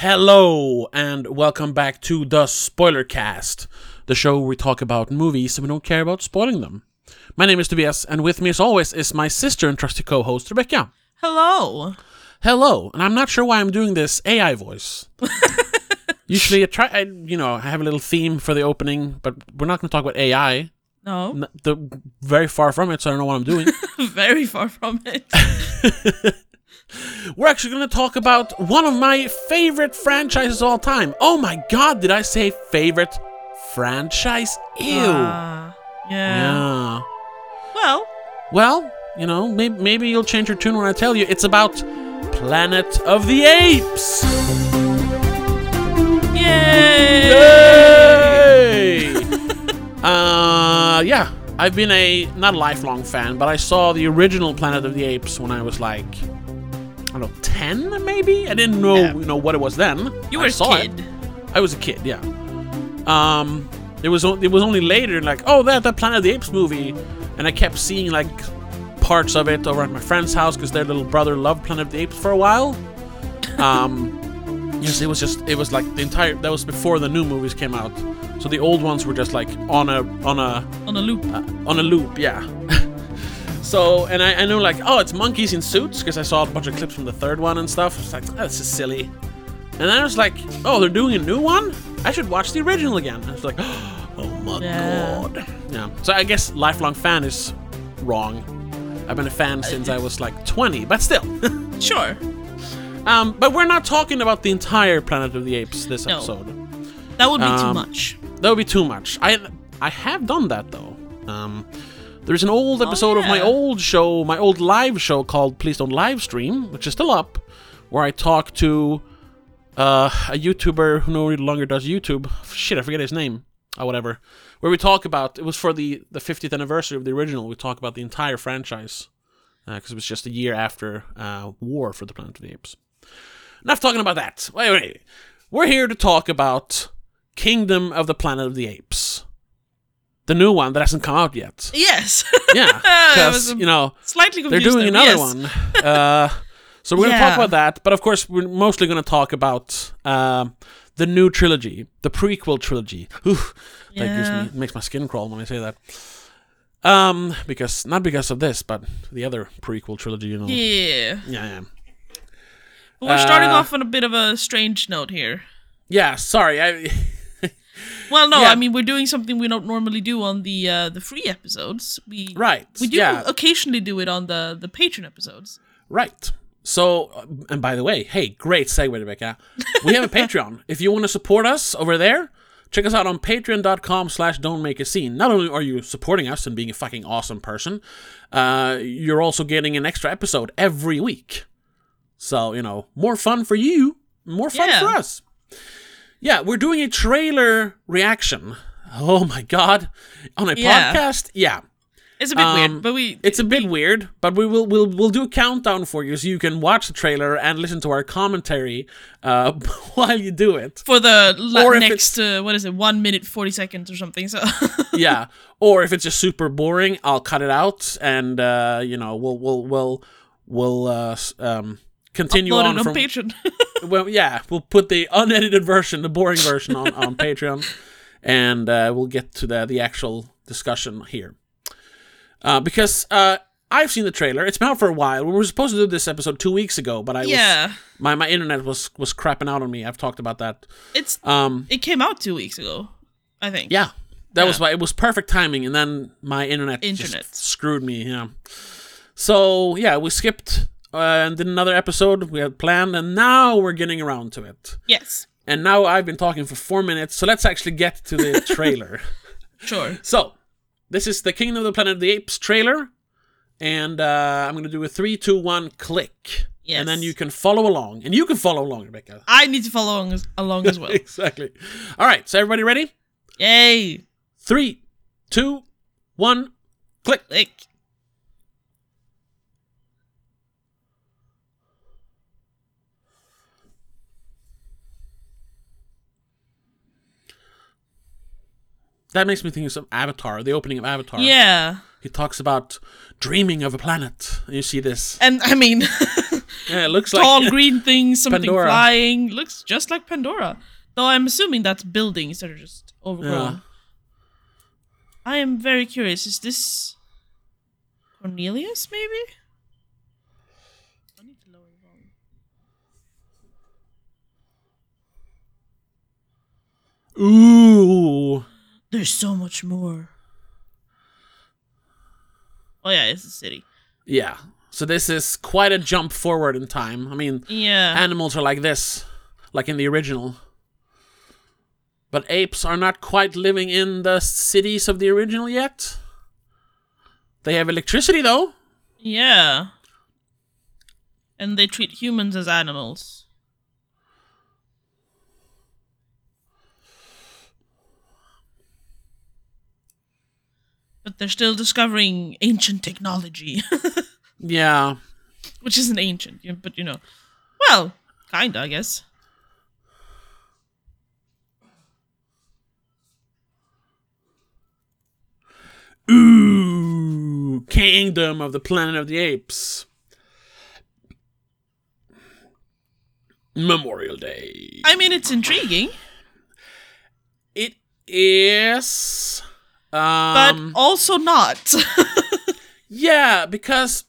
Hello, and welcome back to the Spoiler Cast, the show where we talk about movies and we don't care about spoiling them. My name is Tobias, and with me, as always, is my sister and trusty co host, Rebecca. Hello. Hello, and I'm not sure why I'm doing this AI voice. Usually, I try, I, you know, I have a little theme for the opening, but we're not going to talk about AI. No, N- The very far from it, so I don't know what I'm doing. very far from it. We're actually going to talk about one of my favorite franchises of all time. Oh my god, did I say favorite franchise? Ew. Ah, yeah. yeah. Well, Well, you know, maybe, maybe you'll change your tune when I tell you it's about Planet of the Apes. yay! Yay! uh, yeah. I've been a not a lifelong fan, but I saw the original Planet of the Apes when I was like I don't know, ten maybe. I didn't know Yeah. you know what it was then. You I were a kid. It. I was a kid, yeah. Um, it was it was only later like oh that that Planet of the Apes movie, and I kept seeing like parts of it over at my friend's house because their little brother loved Planet of the Apes for a while. Um, yes, it was just it was like the entire that was before the new movies came out, so the old ones were just like on a on a On a loop. on a loop, yeah. so, and I, I know like, oh, it's monkeys in suits because I saw a bunch of clips from the third one and stuff. It's like, oh, this is silly. And then I was like, oh, they're doing a new one. I should watch the original again. I was like, oh my Yeah. god. Yeah. So I guess lifelong fan is wrong. I've been a fan since I was like 20, but still. Sure. um, but we're not talking about the entire Planet of the Apes this No. episode. That would be too Um, much. That would be too much. I I have done that though. Um, there's an old episode of my old show, my old live show called Please Don't Live Stream, which is still up, where I talk to uh, a YouTuber who no longer does YouTube. Shit, I forget his name. Or whatever. Where we talk about it was for the the 50th anniversary of the original. We talk about the entire franchise because it was just a year after uh, War for the Planet of the Apes. Enough talking about that. Wait, wait. We're here to talk about Kingdom of the Planet of the Apes. The new one that hasn't come out yet. Yes. Yeah, because you know Slightly they're doing there, another yes. one. Uh, so we're gonna talk about that, but of course we're mostly gonna talk about um the new trilogy, the prequel trilogy. Oof, that gives Yeah. me makes my skin crawl when I say that. Um, because not because of this, but the other prequel trilogy, you know. Yeah. yeah. yeah. But we're starting Uh, off on a bit of a strange note here. Yeah, sorry. I Well, no, yeah. I mean we're doing something we don't normally do on the uh, the free episodes. We right. we do yeah. occasionally do it on the the Patreon episodes. Right. So, uh, and by the way, hey, great segue, Rebecca. We have a Patreon. If you want to support us over there, check us out on patreon.com slash don't make a scene. Not only are you supporting us and being a fucking awesome person, uh, you're also getting an extra episode every week. So, you know, more fun for you, more fun Yeah. for us. Yeah, we're doing a trailer reaction. Oh my god. On a Yeah. podcast? Yeah. It's a bit Um, weird, but we It's a bit weird, but we will we'll we'll do a countdown for you so you can watch the trailer and listen to our commentary uh, while you do it. for the la- next uh, what is it one minute 40 seconds or something so yeah. Or if it's just super boring, I'll cut it out and uh, you know we'll we'll we'll we'll uh, um, continue upload on on from patreon well yeah we'll put the unedited version, the boring version on on Patreon, and uh, we'll get to the the actual discussion here. Uh, because uh, I've seen the trailer. It's been out for a while. We were supposed to do this episode two weeks ago, but I was yeah my my internet was was crapping out on me. I've talked about that. it's Um, it came out two weeks ago i think yeah, that was Yeah. why it was perfect timing, and then my internet, Internet. just screwed me. Yeah. So yeah, we skipped uh, and did another episode we had planned, and now we're getting around to it. yes And now I've been talking for four minutes, so let's actually get to the trailer. sure so this is the Kingdom of the Planet of the Apes trailer, and uh, I'm gonna do a three, two, one, click. yes And then you can follow along, and you can follow along, Rebecca. i need to follow along as, along as well exactly. All right, so everybody ready? yay Three, two, one, click. like That makes me think of some Avatar, the opening of Avatar. yeah He talks about dreaming of a planet. You see this. and i mean Yeah, it looks tall like green things, something Pandora. flying. Looks just like Pandora. Though I'm assuming that's buildings that are just overgrown. Yeah. I am very curious. Is this Cornelius, maybe? I need to lower the volume. ooh. There's so much more. Oh yeah, it's a city. Yeah. So this is quite a jump forward in time. I mean, Yeah. animals are like this, like in the original. But apes are not quite living in the cities of the original yet. They have electricity though. yeah. And they treat humans as animals. But they're still discovering ancient technology, Yeah. which isn't ancient, but you know. Well, kinda, I guess. Ooh, Kingdom of the Planet of the Apes. Memorial Day. I mean, it's intriguing, It is. But Um, also not. yeah, because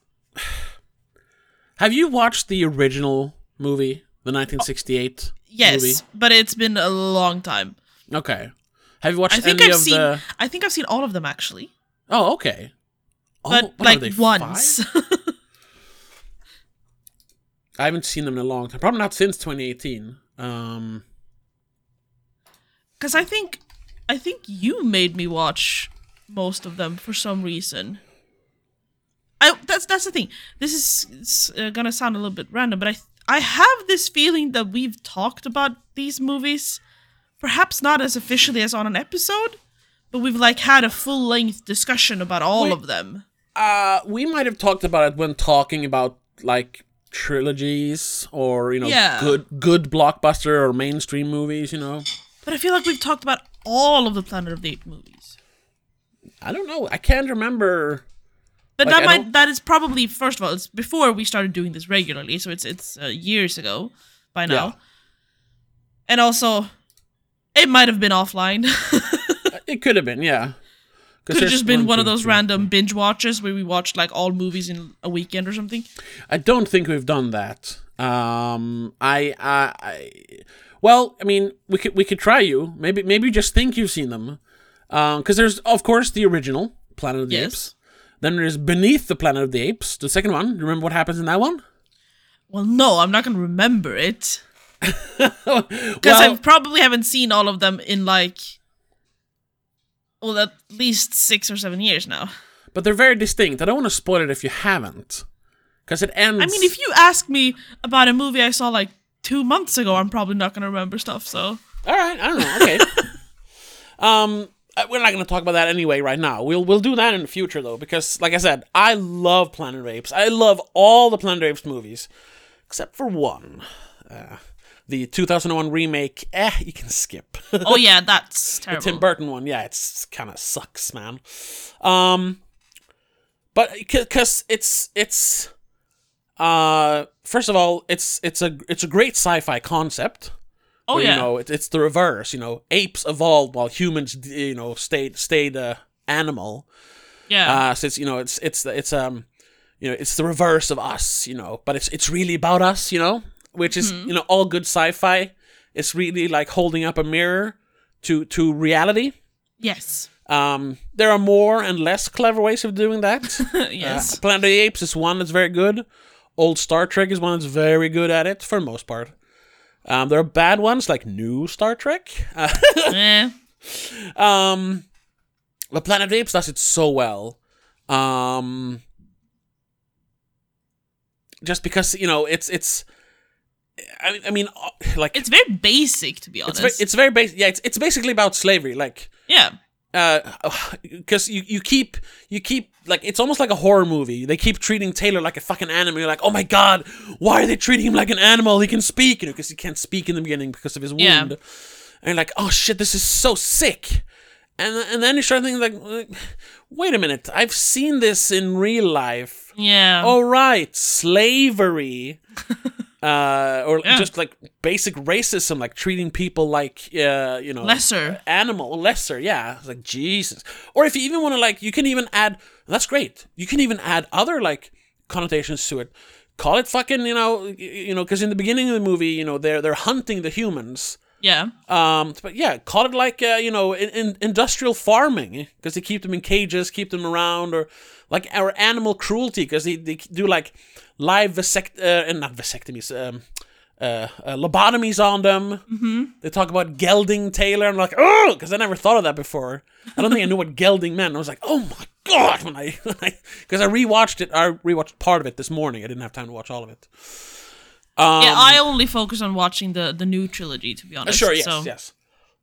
have you watched the original movie, the 1968 yes, movie? but it's been a long time. Okay. Have you watched I think any I've of seen. the? I think I've seen all of them actually, Oh, okay. Oh, but like they, once. I haven't seen them in a long time. Probably not since 2018. Um, Because I think, I think you made me watch most of them for some reason. I that's that's the thing. This is uh, gonna sound a little bit random, but I I have this feeling that we've talked about these movies, perhaps not as officially as on an episode, but we've like had a full length discussion about all Wait. of them. uh, we might have talked about it when talking about like trilogies or you know Yeah. good good blockbuster or mainstream movies. You know, But I feel like we've talked about all of the Planet of the Apes movies. I don't know. I can't remember. But Like, that might that is probably first of all it's before we started doing this regularly, so it's it's uh, years ago by now. Yeah. And also, it might have been offline. It could have been, yeah. Could have just been one of those three. random binge watches where we watched like all movies in a weekend or something. I don't think we've done that. Um, I, I, I, well, I mean, we could we could try you. Maybe maybe you just think you've seen them. Um, because there's of course the original Planet of the Yes. Apes. Then there's Beneath the Planet of the Apes, the second one. Do you remember what happens in that one? Well, no, I'm not gonna remember it well, because I probably haven't seen all of them in like, well, at least six or seven years now. but they're very distinct. I don't want to spoil it if you haven't, because it ends. I mean, if you ask me about a movie I saw like two months ago, I'm probably not gonna remember stuff. So All right, I don't know. Okay. um, uh, we're not going to talk about that anyway right now. We'll we'll do that in the future though, because like I said, I love Planet of Apes. I love all the Planet of Apes movies, except for one, uh, the 2001 remake. Eh, you can skip. oh yeah, that's terrible. the. Tim Burton one, yeah, it's kind of sucks, man. Um, but because it's it's uh first of all, it's it's a it's a great sci-fi concept. oh where, yeah, you know it, it's the reverse. You know, apes evolved while humans, you know, stayed stayed uh, animal. yeah. Uh, so it's you know it's it's it's um you know it's the reverse of us. You know, but it's it's really about us. You know, which is Mm-hmm. you know all good sci-fi. It's really like holding up a mirror to to reality. yes, Um, there are more and less clever ways of doing that. yes. Uh, Planet of the Apes is one that's very good. Old Star Trek is one that's very good at it for the most part. Um, there are bad ones like New Star Trek. Eh. um, but Planet of the Apes does it so well. Um, just because you know it's it's. I, I mean, uh, like It's very basic, to be honest. it's very, it's very basic. Yeah, it's it's basically about slavery. Like yeah, Uh, because you, you keep you keep like it's almost like a horror movie. They keep treating Taylor like a fucking animal. You're like, oh my god, why are they treating him like an animal? He can speak, you know, because he can't speak in the beginning because of his wound. Yeah. And you're like, oh shit, this is so sick. and and then you start thinking like, wait a minute, I've seen this in real life. Yeah. All right, slavery. Uh, or Yeah. just like basic racism, like treating people like, uh, you know, Lesser. animal, lesser. Yeah, it's like Jesus. Or if you even want to, like, you can even add. That's great. You can even add other like connotations to it. Call it fucking, you know, you know, because in the beginning of the movie, you know, they're they're hunting the humans. Yeah. Um, but yeah, call it like uh, you know, in, in industrial farming because they keep them in cages, keep them around, or like our animal cruelty because they, they do like live vasect uh, not vasectomies, um, uh, uh, lobotomies on them. Mm-hmm. They talk about gelding Taylor. I'm like, oh, because I never thought of that before. I don't think I knew what gelding meant. I was like, oh my god, when I because I rewatched it. I rewatched part of it this morning. I didn't have time to watch all of it. Um, yeah, I only focus on watching the the new trilogy to be honest. Sure, yes, so. yes.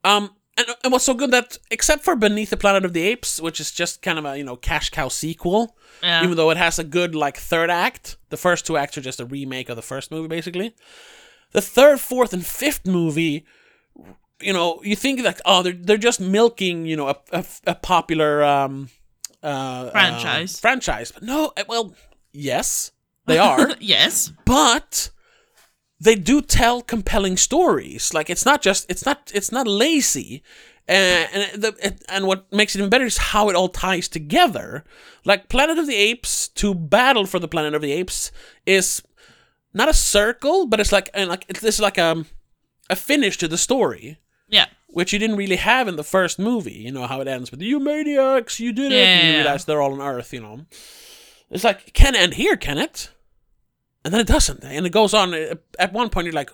Um, and, and what's so good that except for Beneath the Planet of the Apes, which is just kind of a you know cash cow sequel, Yeah. even though it has a good like third act. The first two acts are just a remake of the first movie, basically. The third, fourth, and fifth movie, you know, you think like oh they're they're just milking you know a a, a popular um uh Franchise. um, franchise, but no, uh, well yes they are yes. but they do tell compelling stories. Like it's not just it's not it's not lazy. Uh, and the it, and what makes it even better is how it all ties together. Like Planet of the Apes to Battle for the Planet of the Apes is not a circle, but it's like and like it's this like a a finish to the story, Yeah. which you didn't really have in the first movie. You know how it ends with "You maniacs, you did it," and you Yeah. realize they're all on Earth. You know, it's like it can end here, can it? And then it doesn't, and it goes on. uh, At one point, you're like,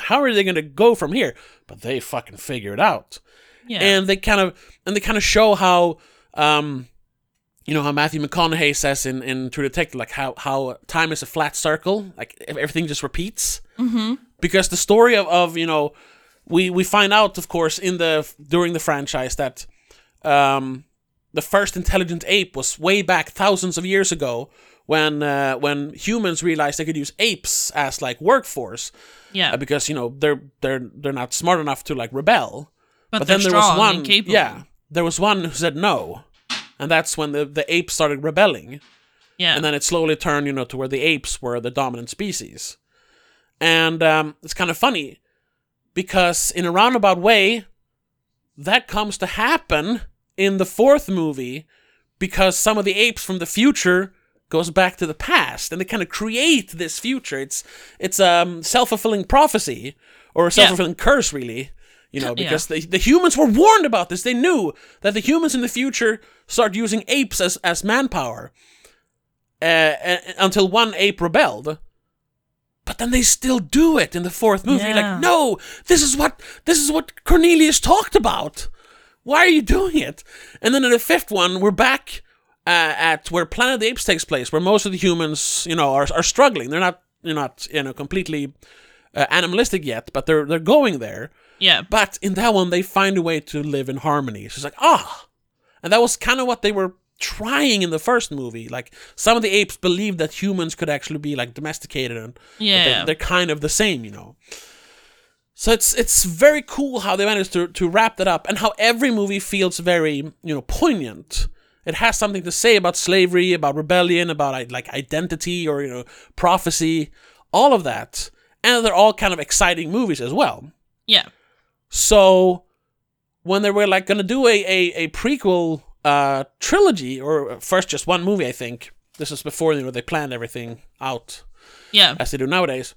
"How are they going to go from here?" But they fucking figure it out, Yeah. and they kind of and they kind of show how, um, you know, how Matthew McConaughey says in in True Detective, like how how time is a flat circle, like everything just repeats. Mm-hmm. Because the story of of you know, we we find out, of course, in the during the franchise that, um, the first intelligent ape was way back thousands of years ago when uh, when humans realized they could use apes as like workforce yeah. uh, because you know they're they're they're not smart enough to like rebel. but, But then there was one, yeah, there was one who said no, and that's when the the apes started rebelling, Yeah. and then it slowly turned, you know, to where the apes were the dominant species, and um, it's kind of funny because in a roundabout way, that comes to happen in the fourth movie because some of the apes from the future goes back to the past and they kind of create this future. It's it's um self-fulfilling prophecy or a self-fulfilling curse really you know because the, the humans were warned about this. They knew that the humans in the future start using apes as as manpower uh, uh, until one ape rebelled. But then they still do it in the fourth movie. Yeah. like no this is what this is what cornelius talked about. Why are you doing it? And then in the fifth one we're back uh, at where planet of the apes takes place where most of the humans you know are, are struggling they're not they're not you know completely uh, animalistic yet but they're they're going there yeah. but in that one they find a way to live in harmony so it's like ah and that was kind of what they were trying in the first movie like some of the apes believed that humans could actually be like domesticated and Yeah. they're, they're kind of the same, you know. So it's it's very cool how they managed to to wrap that up, and how every movie feels very you know poignant. It has something to say about slavery, about rebellion, about like identity or you know prophecy, all of that, and they're all kind of exciting movies as well. yeah. So when they were like gonna do a a, a prequel uh, trilogy, or first just one movie, I think this was before you know they planned everything out Yeah. as they do nowadays.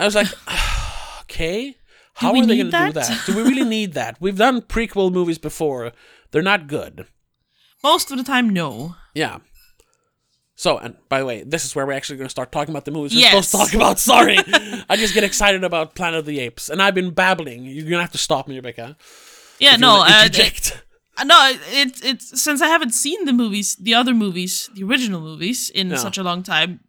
I was like, okay, how are they going to do that? that? Do we really need that? We've done prequel movies before; they're not good. Most of the time, no. Yeah. So, and by the way, this is where we're actually going to start talking about the movies we're Yes. supposed to talk about. Sorry, I just get excited about Planet of the Apes, and I've been babbling. You're going to have to stop me, Rebecca. Yeah, no. Uh. Uh, No, it it's since I haven't seen the movies, the other movies, the original movies, in such a long time.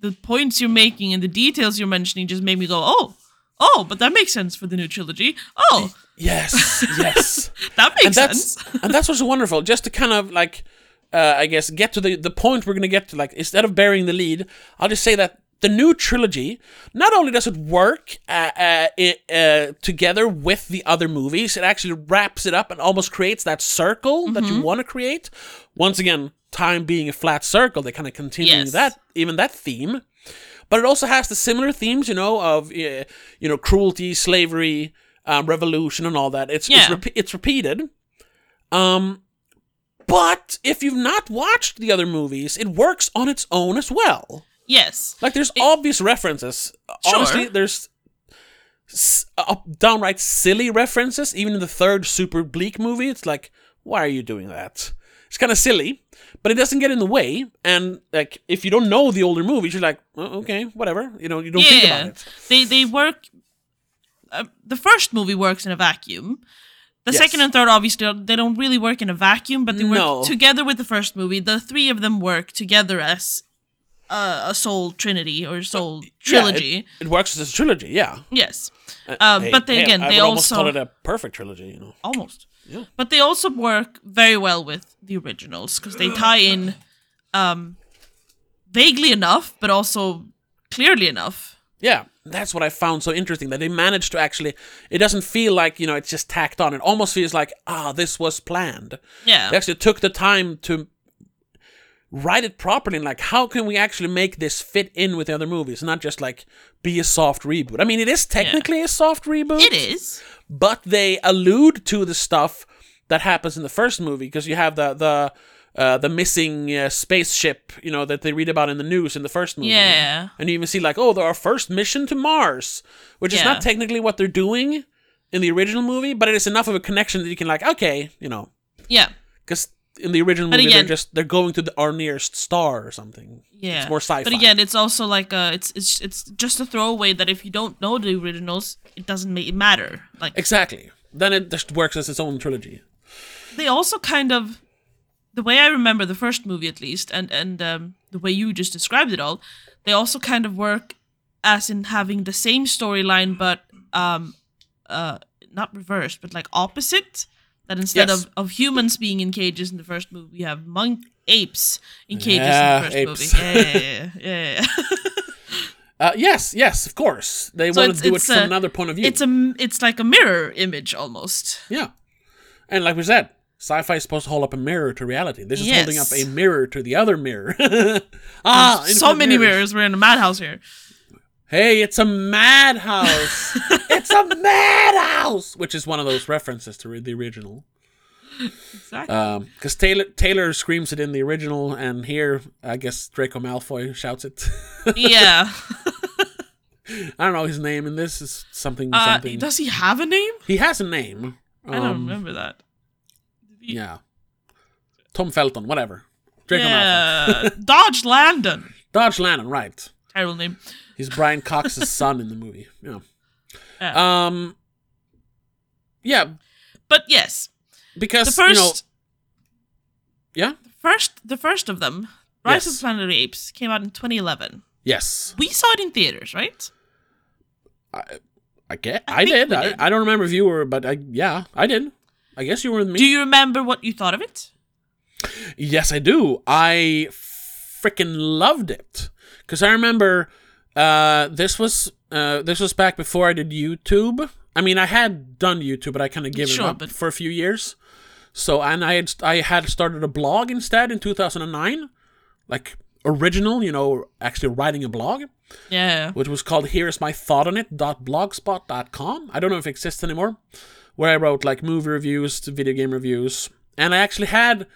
The points you're making and the details you're mentioning just made me go, oh, oh, but that makes sense for the new trilogy. Oh, yes, yes. that and makes that's sense. and that's what's wonderful. Just to kind of like, uh, I guess, get to the the point we're gonna get to. Like, instead of burying the lead, I'll just say that the new trilogy, not only does it work uh, uh, i uh, together with the other movies, it actually wraps it up and almost creates that circle that you want to create. Once again, time being a flat circle, they kind of continue Yes. that even that theme. But it also has the similar themes, you know, of uh, you know cruelty, slavery, um, revolution, and all that. It's it's, Yeah. repe- it's repeated. Um, but if you've not watched the other movies, it works on its own as well. Yes. Like there's obvious references. Honestly, Sure. there's s- uh, downright silly references. Even in the third super bleak movie, it's like, why are you doing that? It's kind of silly, but it doesn't get in the way. And like, if you don't know the older movies, you're like, oh, okay, whatever. You know, you don't think about it. They they work. Uh, the first movie works in a vacuum. The Yes. second and third, obviously, they don't really work in a vacuum, but they work No. together with the first movie. The three of them work together as uh, a soul trinity or soul Yeah, it- trilogy. it, works as a trilogy, yeah. yes, uh, Hey, but they, hey, again, I they also call it a perfect trilogy. You know. almost. Yeah. But they also work very well with the originals because they tie in um, vaguely enough, but also clearly enough. Yeah, that's what I found so interesting that they managed to actually. It doesn't feel like you know it's just tacked on. It almost feels like ah, this was planned. Yeah. They actually took the time to write it properly and like how can we actually make this fit in with the other movies, not just like be a soft reboot. I mean, it is technically a soft reboot. It is. but they allude to the stuff that happens in the first movie because you have the the uh, the missing uh, spaceship, you know, that they read about in the news in the first movie. Yeah. And you even see like, oh, they're our first mission to Mars, which is not technically what they're doing in the original movie, but it is enough of a connection that you can like, okay, you know, Yeah. because in the original But movie again- they're just they're going to the, our nearest star or something. Yeah, it's more sci-fi. But again, it's also like uh it's it's it's just a throwaway that if you don't know the originals, it doesn't make it matter. Like exactly. Then it just works as its own trilogy. they also kind of, the way I remember the first movie at least, and and um, the way you just described it all, they also kind of work as in having the same storyline, but um, uh, not reversed, but like opposite. That instead Yes. of, of humans being in cages in the first movie, we have monk apes in cages Yeah, in the first apes. movie. Yeah, yeah, yeah. yeah. Uh, yes, yes, of course. They So want to do it from a- another point of view. it's a it's like a mirror image almost. Yeah. And like we said, sci-fi is supposed to hold up a mirror to reality. This is holding up a mirror to the other mirror. ah, so many mirrors. We're in a madhouse here. Hey, it's a madhouse. it's a madhouse, which is one of those references to the original. Exactly. Because Taylor Taylor screams it in the original, and here I guess Draco Malfoy shouts it. yeah. I don't know his name in this is something Uh, something. does he have a name? he has a name. I don't Um, remember that. Yeah. Tom Felton, whatever. Draco Malfoy. Dodge Landon. Dodge Landon, right. Terrible name. He's Brian Cox's son in the movie. Yeah. Yeah. Um. Yeah, But yes, because the first, you know. Yeah. first, the first of them, Rise of Yes. the Planet of the Apes, came out in 2011. Yes. We saw it in theaters, right? I get. I I, did. I, did. I don't remember if you were, but I yeah, I did. I guess you were with me. Do you remember what you thought of it? yes, I do. I freaking loved it because I remember uh, this was uh, this was back before I did YouTube. I mean, I had done YouTube, but I kind of gave Sure, it up but- for a few years. So, and I had I had started a blog instead in 2009, like original, you know, actually writing a blog. Yeah. which was called Here's My Thought on It blogspot.com. I don't know if it exists anymore. Where I wrote like movie reviews, video game reviews, and I actually had.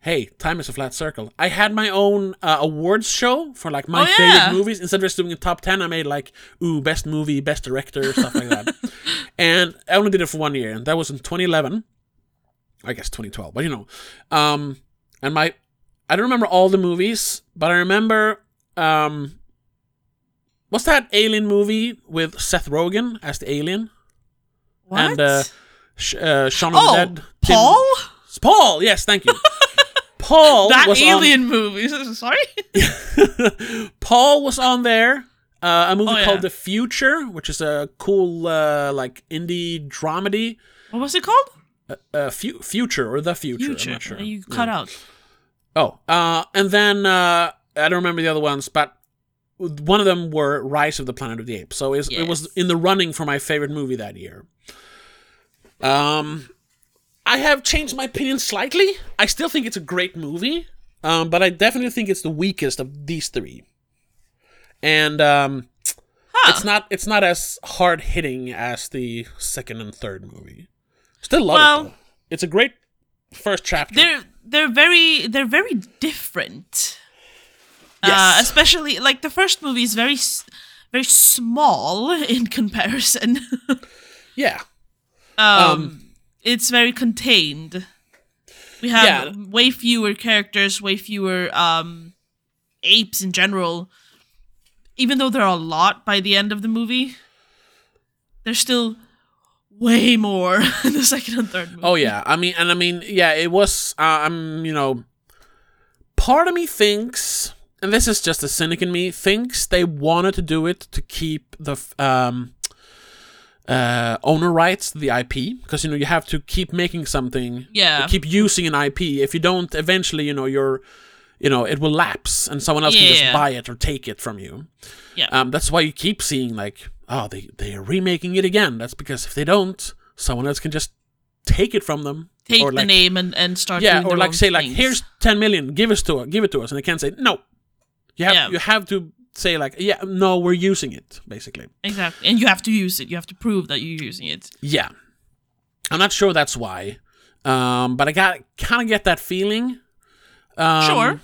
Hey, time is a flat circle. I had my own uh, awards show for like my Oh, yeah. favorite movies. Instead of just doing a top ten, I made like ooh best movie, best director, stuff like that. and I only did it for one year, and that was in 2011. I guess 2012, but you know, um, and my I don't remember all the movies, but I remember um, what's that alien movie with Seth Rogen as the alien What? and uh, Sh- uh, Shaun of oh, the Dead? Tim- Paul? Paul, yes, thank you. Paul That alien movie. Sorry? Paul was on there. Uh, a movie Oh, yeah. called The Future, which is a cool uh, like indie dramedy. What was it called? Uh, fu- future or the future, Future. I'm not sure. You Yeah. cut out. Oh, uh, and then uh, I don't remember the other ones, but one of them were Rise of the Planet of the Apes. So it's, it was Yes. in the running for my favorite movie that year. Um, I have changed my opinion slightly. I still think it's a great movie, um, but I definitely think it's the weakest of these three. And um, Huh. it's not it's not as hard hitting as the second and third movie. Still love Well- it though. It's a great first chapter. they're they're very they're very different. Uh, Yes. especially like the first movie is very very small in comparison. yeah. um, it's very contained. We have Yeah. way fewer characters, way fewer um apes in general. Even though there are a lot by the end of the movie, there's still way more in the second and third movie. Oh yeah, I mean, and I mean, yeah, it was. Uh, I'm, you know, part of me thinks, and this is just a cynic in me, thinks they wanted to do it to keep the um, uh, owner rights to the IP, because you know you have to keep making something, Yeah. keep using an IP. If you don't, eventually, you know, you're, you know, it will lapse, and someone else can just buy it or take it from you. Yeah. Um, that's why you keep seeing like, oh, they they are remaking it again. That's because if they don't, someone else can just take it from them. Take or the like, name and, and start yeah, or like say like, here's ten million, give us to it, give it to us, and they can't say no. You have Yeah. you have to say like, yeah, no, we're using it, basically. Exactly. And you have to use it. You have to prove that you're using it. Yeah, I'm not sure that's why, um, but I got kind of get that feeling. Um, Sure.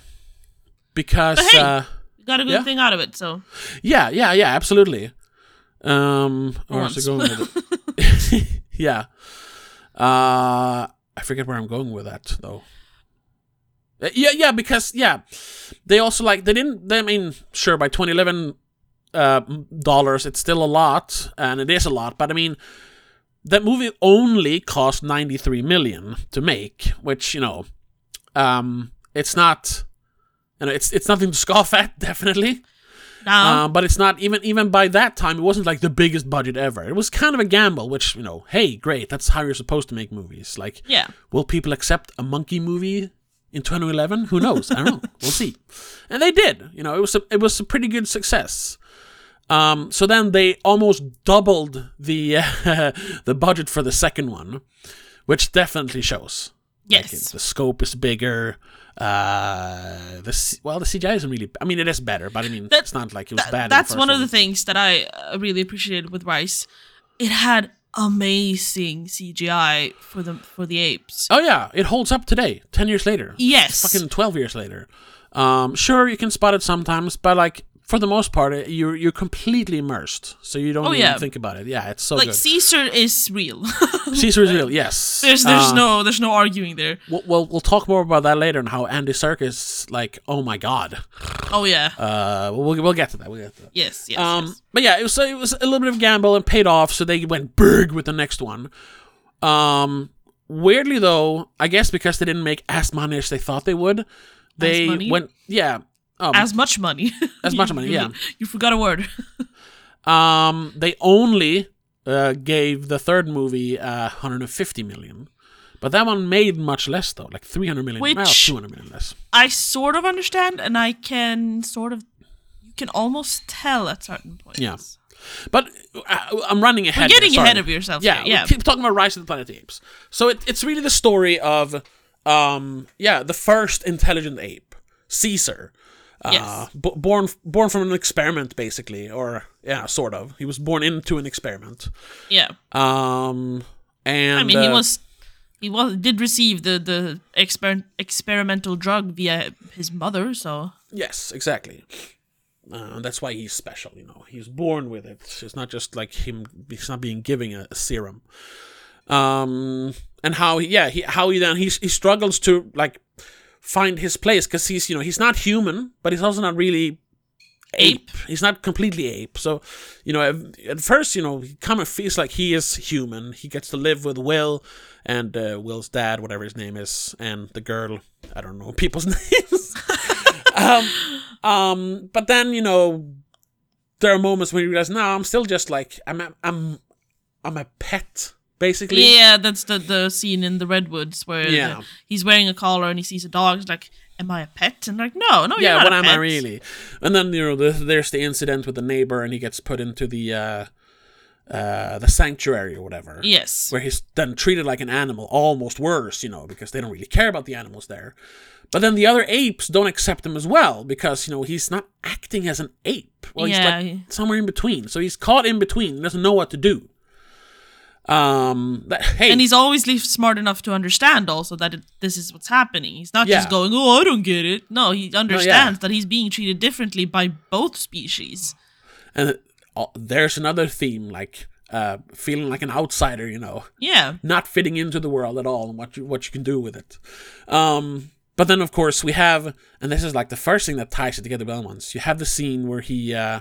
Because But hey. uh, You got a good Yeah. thing out of it, so Yeah, yeah, yeah, absolutely. Um, For where's it once. going with it? yeah. Uh, I forget where I'm going with that though. Uh, Yeah, yeah, because yeah, they also like they didn't. They, I mean, sure, by 2011 uh, dollars, it's still a lot, and it is a lot. But I mean, that movie only cost 93 million to make, which you know, um, it's not. You know, it's it's nothing to scoff at, definitely. Now Um, but it's not even even by that time. It wasn't like the biggest budget ever. It was kind of a gamble, which you know, hey, great. That's how you're supposed to make movies. Like, yeah. will people accept a monkey movie in 2011? Who knows? I don't know. We'll see. And they did. You know, it was a, it was a pretty good success. Um, so then they almost doubled the uh, the budget for the second one, which definitely shows. Like, Yes. the scope is bigger. Uh, the well, the CGI isn't really. I mean, it is better, but I mean, That- it's not like it was Th- bad. that's one of the things that I uh, really appreciated with Rise. It had amazing CGI for the for the apes. Oh yeah, it holds up today, ten years later. Yes. fucking twelve years later. Um, sure, you can spot it sometimes, but like for the most part, you're you're completely immersed, so you don't Oh, even think about it. Yeah, it's so like good. Caesar is real. Caesar is real. Yes. there's there's Uh, no there's no arguing there. We'll, we'll we'll talk more about that later and how Andy Serkis like oh my god. Oh yeah. Uh, we'll we'll get to that. We'll get to that. yes. Yes. Um, yes. but yeah, it was it was a little bit of a gamble and paid off, so they went big with the next one. Um, weirdly though, I guess because they didn't make as much money as they thought they would, they went yeah. Um, As much money. As much money, yeah. You forgot a word. um, they only uh, gave the third movie uh, 150 million, but that one made much less though, like 300 million, well, 200 million less. I sort of understand, and I can sort of, you can almost tell at certain points. Yeah. But uh, I'm running ahead. You're getting here, ahead of yourself. Yeah, here, yeah. keep talking about Rise of the Planet of the Apes. So it, it's really the story of, um, yeah, the first intelligent ape, Caesar. Uh, Yes. b- born born from an experiment, basically, or yeah, sort of. He was born into an experiment. yeah. Um, and I mean, he uh, was, he was did receive the the exper- experimental drug via his mother. So Yes, exactly. Uh, that's why he's special, you know. He's born with it. It's not just like him. He's not being given a, a serum. Um, and how, he, yeah, he, how he then he he struggles to like find his place because he's you know he's not human, but he's also not really ape. He's not completely ape. So, you know, at, first, you know, he kind of feels like he is human. He gets to live with Will and uh, Will's dad, whatever his name is, and the girl. I don't know people's names. um, um, but then you know, there are moments when you realize, no, I'm still just like I'm, a, I'm, I'm a pet basically. Yeah, that's the the scene in the redwoods where the- he's wearing a collar and he sees a dog. He's like, "Am I a pet?" And like, no, no, yeah, you're not what am pet. I really? And then you know, the, there's the incident with the neighbor, and he gets put into the uh, uh, the sanctuary or whatever. Yes. where he's then treated like an animal, almost worse, you know, because they don't really care about the animals there. But then the other apes don't accept him as well because you know he's not acting as an ape. Well, Yeah. he's like somewhere in between. So he's caught in between. He doesn't know what to do. Um, that, hey, And he's always smart enough to understand also that it, this is what's happening. He's not Yeah. just going, "Oh, I don't get it." No, he understands that he's being treated differently by both species. and uh, there's another theme like uh, feeling like an outsider, you know, Yeah. not fitting into the world at all and what you what you can do with it. Um, but then of course we have, and this is like the first thing that ties it together well once. You have the scene where he, uh,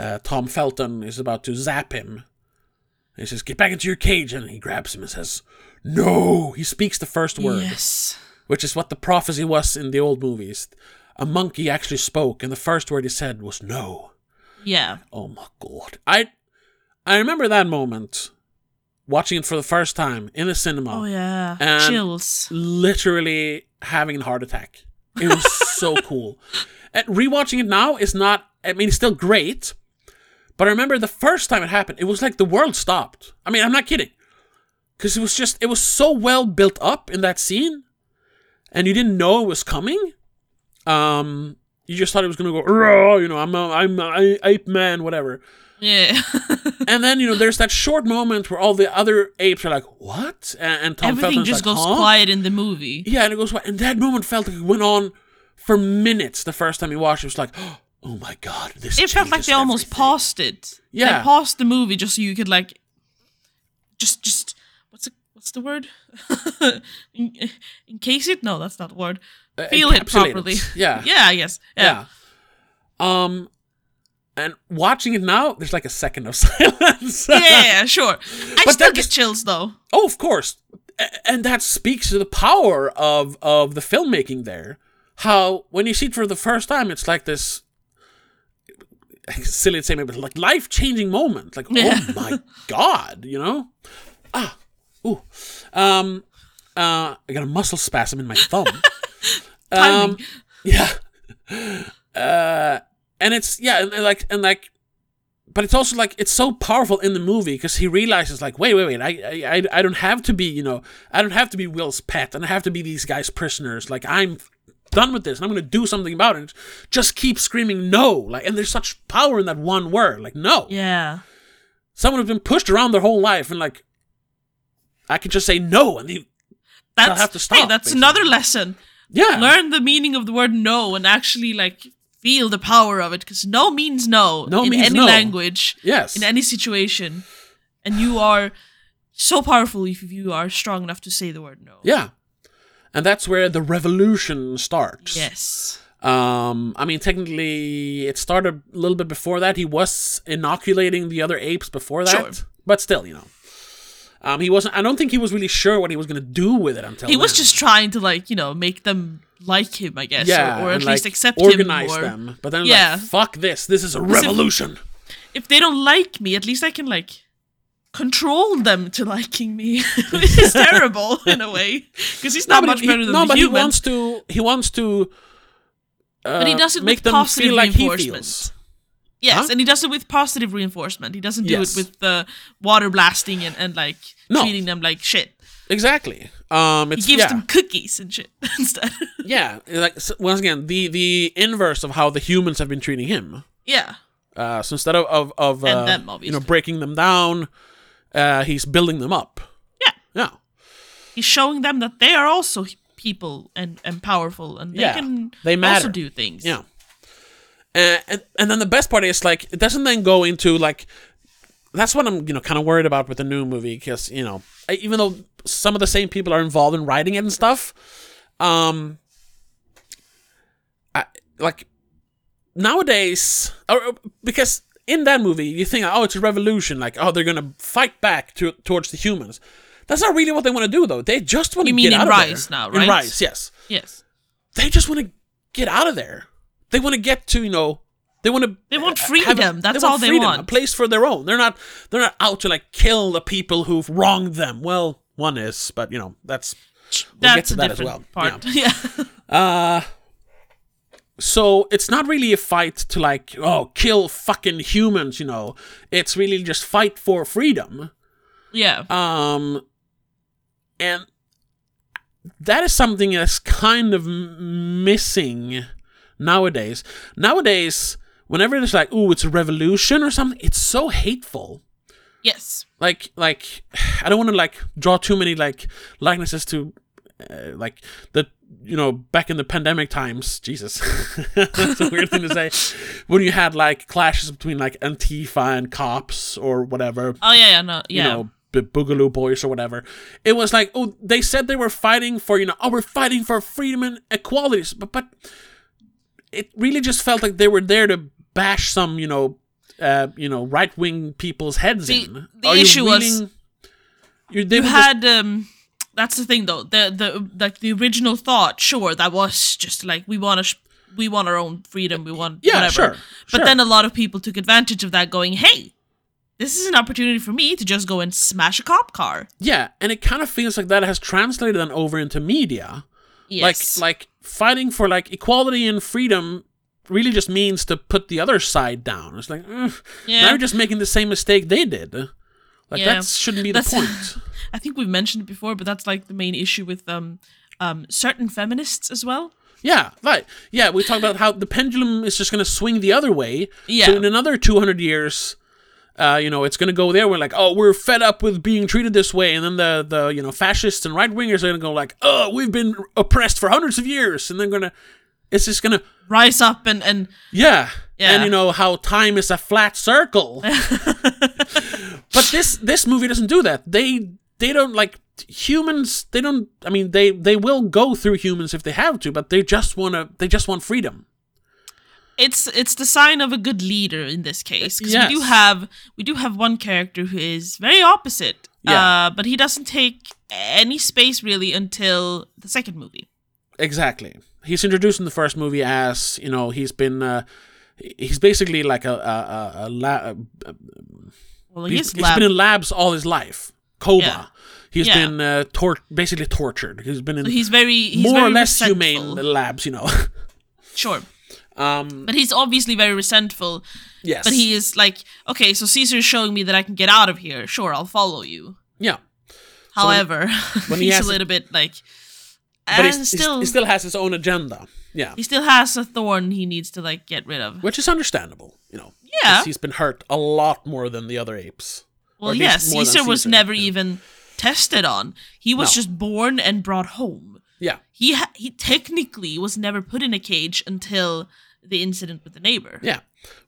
uh, Tom Felton, is about to zap him. He says, "Get back into your cage," and he grabs him and says, "No." He speaks the first word, Yes. which is what the prophecy was in the old movies. A monkey actually spoke, and the first word he said was "No." Yeah. Oh my god. I I remember that moment watching it for the first time in the cinema. Oh yeah. And- Chills. Literally having a heart attack. It was so cool. And rewatching it now is not I mean it's still great. But I remember the first time it happened, it was like the world stopped. I mean, I'm not kidding. Cuz it was just it was so well built up in that scene and you didn't know it was coming. Um you just thought it was going to go, "Roar," you know, I'm a, I'm a ape man, whatever. Yeah. And then you know, there's that short moment where all the other apes are like, "What?" And, and Tom Everything Felton's just like, goes "Huh?" quiet in the movie. Yeah, and it goes quiet. And that moment felt like it went on for minutes. The first time you watched it, it was like, "Oh my god, this." It felt like they almost everything." paused it. Yeah. They paused the movie just so you could like just just what's the what's the word? in, encase it? No, that's not the word. Uh, Feel it encapsulate properly. Yeah, Yeah, I guess. Yeah. yeah. Um, and watching it now, there's like a second of silence. Yeah, yeah, yeah, sure. I But still get chills though. Oh, of course, and that speaks to the power of of the filmmaking there. How when you see it for the first time, it's like this silly to say, maybe like life changing moment. Like, Yeah. oh my god, you know? Ah, ooh, um, uh, I got a muscle spasm in my thumb. um, yeah, uh, and it's yeah, and, and like and like but it's also like it's so powerful in the movie because he realizes like wait wait wait I, I I don't have to be you know I don't have to be Will's pet and I have to be these guys prisoners like I'm done with this and I'm gonna do something about it just keep screaming no like and there's such power in that one word like no Yeah. someone who's been pushed around their whole life and like I can just say no and they, That's have to Hey, stop, that's basically. another lesson. yeah Learn the meaning of the word no and actually like feel the power of it because no means no, No in means any no. language, yes in any situation. And you are so powerful if you are strong enough to say the word no. yeah and that's where the revolution starts Yes. Um, I mean, technically, it started a little bit before that. He was inoculating the other apes before that, Sure. but still, you know, um, he wasn't. I don't think he was really sure what he was going to do with it until He was then. just trying to like, you know, make them like him, I guess. yeah, or, or at and, least like, accept organize him. Or, them. But then, Yeah. like, fuck this. This is a revolution. If they don't like me, at least I can like control them to liking me. Which is terrible in a way. Because he's not but much he, better than no, but human. he wants to. He wants to. Uh, But he does it make with them positive feel like he reinforcement. Yes, Huh? and he does it with positive reinforcement. He doesn't do Yes. it with the water blasting and, and like No. treating them like shit. Exactly. Um, He gives yeah. them cookies and shit instead. yeah, like s- once again, the the inverse of how the humans have been treating him. yeah. Uh, so instead of of, of uh, them, you know breaking them down, uh, he's building them up. Yeah. Yeah, He's showing them that they are also people and, and powerful and they Yeah, can they matter. also do things. yeah. Uh, and and then the best part is like it doesn't then go into like that's what I'm you know kind of worried about with the new movie because you know I, even though some of the same people are involved in writing it and stuff, um, I, like nowadays or- because in that movie you think oh it's a revolution like oh they're gonna fight back to, towards the humans. That's not really what they want to do though. They just want to You mean get in out of Rise there. now, In right? Rise, yes Yes. they just want to get out of there. They want to get to, you know, They want to. They want freedom. That's all they freedom, want. A place for their own. They're not. They're not out to like kill the people who've wronged them. Well, one is, but you know that's. We'll get That's to a that as different well. part. Yeah. Uh, so it's not really a fight to like oh kill fucking humans. You know, it's really just fight for freedom. yeah. Um, and that is something that's kind of missing nowadays. Nowadays, whenever there's like, "Ooh, it's a revolution" or something, it's so hateful. yes. Like, like I don't want to like draw too many like likenesses to uh, like the you know back in the pandemic times. Jesus, that's a weird thing to say. When you had like clashes between like Antifa and cops or whatever Oh yeah, yeah, no, yeah. you know, B- Boogaloo Boys or whatever. It was like, oh, they said they were fighting for, you know, oh, we're fighting for freedom and equalities, but but it really just felt like they were there to bash some, you know, uh, you know, right wing people's heads The- in. the Are you issue was- you, they you were just- had um that's the thing though the the like the original thought sure that was just like we want to sh- we want our own freedom we want Yeah, whatever sure, but sure. then a lot of people took advantage of that going hey this is an opportunity for me to just go and smash a cop car yeah, and it kind of feels like that has translated then over into media. yes Like like fighting for like equality and freedom really just means to put the other side down. It's like mm, Yeah. now you're just making the same mistake they did. Like Yeah. that shouldn't be the That's- point. i think we've mentioned it before but that's like the main issue with um um certain feminists as well Yeah, right. Yeah, we talked about how the pendulum is just going to swing the other way. Yeah. So in another 200 years, uh, you know, it's going to go there. We're like, oh, we're fed up with being treated this way, and then the the you know fascists and right wingers are going to go like, oh, we've been oppressed for hundreds of years, and they're going to, it's just going to, rise up and and yeah. Yeah. And you know how time is a flat circle. but this this movie doesn't do that. They they don't like humans. They don't. I mean, they they will go through humans if they have to, but they just wanna. They just want freedom. it's it's the sign of a good leader in this case because we do have we do have one character who is very opposite Yeah. uh, but he doesn't take any space really until the second movie Exactly. He's introduced in the first movie as you know he's been. Uh, he's basically like a a, a, a, la- a well he he's, is he's lab been in labs all his life. Coma. Yeah. He's Yeah. been uh, tor- basically tortured. He's been in so he's very he's more or less resentful. humane labs, you know. sure um, but he's obviously very resentful yes. but he is like okay so caesar is showing me that i can get out of here sure i'll follow you yeah. however when he he's a it- little bit like But and he's, he's- still he still has his own agenda. Yeah. he still has a thorn he needs to like get rid of Which is understandable, you know. Yeah. He's been hurt a lot more than the other apes. Well, yes, least Caesar was Caesar, never yeah. even tested on. He was No. just born and brought home. Yeah. He ha- he technically was never put in a cage until the incident with the neighbor. Yeah,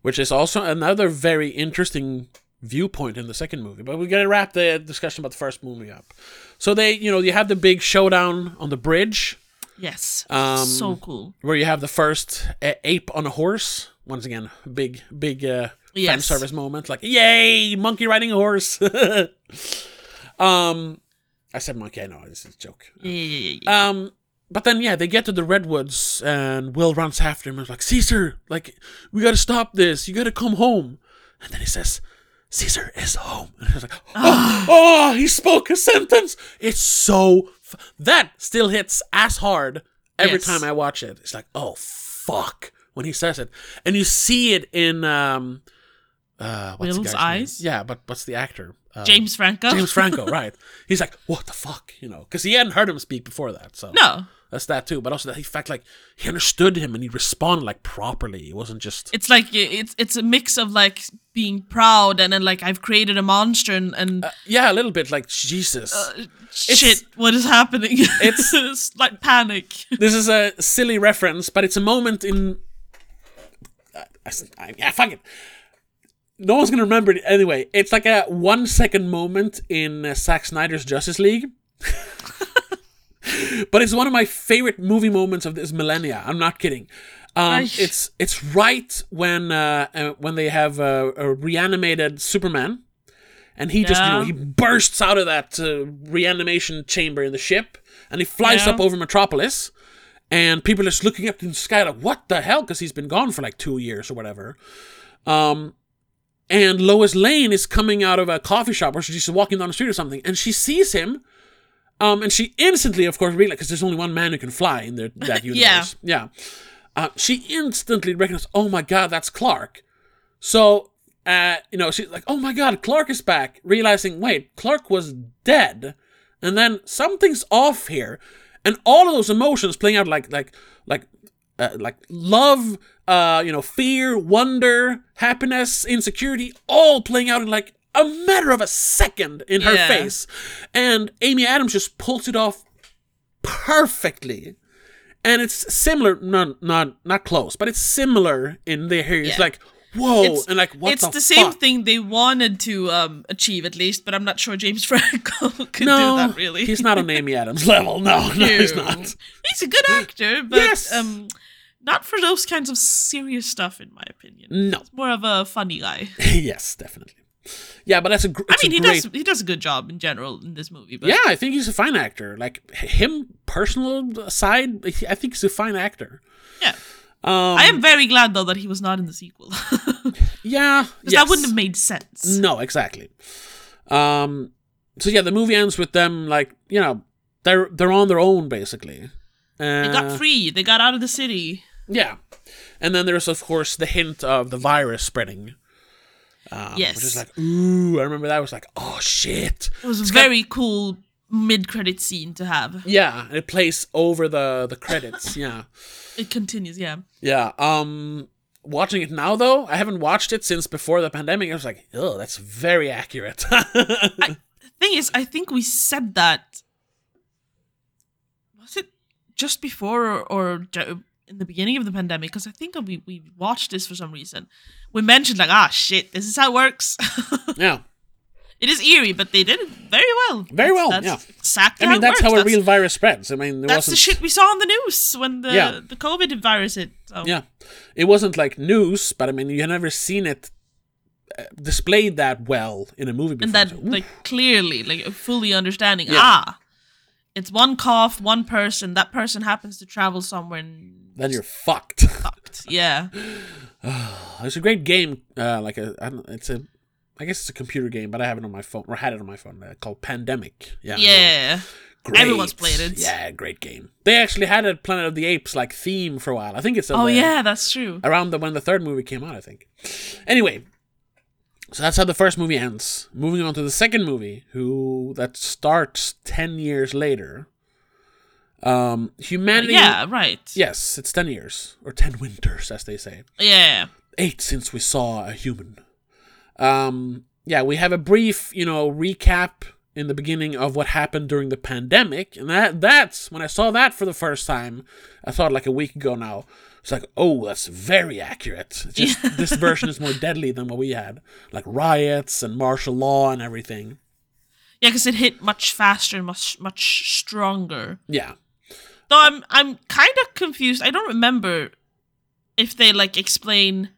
which is also another very interesting viewpoint in the second movie. But we gotta wrap the discussion about the first movie up. So they, you know, you have the big showdown on the bridge Yes, Um, so cool. where you have the first uh, ape on a horse. Once again, big, big uh, fan service moment. Like, yay, monkey riding a horse. um, I said monkey. I know this is a joke. Yeah, yeah, yeah, yeah. Um, but then yeah, they get to the redwoods, and Will runs after him and is like, "Caesar, like we got to stop this. You got to come home." And then he says, "Caesar is home." And I was like, "Oh, oh, he spoke a sentence." It's so f- that still hits as hard every Yes. time I watch it. It's like, "Oh fuck." When he says it, and you see it in um, uh, what's Will's guy's name? eyes? Yeah, but what's the actor? Uh, James Franco. James Franco, right? He's like, "What the fuck," you know, because he hadn't heard him speak before that. So no, that's that too. But also the fact, like, he understood him and he responded like properly. It wasn't just it's like it's it's a mix of like being proud and then like I've created a monster and, and Uh, yeah, a little bit like Jesus. shit, what is happening? It's- it's like panic. this is a silly reference, but it's a moment in. I, I, yeah, fuck it. No one's gonna remember it anyway. It's like a one second moment in uh, Zack Snyder's Justice League. but it's one of my favorite movie moments of this millennia. I'm not kidding. Um, it's it's right when uh, uh, when they have a, a reanimated Superman, and he just you know he bursts out of that uh, reanimation chamber in the ship, and he flies Yeah. up over Metropolis, and people are just looking up in the sky like, "What the hell?" Because he's been gone for like two years or whatever. Um, and Lois Lane is coming out of a coffee shop or she's just walking down the street or something, and she sees him. Um, and she instantly, of course, realizes because there's only one man who can fly in their, that universe. yeah. Uh, she instantly recognizes, oh my god, that's Clark. So, uh, you know, she's like, oh my god, Clark is back. Realizing, wait, Clark was dead, and then something's off here, and all of those emotions playing out like like like uh, like love, uh, you know, fear, wonder, happiness, insecurity, all playing out in like a matter of a second in her Yeah. face, and Amy Adams just pulls it off perfectly. And it's similar, not not not close, but it's similar in the there. It's Yeah. like whoa, It's- and like what it's the, the, same thing they wanted to um, achieve at least, but I'm not sure James Franco could No, do that really. he's not on Amy Adams level. No, no, he's not. He's a good actor, but Yes. um, not for those kinds of serious stuff, in my opinion. No. He's more of a funny guy. yes, definitely. Yeah, but that's a. gr- I mean, he great, does he does a good job in general in this movie. But Yeah, I think he's a fine actor. Like him, personal side, I think he's a fine actor. yeah. Um, I am very glad though that he was not in the sequel. yeah, yes. that wouldn't have made sense. No, exactly. Um, so yeah, the movie ends with them like you know they're they're on their own basically. Uh, They got free. They got out of the city. Yeah, and then there's of course the hint of the virus spreading. Um, Yes. which is like ooh, I remember that was like oh shit. It was a very cool mid-credit scene to have. Yeah, it plays over the the credits. yeah, It continues, yeah. yeah. Um, watching it now though, I haven't watched it since before the pandemic. I was like, oh, that's very accurate. Thing is, I think we said that. Was it just before or, or in the beginning of the pandemic? Because I think we we watched this for some reason. We mentioned like, ah, shit, this is how it works. yeah, it is eerie, but they did it very well. Very well, That's yeah. Exactly. I mean that's works. how a That's- real virus spreads. I mean, there That's wasn't. the shit we saw on the news when the Yeah. the COVID virus hit. So. Yeah, it wasn't like news, but I mean, you had never seen it uh, displayed that well in a movie before. and that So, like clearly like fully understanding Yeah. ah it's one cough one person that person happens to travel somewhere and then you're fucked. fucked yeah it's a great game. Uh, like a, I don't, it's a, I guess it's a computer game, but I have it on my phone or had it on my phone uh, called Pandemic. Yeah, yeah great. Everyone's played it. Yeah, great game. They actually had a Planet of the Apes like theme for a while. I think it's oh yeah that's true around the when the third movie came out, I think. Anyway, so that's how the first movie ends. Moving on to the second movie, who that starts ten years later. Um, humanity. yeah right Yes, it's ten years or ten winters, as they say. yeah Eight since we saw a human. Um, yeah, we have a brief, you know, recap in the beginning of what happened during the pandemic, and that that's when I saw that for the first time. I thought like a week ago now. It's like, oh, that's very accurate. It's Just this version is more deadly than what we had, like riots and martial law and everything. yeah because it hit much faster and much much stronger Yeah, though i'm i'm kind of confused i don't remember if they like explain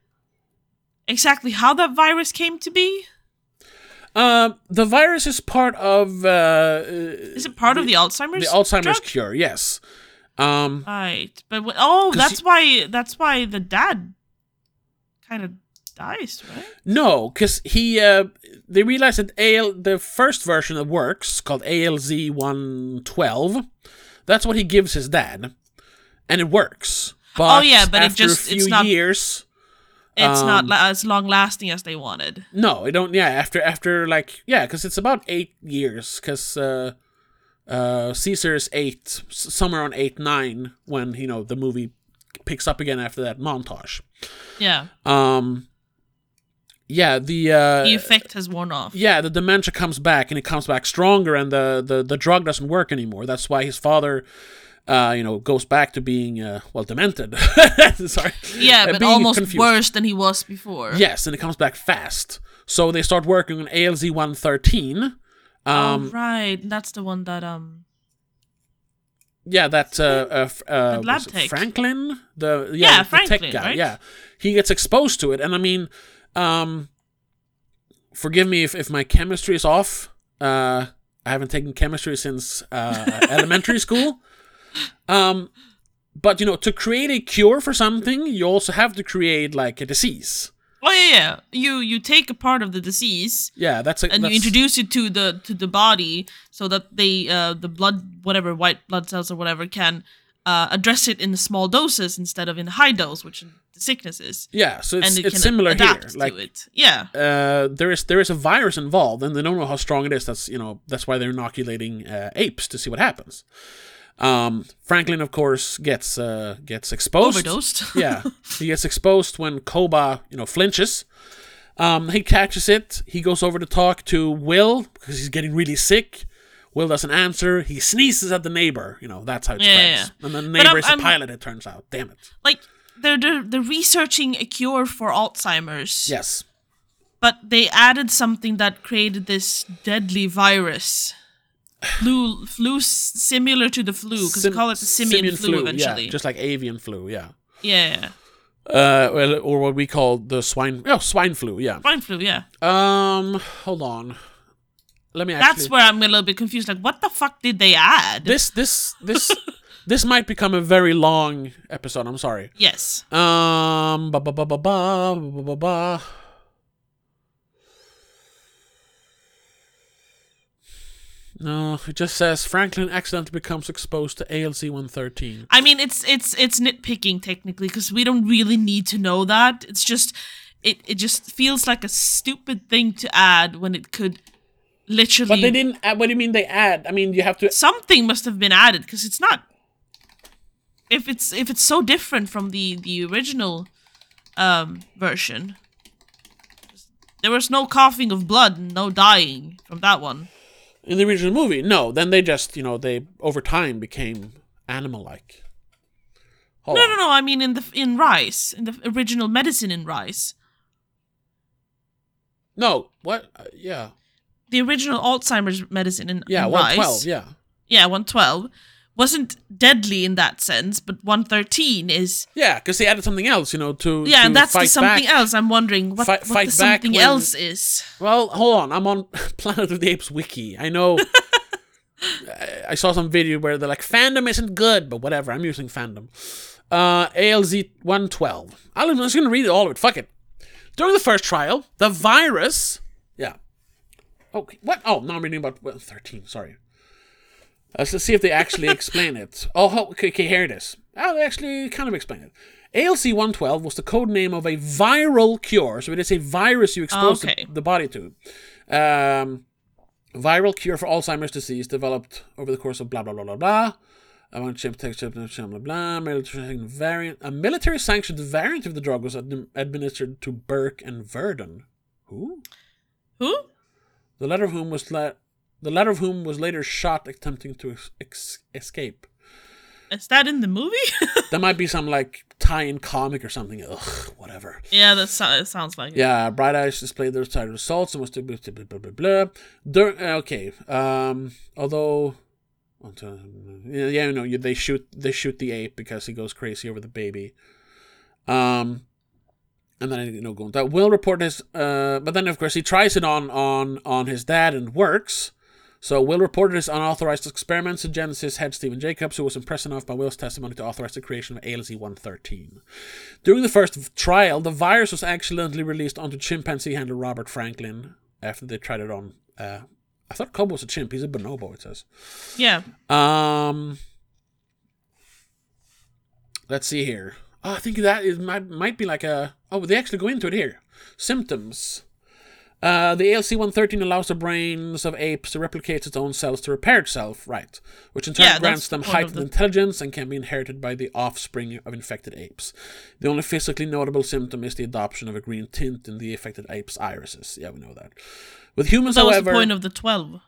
exactly how that virus came to be um, the virus is part of uh, is it part of the alzheimer's the Alzheimer's drug? cure. Yes. Um, Right, but wh- oh, that's he- why that's why the dad kind of dies, right? No, because he uh, they realized that AL the first version that works called ALZ one twelve. That's what he gives his dad, and it works. But Oh, yeah, but it after just- a few it's not- years, It's not Um, la- as long lasting as they wanted. no, I don't. Yeah, after after like yeah, because it's about eight years. Because uh, uh, Caesar's eight, somewhere on eight nine when you know the movie picks up again after that montage. Yeah, Um, yeah, the uh, the effect has worn off. yeah, the dementia comes back and it comes back stronger, and the the, the drug doesn't work anymore. That's why his father, uh, you know, goes back to being uh, well demented. Sorry. Yeah, Uh, but almost confused. worse than he was before. Yes, and it comes back fast. So they start working on ALZ one thirteen. Um, oh, right, that's the one that um. yeah, that uh, uh, uh tech. Franklin, the Yeah, the tech guy. right? Yeah, he gets exposed to it, and I mean, um, forgive me if, if my chemistry is off. Uh, I haven't taken chemistry since uh, elementary school. Um, but you know, to create a cure for something, you also have to create like a disease. Oh yeah, yeah. You you take a part of the disease Yeah, that's a, and you introduce it to the to the body so that they uh the blood whatever white blood cells or whatever can uh, address it in small doses instead of in high dose, which the sickness is, Yeah, so it's, it it's similar here. Like to it. Yeah, uh, there is there is a virus involved, and they don't know how strong it is. That's you know that's why they're inoculating uh, apes to see what happens. Um, Franklin, of course, gets uh, gets exposed. overdosed. yeah, he gets exposed when Koba, you know, flinches. Um, he catches it. He goes over to talk to Will because he's getting really sick. Will doesn't answer. He sneezes at the neighbor. You know, that's how it Yeah, spreads. yeah. And the neighbor I'm- is a I'm- pilot. It turns out. Damn it. like they're, they're they're researching a cure for Alzheimer's. Yes. but they added something that created this deadly virus. Flu, flu similar to the flu, because they Sim- call it the simian, flu, eventually. Yeah, just like avian flu. Yeah. yeah, Uh, well, or what we call the swine. Oh, swine flu. Yeah. swine flu. Yeah, Um, hold on. Let me actually. that's where I'm a little bit confused. Like, what the fuck did they add? this this this this might become a very long episode. I'm sorry. yes, Um, ba ba ba ba ba ba ba ba. No, it just says Franklin accidentally becomes exposed to ALZ 113. I mean it's it's it's nitpicking technically because we don't really need to know that. It's just it it just feels like a stupid thing to add when it could literally. But they didn't. Add, what do you mean they add? I mean, you have to. something must have been added because it's not if it's if it's so different from the the original um version there was no coughing of blood and no dying from that one In the original movie, no. Then they just, you know, they over time became animal-like. No no no i mean in the in Rise in the original medicine in Rise No, what? Uh, yeah, the original alzheimer's medicine in, Rise. yeah, in one rice twelve. Yeah, yeah 112 wasn't deadly in that sense but 113 is yeah, because they added something else, you know, to yeah to and that's the something back. else i'm wondering what, Fight- what fight the something when- else is Well, hold on, I'm on Planet of the Apes wiki. I know. I- I saw some video where they're like, "Fandom isn't good," but whatever. I'm using fandom. Uh, ALZ 112. I'm just gonna read it all of it. Fuck it. During the first trial, the virus. Yeah. Okay. What? Oh, no, I'm reading about well, 13. Sorry. Uh, let's see if they actually explain it. Oh, okay, okay, here it is. Oh, they actually kind of explain it. ALZ 112 was the code name of a viral cure, so it is a virus you expose the- Okay. the, body to. Um, viral cure for Alzheimer's disease developed over the course of blah blah blah blah blah. Among chip text chip blah blah blah. Military variant. A military sanctioned variant of the drug was ad- administered to Burke and Verdon. Who? who The latter of whom was la- the latter of whom was later shot attempting to ex- escape. Is that in the movie? that might be some like tie-in comic or something. Ugh, whatever. yeah, that so- it sounds like it. Yeah, Bright Eyes displayed their side results and was to blah blah blah blah blah. Dur- uh, okay. Um, although, yeah, yeah, you know, they shoot they shoot the ape because he goes crazy over the baby. Um, and then you know going that will report his. Uh, but then of course he tries it on on on his dad and works. So Will reported his unauthorized experiments to Gen-Sys head Steven Jacobs, who was impressed enough by Will's testimony to authorize the creation of ALZ-113. During the first trial, the virus was accidentally released onto chimpanzee handler Robert Franklin after they tried it on. Uh, I thought Koba was a chimp. He's a bonobo. It says. Yeah. Um, let's see here. Oh, I think that is might might be like a. Oh, they actually go into it here. Symptoms. Uh, the ALZ-113 allows the brains of apes to replicate its own cells to repair itself, right? Which in turn Yeah, grants them heightened the- intelligence and can be inherited by the offspring of infected apes. The only physically notable symptom is the adoption of a green tint in the affected ape's irises. Yeah, we know that. With humans, That was the point of the 12.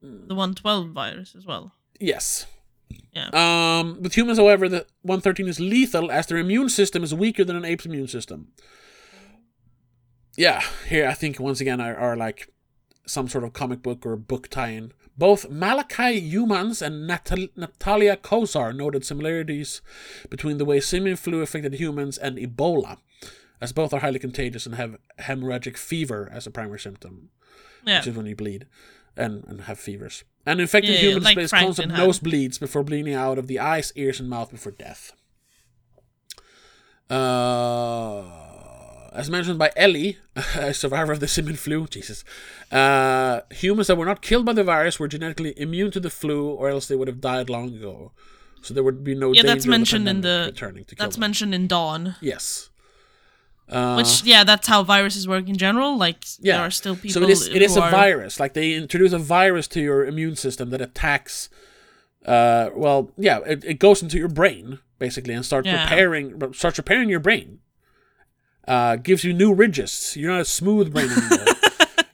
The 112 virus as well. Yes. Yeah. Um, with humans, however, the 113 is lethal as their immune system is weaker than an ape's immune system. Yeah, here I think once again are, are like some sort of comic book or book tie-in. Both Malachi Humans and Natal- Natalia Kosar noted similarities between the way simian flu affected humans and Ebola, as both are highly contagious and have hemorrhagic fever as a primary symptom. Yeah. which is when you bleed and, and have fevers. And infected Yeah, humans like constant had. nosebleeds before bleeding out of the eyes, ears, and mouth before death. Uh, as mentioned by Ellie, a survivor of the simian flu, Jesus, uh, humans that were not killed by the virus were genetically immune to the flu, or else they would have died long ago. So there would be no Yeah, that's of the mentioned in the. returning to kill That's them. mentioned in Dawn. yes. Uh, Which yeah, that's how viruses work in general. Like yeah. there are still people. so it is. It is who a are- virus. Like they introduce a virus to your immune system that attacks. Uh, well, yeah, it, it goes into your brain basically and starts Yeah. repairing. Starts repairing your brain. Uh, gives you new ridges. You're not a smooth brain anymore.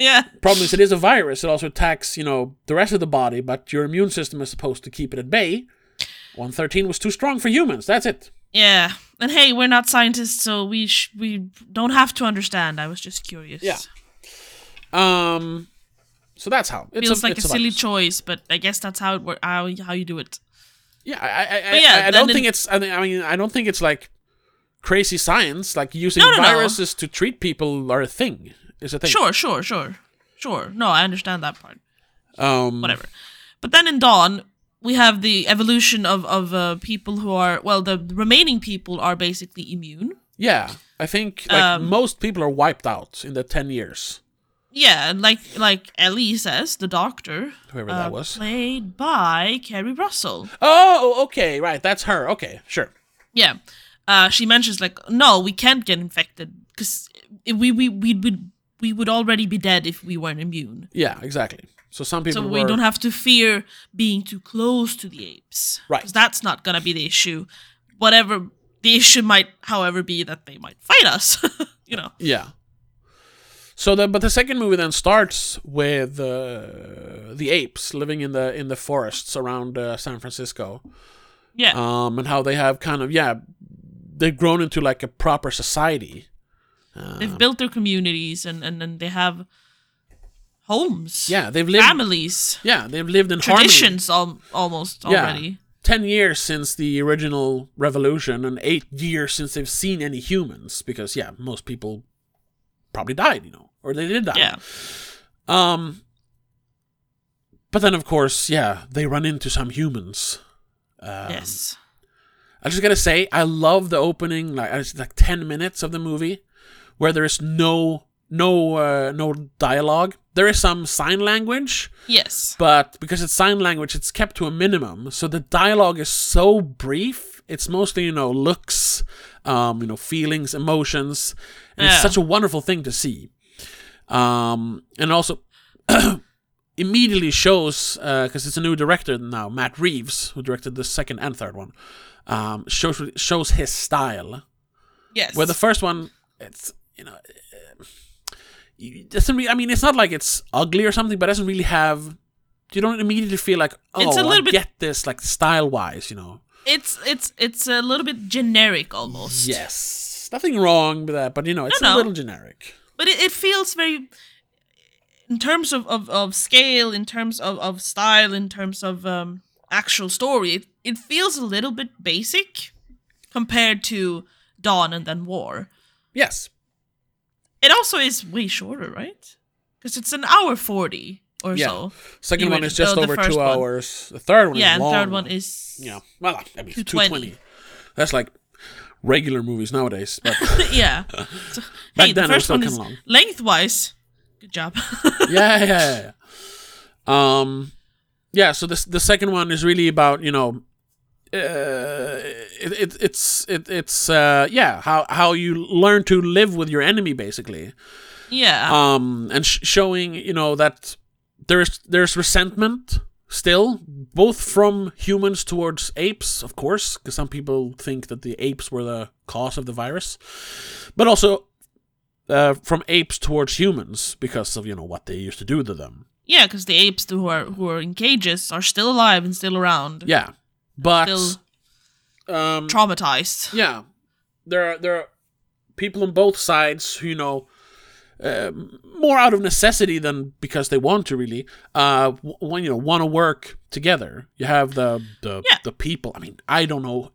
Yeah. Problem is, it is a virus. It also attacks, you know, the rest of the body, but your immune system is supposed to keep it at bay. 113 was too strong for humans. That's it. Yeah. And hey, we're not scientists, so we sh- we don't have to understand. I was just curious. Yeah. Um, so that's how it Feels a, like a silly virus. choice, but I guess that's how it work. How how you do it. Yeah, I, I, I, yeah, I, don't in- think it's. I mean, I don't think it's like crazy science. Like using No, no, no. viruses to treat people are a thing. Is a thing. Sure, sure, sure, sure. No, I understand that part. Um. Whatever. But then in Dawn, we have the evolution of of uh, people who are well, the remaining people are basically immune. Yeah, I think like Um, most people are wiped out in the ten years. Yeah, and like like Ellie says, the doctor, Whoever uh, that was. played by Keri Russell. Oh, okay, right. That's her. Okay, sure. Yeah. Uh, she mentions like, no, we can't get infected because we we we would we would already be dead if we weren't immune. Yeah, exactly. So some people So were. we don't have to fear being too close to the apes, Right. 'Cause that's not gonna be the issue. Whatever the issue might, however, be that they might fight us. you know. Yeah. So the but the second movie then starts with uh, the apes living in the in the forests around uh, San Francisco, Yeah. um, and how they have kind of yeah, they've grown into like a proper society. They've built their communities and and, and they have homes. Yeah, they've lived. Families. Yeah, they've lived in harmony. Traditions al- almost Yeah. already. Ten years since the original revolution, and eight years since they've seen any humans. Because yeah, most people probably died, you know, or they did die. Yeah. Um. But then, of course, yeah, they run into some humans. Um, yes. I just gonna say, I love the opening, like it's like ten minutes of the movie, where there is no no uh, no dialogue. There is some sign language, Yes. but because it's sign language, it's kept to a minimum. So the dialogue is so brief. It's mostly you know looks, um, you know feelings, emotions, and it's such a wonderful thing to see. Um, and also immediately shows because it's a new director now, Matt Reeves, who directed the second and third one. Um, shows shows his style. Yes. Where the first one, it's you know, uh, it doesn't really. I mean, it's not like it's ugly or something, but it doesn't really have. You don't immediately feel like, oh, It's a little I bit- get this, like style wise, you know. it's it's it's a little bit generic almost. Yes, nothing wrong with that, but you know, it's No, a no. little generic. But it, it feels very in terms of, of, of scale, in terms of, of style, in terms of um, actual story, it, it feels a little bit basic compared to Dawn and then War. Yes, It also is way shorter, right? Because it's an hour forty or Yeah. so. second one is just oh, over two one. hours. The third one Yeah, is third one is Yeah, well, I mean, 220. 220. That's like regular movies nowadays. But yeah. So, Back hey, then, the it was first still one kinda is long. lengthwise. Good job. yeah, yeah, yeah, yeah. Um, yeah. So this the second one is really about you know, uh, it, it it's it, it's uh yeah how how you learn to live with your enemy basically. yeah. Um, and sh- showing you know that there's there's resentment still both from humans towards apes of course because some people think that the apes were the cause of the virus but also uh, from apes towards humans because of you know what they used to do to them. Yeah, because the apes who are who are in cages are still alive and still around, yeah but still um traumatized. yeah there are there are people on both sides who you know um, more out of necessity than because they want to really uh w- when you know want to work together. You have the the, Yeah. the people. I mean i don't know.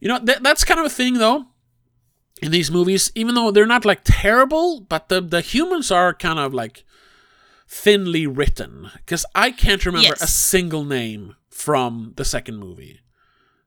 You know th- that's kind of a thing though in these movies even though they're not like terrible but the the humans are kind of like thinly written because I can't remember Yes. a single name from the second movie.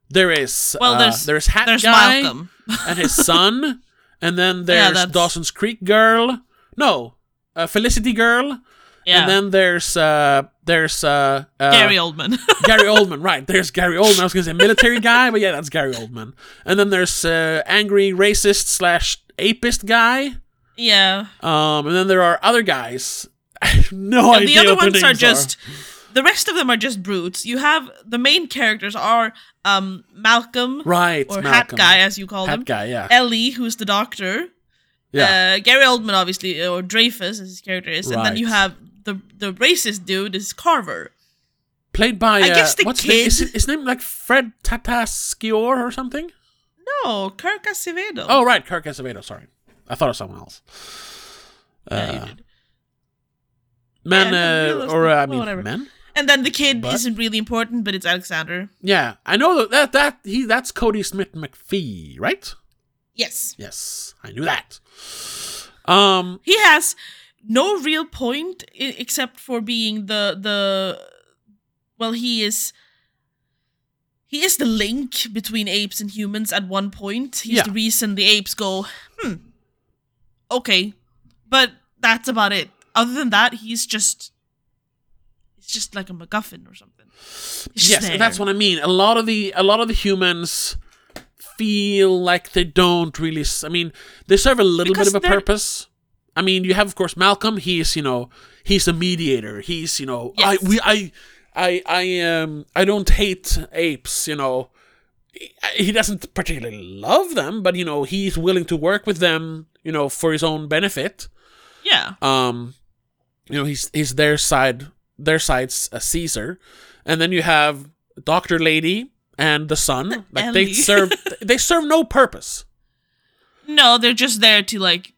There is Well, uh, there's there's Hat there's Guy Malcolm. and his son, and then there's that's- Dawson's Creek Girl. No, uh, Felicity Girl, Yeah, and then there's uh, there's uh, uh, Gary Oldman. Gary Oldman, right? There's Gary Oldman. I was gonna say military guy, but yeah, that's Gary Oldman. And then there's uh, angry racist slash apist guy. yeah, Um, and then there are other guys. I have no And idea. the other ones are just the rest of them are just brutes. You have the main characters are um Malcolm right. or Hat Guy as you call them. Hat him. guy, yeah, Ellie, who's the doctor. yeah, Uh, Gary Oldman, obviously, or Dreyfus, as his character is, and then you have the the racist dude is Carver. played by. I uh, guess the what's his name? kid- Is it- his name like Fred Tatasciore or something? No, Kirk Acevedo. Oh, right, Kirk Acevedo. Sorry, I thought of someone else. Yeah, you Uh, did. men, Yeah, uh, or I mean, whatever. men. And then the kid But- isn't really important, but it's Alexander. Yeah, I know that that, that he that's Kodi Smit-McPhee, right? Yes, Yes, I knew that. Um, he has no real point I- except for being the the. Well, he is. He is the link between apes and humans at one point. He's Yeah. the reason the apes go, hmm, okay. But that's about it. Other than that, he's just. It's just like a MacGuffin or something. He's yes, that's what I mean. A lot of the a lot of the humans feel like they don't really. s- I mean, they serve a little Because bit of a purpose. I mean, you have of course Malcolm. He's you know he's a mediator. He's you know Yes. I we I I I um I don't hate apes. You know. He- doesn't particularly love them, but you know he's willing to work with them, you know, for his own benefit. Yeah. um you know he's he's their side their side's a caesar and then you have doctor lady and the son like they serve they serve no purpose No, they're just there to like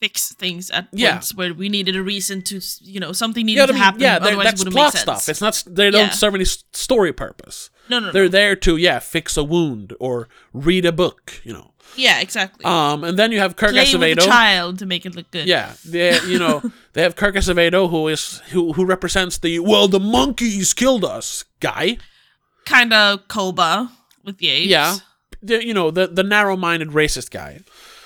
fix things at Yeah. points where we needed a reason to, you know, something needed yeah, I to mean, happen. yeah otherwise, that's it plot stuff it's not they don't Yeah. serve any story purpose no, no, no. they're there to yeah fix a wound or read a book you know yeah, exactly. um and then you have kirk Play with acevedo the child to make it look good. yeah they, you know they have kirk acevedo who is who who represents the well the monkeys killed us guy kind of Koba with the apes. yeah the, you know the the narrow-minded racist guy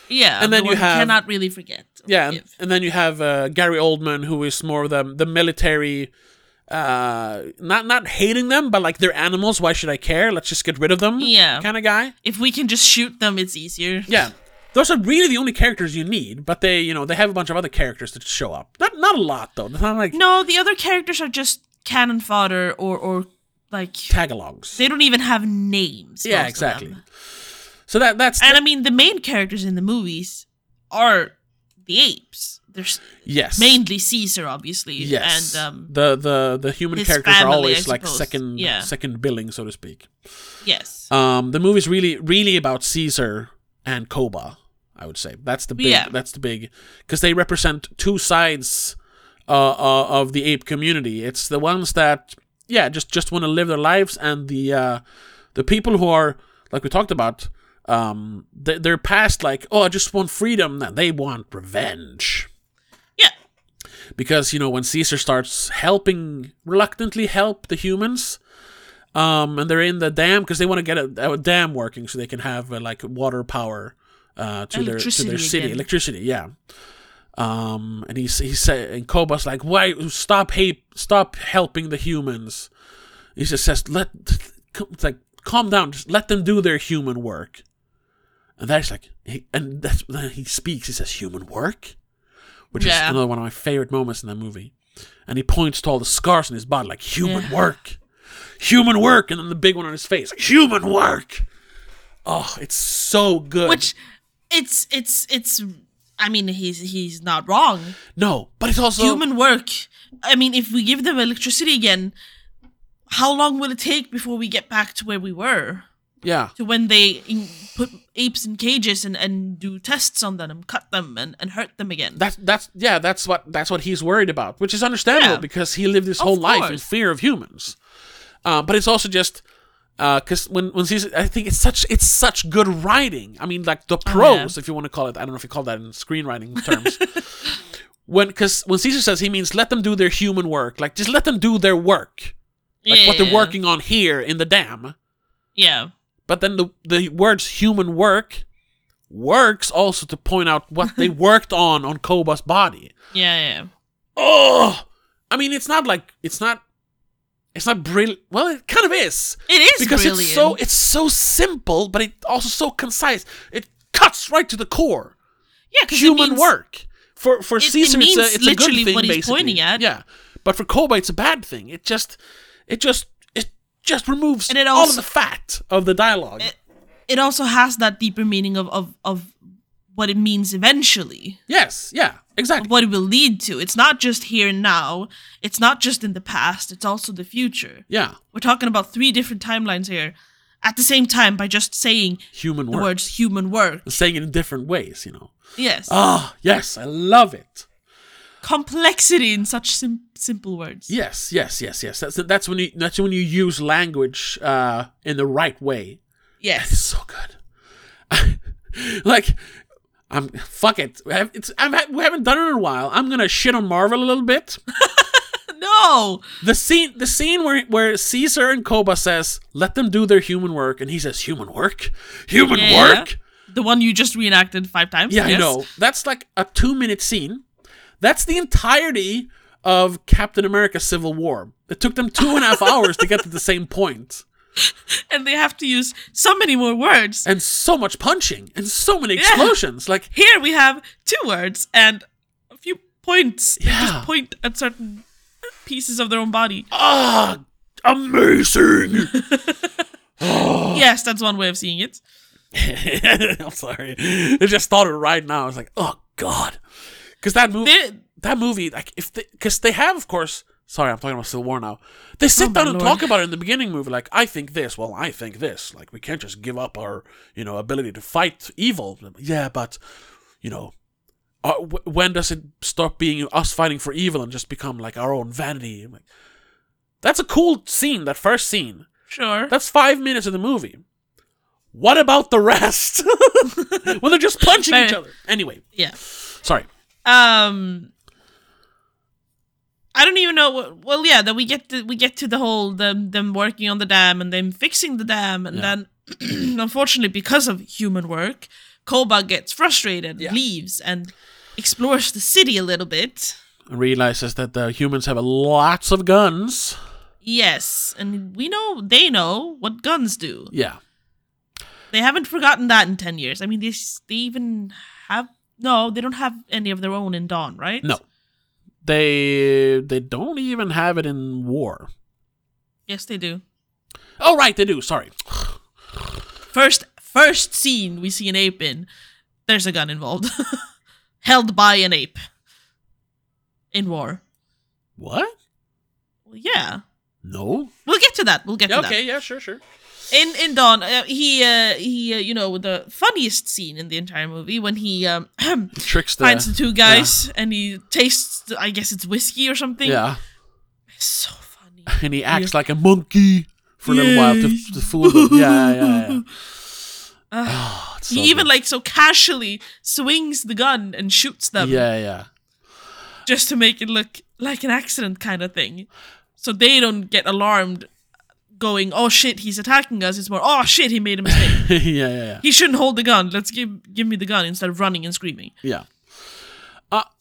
yeah. And then the you have- cannot really forget. Yeah, and, and then you have uh, Gary Oldman, who is more of the the military, uh, not not hating them, but like they're animals. Why should I care? Let's just get rid of them. Yeah. kind of guy. if we can just shoot them, it's easier. Yeah, those are really the only characters you need. But they, you know, they have a bunch of other characters that show up. Not not a lot though. It's not like No, the other characters are just cannon fodder or or like tag-alongs. they don't even have names. Yeah, exactly. So that that's And I mean, the main characters in the movies are the apes. There's yes, mainly Caesar, obviously. yes. And um, the the the human characters are always like second Yeah. second billing, so to speak. yes. Um, the movie's really, really about Caesar and Koba. I would say that's the big. Yeah. That's the big because they represent two sides uh, uh, of the ape community. It's the ones that, yeah, just just want to live their lives, and the uh, the people who are like we talked about. Um, they, they're past like, oh, I just want freedom. They want revenge Yeah. because you know when Caesar starts helping reluctantly help the humans, um, and they're in the dam because they want to get a, a dam working so they can have uh, like water power uh, to their to their city, again. electricity. Yeah. Um, and he's he said, and Koba's like, why stop hate, stop helping the humans. He just says, let like calm down, just let them do their human work. And that's like, he, and that's then he speaks. He says, human work, which Yeah. is another one of my favorite moments in that movie. And he points to all the scars on his body, like human Yeah. work, human work, and then the big one on his face, like human work. Oh, it's so good. Which it's it's it's. I mean, he's he's not wrong. no, but it's also Human work. I mean, if we give them electricity again, how long will it take before we get back to where we were? Yeah, To when they in, put apes in cages and, and do tests on them, and cut them and, and hurt them again. that's that's yeah, that's what that's what he's worried about, which is understandable Yeah. because he lived his Of whole life in fear of humans. Uh, but it's also just because when when Caesar, I think it's such it's such good writing. I mean, like the prose, if you want to call it. I don't know if you call that in screenwriting terms. when because when Caesar says he means let them do their human work, like just let them do their work, like what they're working on here in the dam. Yeah. But then the the words human work works also to point out what they worked on on Koba's body. Yeah, yeah. Oh, I mean, it's not like it's not. It's not brilliant. Well, it kind of is It is because brilliant. it's so it's so simple, but it also so concise. It cuts right to the core. yeah, it Human work for for it Caesar. means it's a, it's a good thing. what he's basically. pointing at. Yeah, but for Koba, it's a bad thing. It just it just it just removes And it all of the fat of the dialogue. It also has that deeper meaning of of of what it means eventually. yes, yeah, exactly. What it will lead to. It's not just here and now. It's not just in the past. It's also the future. Yeah, We're talking about three different timelines here at the same time by just saying human the work. words human work. Saying it in different ways, you know. Yes. Ah, yes, I love it. Complexity in such sim- simple words. Yes, yes, yes, yes. That's that's when you that's when you use language uh, in the right way. It's Yes. so good. like, I'm fuck it. It's I'm, we haven't done it in a while. I'm gonna shit on Marvel a little bit. No. The scene, the scene where where Caesar and Koba says, "Let them do their human work," and he says, "Human work, human Yeah. work." The one you just reenacted five times. Yeah, yes. I know. That's like a two minute scene. That's the entirety of Captain America: Civil War. It took them two and a half hours to get to the same point. And they have to use so many more words. and so much punching and so many explosions. Like, Here we have two words and a few points. They Yeah. just point at certain pieces of their own body. ah, amazing. Oh. Yes, that's one way of seeing it. I'm sorry. I just thought it right now. I was like, oh god, because that movie, that movie, like if because they have, of course. Sorry, I'm talking about Civil War now. They sit Oh, down and lord. talk about it in the beginning movie. Like, I think this. Well, I think this. Like, we can't just give up our, you know, ability to fight evil. Yeah, but, you know, uh, w- when does it stop being us fighting for evil and just become like our own vanity? Like, that's a cool scene. That first scene. Sure. That's five minutes of the movie. What about the rest? when they're just punching each other. Anyway, yeah. sorry. Um I don't even know what well yeah, that we get to we get to the whole them them working on the dam and them fixing the dam and Yeah. then unfortunately because of human work, Koba gets frustrated, Yeah. leaves and explores the city a little bit. Realizes that the humans have lots of guns. Yes, and we know they know what guns do. Yeah. They haven't forgotten that in 10 years. I mean, they, they even have no, they don't have any of their own in Dawn, right? No. They they don't even have it in war. Yes, they do. Oh right, they do. Sorry. First first scene we see an ape in, there's a gun involved. Held by an ape. In war. What? Well, yeah. No. We'll get to that. We'll get to that. okay. Yeah. Sure. Sure. In in Dawn, uh, he uh, he uh, you know the funniest scene in the entire movie when he um Tricks the. finds the two guys and he tastes I guess it's whiskey or something. Yeah. It's so funny. And he acts like a monkey for a little while to, to fool them. Yeah. Yeah. Yeah. Oh, it's he so even good. like so casually swings the gun and shoots them Yeah. Yeah. just to make it look like an accident kind of thing. So they don't get alarmed going, "Oh shit, he's attacking us." It's more, "Oh shit, he made a mistake. yeah. Yeah. Yeah. he shouldn't hold the gun. Let's give give me the gun instead of running and screaming." Yeah.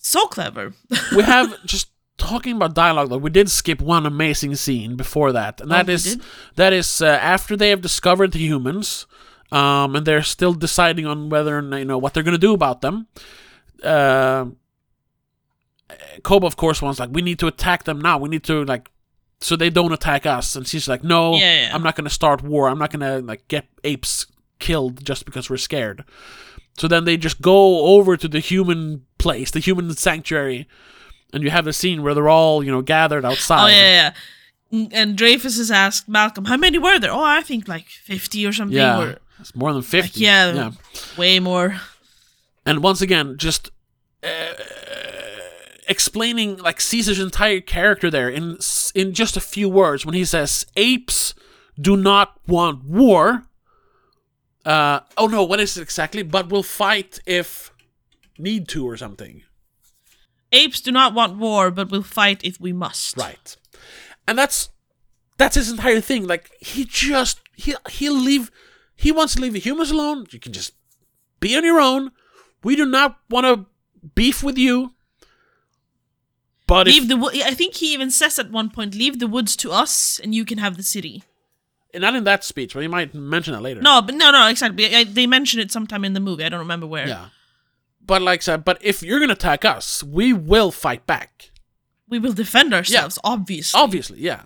So clever. we have just talking about dialogue though we did skip one amazing scene before that and that Oh, we is that is uh, after they have discovered the humans um, and they're still deciding on whether you know what they're gonna do about them uh, Koba of course wants like we need to attack them now we need to like so they don't attack us and she's like no Yeah, yeah. I'm not gonna start war I'm not gonna like get apes killed just because we're scared so then they just go over to the human place, the human sanctuary, and you have the scene where they're all, you know, gathered outside. Oh yeah, yeah. And Dreyfus has asked Malcolm, "How many were there?" Oh, I think like fifty or something. Yeah. Or It's more than 50. yeah, yeah. way more. And once again, just uh, explaining like Caesar's entire character there in in just a few words when he says apes do not want war. Uh, oh no, what is it exactly? But will fight if need to or something. Apes do not want war, but will fight if we must. Right. And that's that's his entire thing. Like he just he he'll leave he wants to leave the humans alone. You can just be on your own. We do not want to beef with you. But Leave if, the. wo- I think he even says at one point, "Leave the woods to us, and you can have the city." not in that speech, but he might mention it later. No, but no, no, exactly. I, they mention it sometime in the movie. I don't remember where. Yeah. But like I said, but if you're gonna attack us, we will fight back. We will defend ourselves, yeah. obviously. Obviously, yeah.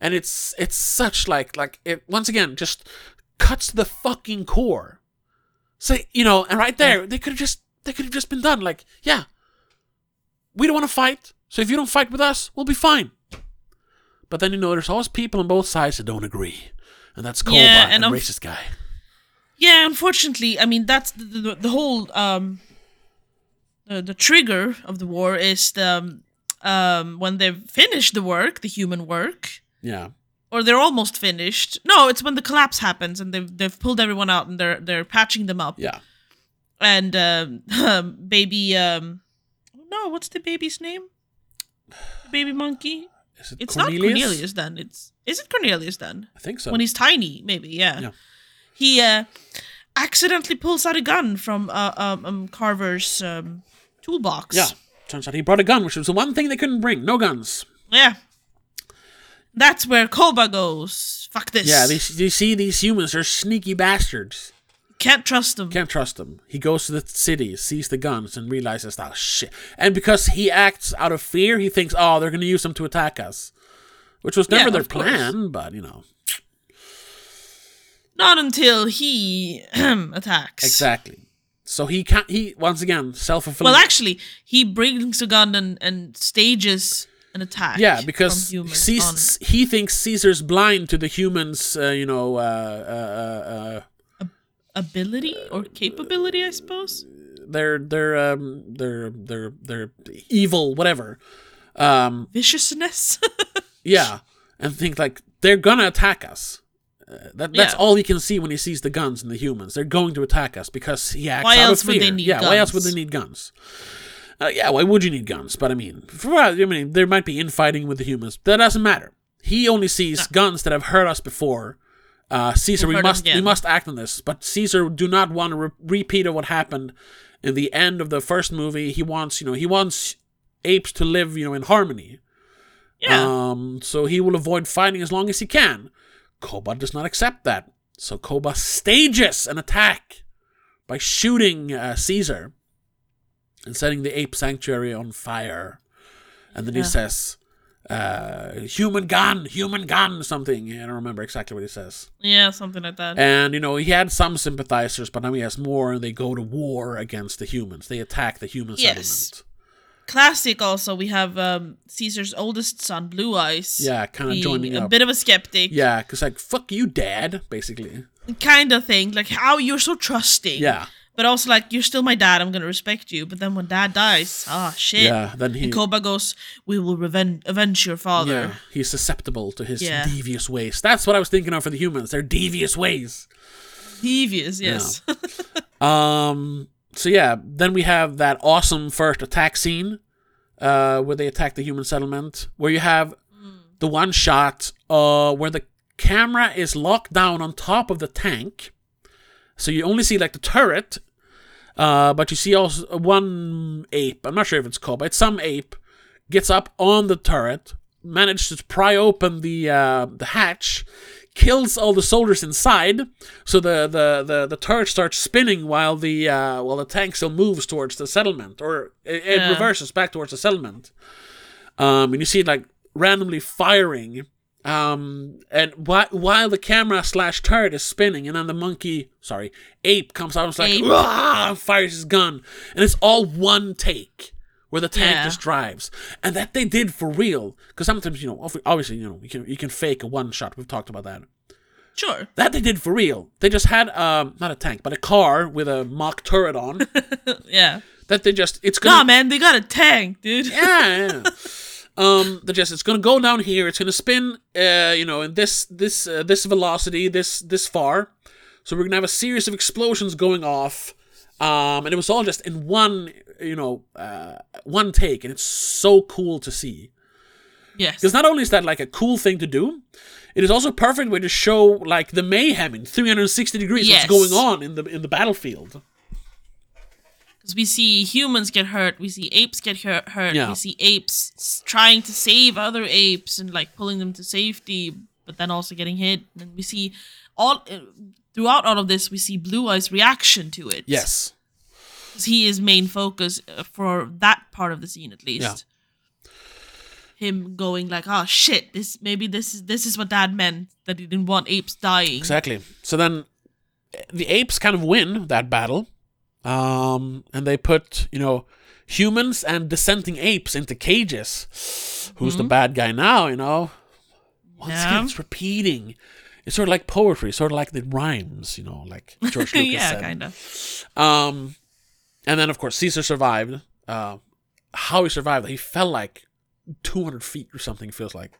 And it's it's such like like it once again just cuts to the fucking core. Say you know, and right there they could have just they could have just been done. Like yeah, we don't want to fight, so if you don't fight with us, we'll be fine. But then you know, there's always people on both sides that don't agree, and that's Cobalt Yeah, and and racist guy. Yeah, unfortunately, I mean that's the, the, the whole um the, the trigger of the war is the um, um when they've finished the work, the human work, Yeah, or they're almost finished. No, it's when the collapse happens and they've they've pulled everyone out and they're they're patching them up. yeah. And um, baby um no, what's the baby's name? The baby monkey. Is it It's Cornelius? not Cornelius then. It's is it Cornelius then? I think so. when he's tiny, maybe. Yeah. Yeah. He uh, accidentally pulls out a gun from uh, um, um, Carver's um, toolbox. yeah, turns out he brought a gun, which was the one thing they couldn't bring. No guns. Yeah. That's where Koba goes. Fuck this. Yeah, these, you see these humans are sneaky bastards. Can't trust them. Can't trust them. He goes to the city, sees the guns, and realizes, oh shit. And because he acts out of fear, he thinks, oh, they're going to use them to attack us. Which was never Yeah, their of course. plan, but you know. Not until he attacks. Exactly. So he can't, he, once again, self fulfilling. Well, actually, he brings a gun and, and stages an attack. yeah, because humans he thinks Caesar's blind to the humans, uh, you know, uh, uh, uh, on ability or capability, I suppose. they're, they're, um, they're, they're, they're evil, whatever. Um, Viciousness. Yeah, and think like they're gonna attack us. Uh, that, that's Yeah. all he can see when he sees the guns and the humans. They're going to attack us because he acts Why out else of would fear. they need yeah, why else would they need guns? Uh, yeah, why would you need guns? But I mean, for, I mean, there might be infighting with the humans. That doesn't matter. He only sees guns that have hurt us before. Uh, Caesar, we must we must act on this. But Caesar do not want to re- repeat of what happened in the end of the first movie. He wants, you know, he wants apes to live, you know, in harmony. yeah. Um, so he will avoid fighting as long as he can. Koba does not accept that. So Koba stages an attack by shooting uh, Caesar and setting the ape sanctuary on fire. And then he says, uh, human gun, human gun, something. I don't remember exactly what he says. yeah, something like that. And, you know, he had some sympathizers, but now he has more, and they go to war against the humans. They attack the human Yes. settlement. Classic. Also, we have um, Caesar's oldest son, Blue Eyes. Yeah, kind of joining a up. bit of a skeptic. Yeah, because, like, fuck you, dad, basically. kind of thing. Like how you're so trusting. Yeah. But also like you're still my dad. I'm gonna respect you. But then when dad dies, ah shit. Yeah, then he And Koba goes, "We will revenge avenge your father." yeah, he's susceptible to his Yeah. devious ways. That's what I was thinking of for the humans. Their devious ways. Devious, yes. Um so yeah, then we have that awesome first attack scene uh where they attack the human settlement where you have the one shot uh where the camera is locked down on top of the tank. So you only see like the turret uh, but you see also one ape. I'm not sure if it's called, but it's some ape gets up on the turret, manages to pry open the uh, the hatch, kills all the soldiers inside. So the the, the, the turret starts spinning while the uh, while the tank still moves towards the settlement, or it, it Yeah. reverses back towards the settlement. Um, and you see it like randomly firing. Um, and whi- while the camera slash turret is spinning, and then the monkey, sorry, ape comes out and is like, and fires his gun, and it's all one take where the tank Yeah. just drives, and that they did for real. Because sometimes, you know, obviously, you know, you can you can fake a one shot. We've talked about that. Sure. That they did for real. They just had um not a tank, but a car with a mock turret on. Yeah. that they just it's gonna Nah, man, they got a tank, dude. yeah, yeah. um the just it's gonna go down here it's gonna spin uh you know in this this uh, this velocity this this far so we're gonna have a series of explosions going off Um, and it was all just in one, you know, uh, one take, and it's so cool to see. Yes. Because not only is that like a cool thing to do, it is also a perfect way to show like the mayhem in 360 degrees Yes. what's going on in the in the battlefield. Because we see humans get hurt, we see apes get hurt, hurt Yeah. we see apes trying to save other apes and like pulling them to safety, but then also getting hit. And we see all uh, throughout all of this, we see Blue Eye's reaction to it. Yes. 'Cause he is main focus uh, for that part of the scene at least. Yeah. Him going like, "Oh shit, this maybe this is this is what Dad meant that he didn't want apes dying." Exactly. So then eh, the apes kind of win that battle. Um, and they put, you know, humans and dissenting apes into cages. Who's the bad guy now, you know? Once Yeah. again, it's repeating. It's sort of like poetry, sort of like the rhymes, you know, like George Lucas yeah, said. kind of. Um, and then of course Caesar survived. Uh, how he survived? He fell like 200 feet or something. Feels like,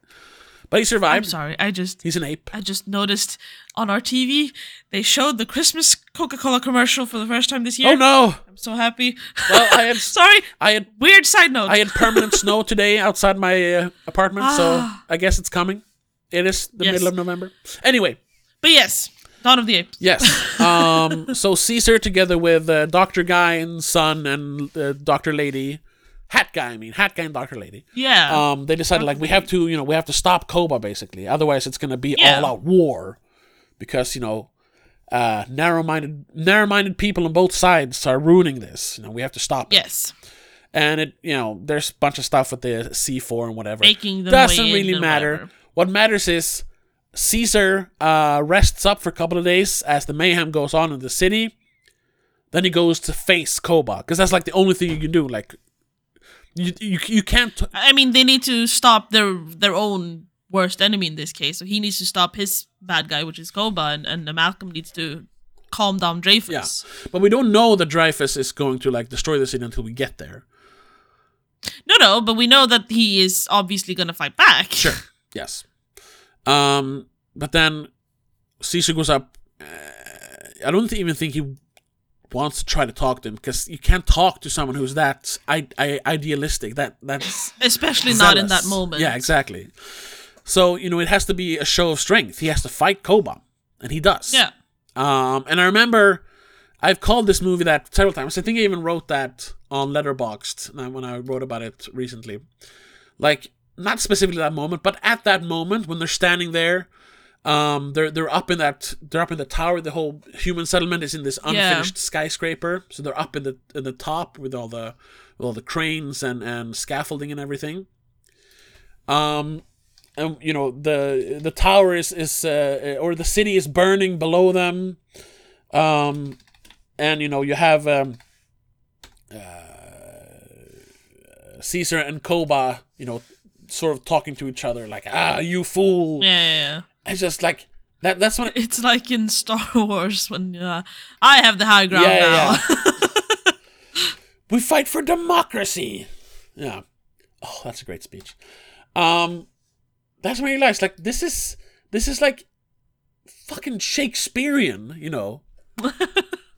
but he survived. I'm sorry, I just He's an ape. I just noticed on our TV they showed the Christmas Coca-Cola commercial for the first time this year. Oh no! I'm so happy. Well, I had sorry. I had Weird side note. I had permanent snow today outside my uh, apartment, so Ah. I guess it's coming. It is the Yes. middle of November. Anyway, but yes, Dawn of the Apes. yes. Um, so Caesar, together with uh, Doctor Guy and Son and uh, Doctor Lady, Hat Guy, I mean Hat Guy and Doctor Lady. Yeah. um, they decided like we have to, you know, we have to stop Koba basically. Otherwise, it's gonna be Yeah. all out war, because you know, uh, narrow-minded, narrow-minded people on both sides are ruining this. You know, we have to stop. it. yes. And it, you know, there's a bunch of stuff with the C4 and whatever. Making them doesn't really matter. whatever. What matters is Caesar uh, rests up for a couple of days as the mayhem goes on in the city. Then he goes to face Koba because that's like the only thing you can do. Like, you you, you can't. I mean, they need to stop their their own worst enemy in this case. So he needs to stop his bad guy, which is Koba, and, and Malcolm needs to calm down Dreyfus. Yeah. But we don't know that Dreyfus is going to like destroy the city until we get there. No, no, but we know that he is obviously gonna fight back. Sure. Yes. Um, but then Caesar goes up. Uh, I don't even think he wants to try to talk to him because you can't talk to someone who's that I, I, idealistic. That that's Especially not in that moment. Yeah, exactly. So you know it has to be a show of strength. He has to fight Koba, and he does. Yeah. Um, and I remember I've called this movie that several times. I think I even wrote that on Letterboxd uh, when I wrote about it recently. Like not specifically that moment, but at that moment when they're standing there, um, they're they're up in that they're up in the tower. The whole human settlement is in this unfinished skyscraper, so they're up in the in the top with all the with all the cranes and and scaffolding and everything. Um, and you know the the tower is is uh, or the city is burning below them um and you know you have um uh, caesar and koba you know sort of talking to each other like ah you fool Yeah, yeah, yeah. It's just like that that's when It's like in Star Wars when uh, I have the high ground Yeah, now. yeah, we fight for democracy. Yeah. Oh that's a great speech. Um that's when you realize like this is this is like fucking shakespearean you know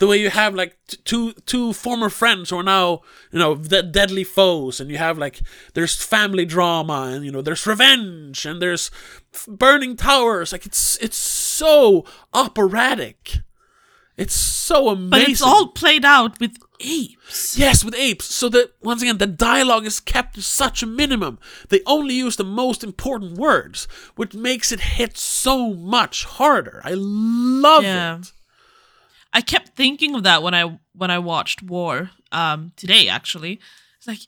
the way you have like t- two two former friends who are now you know de- deadly foes and you have like there's family drama and you know there's revenge and there's f- burning towers like it's it's so operatic it's so amazing but it's all played out with apes. Yes, with apes. So that once again, the dialogue is kept to such a minimum. They only use the most important words, which makes it hit so much harder. I love Yeah. it. I kept thinking of that when I when I watched War um today actually. It's like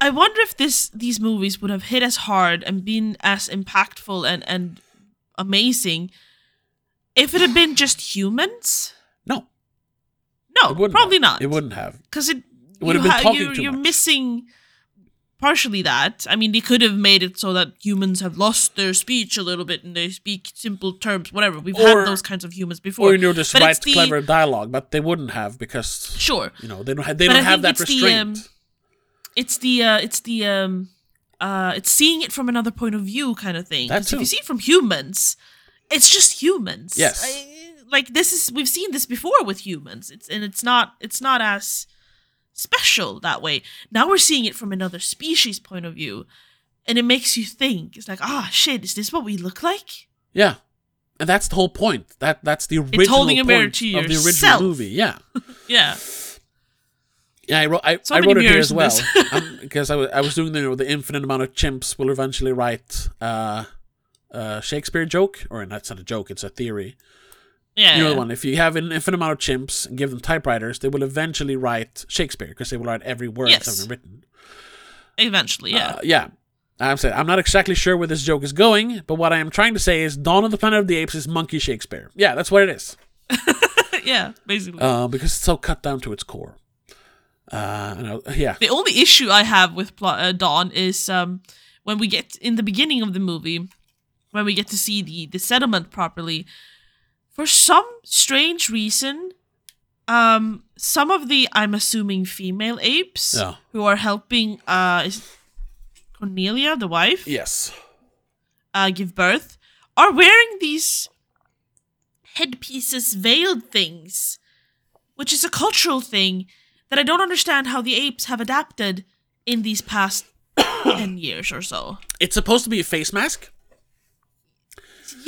I wonder if this these movies would have hit as hard and been as impactful and and amazing if it had been just humans. No, No, probably have. not. It wouldn't have. because it, would have been ha- talking you're, too you're much. missing partially that. I mean, they could have made it so that humans have lost their speech a little bit and they speak simple terms, whatever. We've Or- had those kinds of humans before. Or you know, just But write it's the- clever dialogue, but they wouldn't have because Sure, you know they don't have they But don't I have that it's the, restraint. um, it's the uh, it's the um uh it's seeing it from another point of view kind of thing. That 'Cause if you see it from humans, it's just humans. Yes. I- like this is we've seen this before with humans. It's and it's not it's not as special that way. Now we're seeing it from another species point of view, and it makes you think. It's like, ah, shit, is this what we look like? Yeah, and that's the whole point. That that's the original It's holding a mirror to of the original movie. Yeah, Yeah. yeah. I wrote I, So I wrote it here as well because I was I was doing the, the infinite amount of chimps will eventually write uh, uh, Shakespeare joke, or that's not a joke. It's a theory. Yeah. You know the one. If you have an infinite amount of chimps and give them typewriters, they will eventually write Shakespeare because they will write every word Yes. that's ever written. Eventually, yeah. Uh, yeah. I'm saying I'm not exactly sure where this joke is going, but what I am trying to say is Dawn of the Planet of the Apes is Monkey Shakespeare. Yeah, that's what it is. yeah, basically. Uh, because it's so cut down to its core. Uh, I yeah. The only issue I have with Pl- uh, Dawn is um, when we get in the beginning of the movie, when we get to see the the settlement properly. For some strange reason, um, some of the I'm assuming female apes Yeah. who are helping uh, is Cornelia, the wife, Yes. uh, give birth, are wearing these headpieces, veiled things, which is a cultural thing that I don't understand how the apes have adapted in these past 10 years or so. It's supposed to be a face mask